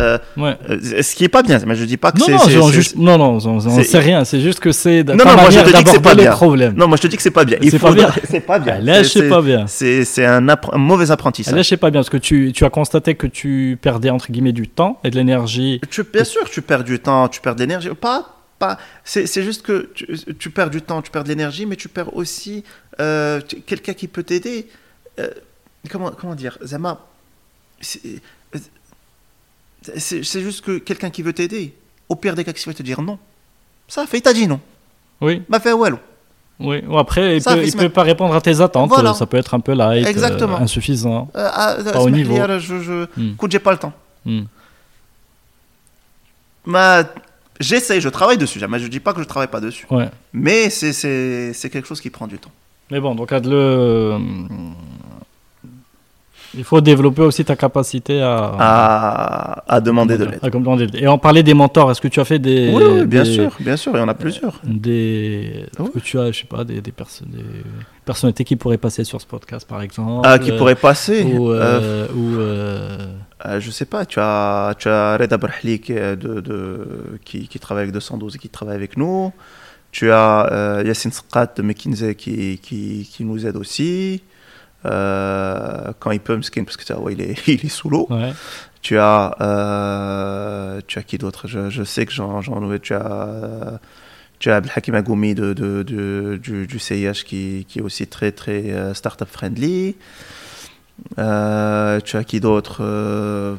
euh, Ouais. euh, ce qui est pas bien, mais je dis pas que c'est. non, c'est- c'est- non, non, on, on c'est- sait rien. C'est juste que c'est Non, non, moi, je te dis que c'est pas bien. problèmes. Non, moi je te dis que c'est pas bien. C'est faut. pas bien. C'est pas bien. Là, C'est- c'est- pas bien. C'est c'est un, mauvais apprentissage. Là, sais pas bien, parce que tu, tu as constaté que tu perdais, entre guillemets, du temps et de l'énergie. Bien sûr, tu perds du temps, tu perds de l'énergie. Pas, pas. C'est c'est juste que tu, tu perds du temps, tu perds de l'énergie, mais tu perds aussi euh, quelqu'un qui peut t'aider. Euh, comment, comment dire, Zama, c'est juste que quelqu'un qui veut t'aider, au pire des cas, il va te dire non. Ça fait, il t'a dit non. Oui. Bah, fait well. Oui, ou après, il ne peut, peut, pas répondre à tes attentes. Ça peut être un peu light, Exactement. Euh, insuffisant. Euh, à, pas euh, au niveau. Je, je... Mm. j'ai pas le temps. Mm. J'essaie, je travaille dessus. Jamais je dis pas que je ne travaille pas dessus. Mais c'est quelque chose qui prend du temps. Mais bon, donc, à de le il faut développer aussi ta capacité à, À, à demander de l'aide. à demander de l'aide. Et on parlait des mentors. Est-ce que tu as fait des. Oui, oui, bien des- sûr, bien sûr, il y en a plusieurs. Des. Oui. Est-ce que tu as, je sais pas, des, des, perso- des personnalités qui pourraient passer sur ce podcast, par exemple Ah, qui euh, pourrait passer. Ou. Euh, euh, ou euh, euh, je sais pas, tu as, tu as Reda Brahli qui, est de, de, qui, qui travaille avec 212 et qui travaille avec nous. Tu as euh, Yassine Sqat de McKinsey qui, qui, qui nous aide aussi. Euh, quand il peut, Mskin, parce que tu vois, il est, il est sous l'eau. ouais. Tu as, euh, tu as qui d'autre? Je, je sais que j'en j'en ai. Tu as, tu as Abdelhakim Agoumi de, de, de- du, du CIH qui, qui est aussi très très euh, startup friendly. Euh, tu as qui d'autre? Euh,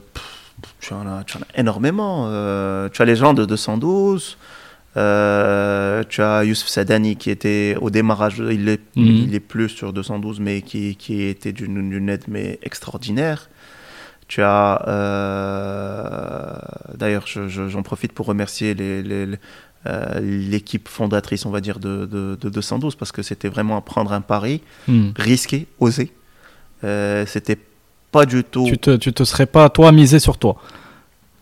tu, en as, tu en as énormément. Euh, tu as les gens de 212. Euh, tu as Youssef Sadani qui était au démarrage, il est, Mhm. il est plus sur 212, mais qui, qui était d'une aide mais extraordinaire. Tu as, euh, d'ailleurs, je- je- j'en profite pour remercier les- les- les, euh, l'équipe fondatrice, on va dire, de, de, de 212, parce que c'était vraiment prendre un pari, Hmm. risqué, osé. C'était pas du tout. Tu, te, tu te serais pas, toi, misé sur toi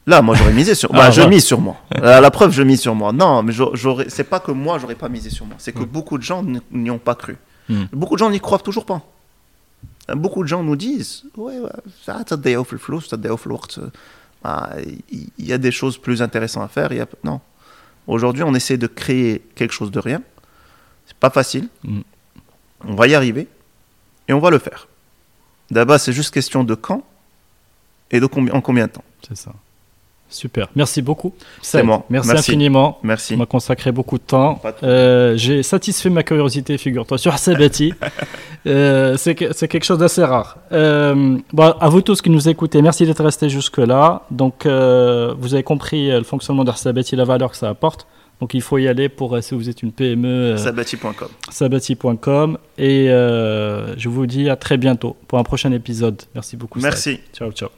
Là, moi, j'aurais misé sur. Ah, Bah, je ouais. mise sur moi. À la preuve, je mise sur moi. Non, mais j'aurais-. C'est pas que moi, j'aurais pas misé sur moi. C'est que Mm. beaucoup de gens n'y ont pas cru. Mm. Beaucoup de gens n'y croient toujours pas. Beaucoup de gens nous disent Ouais, ça, le ça te déoffre le waqt. Ah, Il y a des choses plus intéressantes à faire. y a- Non. Aujourd'hui, on essaie de créer quelque chose de rien. C'est pas facile. Mm. On va y arriver. Et on va le faire. D'abord, c'est juste question de quand et de combien, en combien de temps. C'est ça. Super. Merci beaucoup. C'est moi. Merci, Merci. infiniment. Merci. On m'a consacré beaucoup de temps. Euh, J'ai satisfait ma curiosité, figure-toi, sur Sabati. euh, c'est que- c'est quelque chose d'assez rare. Euh, bon, à vous tous qui nous écoutez, merci d'être restés jusque-là. Donc, euh, vous avez compris le fonctionnement d'Arsabati, la valeur que ça apporte. Donc, il faut y aller pour, si vous êtes une PME, Sabati.com. sabati.com. Et je vous dis à très bientôt pour un prochain épisode. Merci beaucoup. Merci. Ciao, ciao.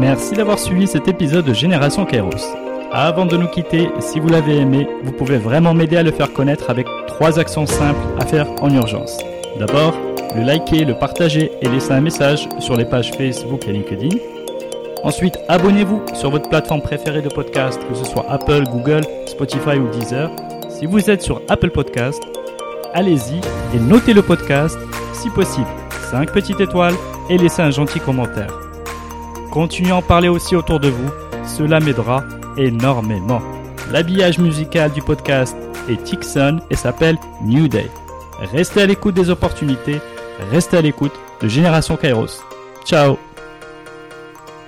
Merci d'avoir suivi cet épisode de Génération Kairos. Avant de nous quitter, si vous l'avez aimé, vous pouvez vraiment m'aider à le faire connaître avec trois actions simples à faire en urgence. D'abord, le liker, le partager et laisser un message sur les pages Facebook et LinkedIn. Ensuite, abonnez-vous sur votre plateforme préférée de podcast, que ce soit Apple, Google, Spotify ou Deezer. Si vous êtes sur Apple Podcast, allez-y et notez le podcast, si possible, 5 petites étoiles et laissez un gentil commentaire. Continuez à en parler aussi autour de vous, cela m'aidera énormément. L'habillage musical du podcast est Tixon et s'appelle New Day. Restez à l'écoute des opportunités, restez à l'écoute de Génération Kairos. Ciao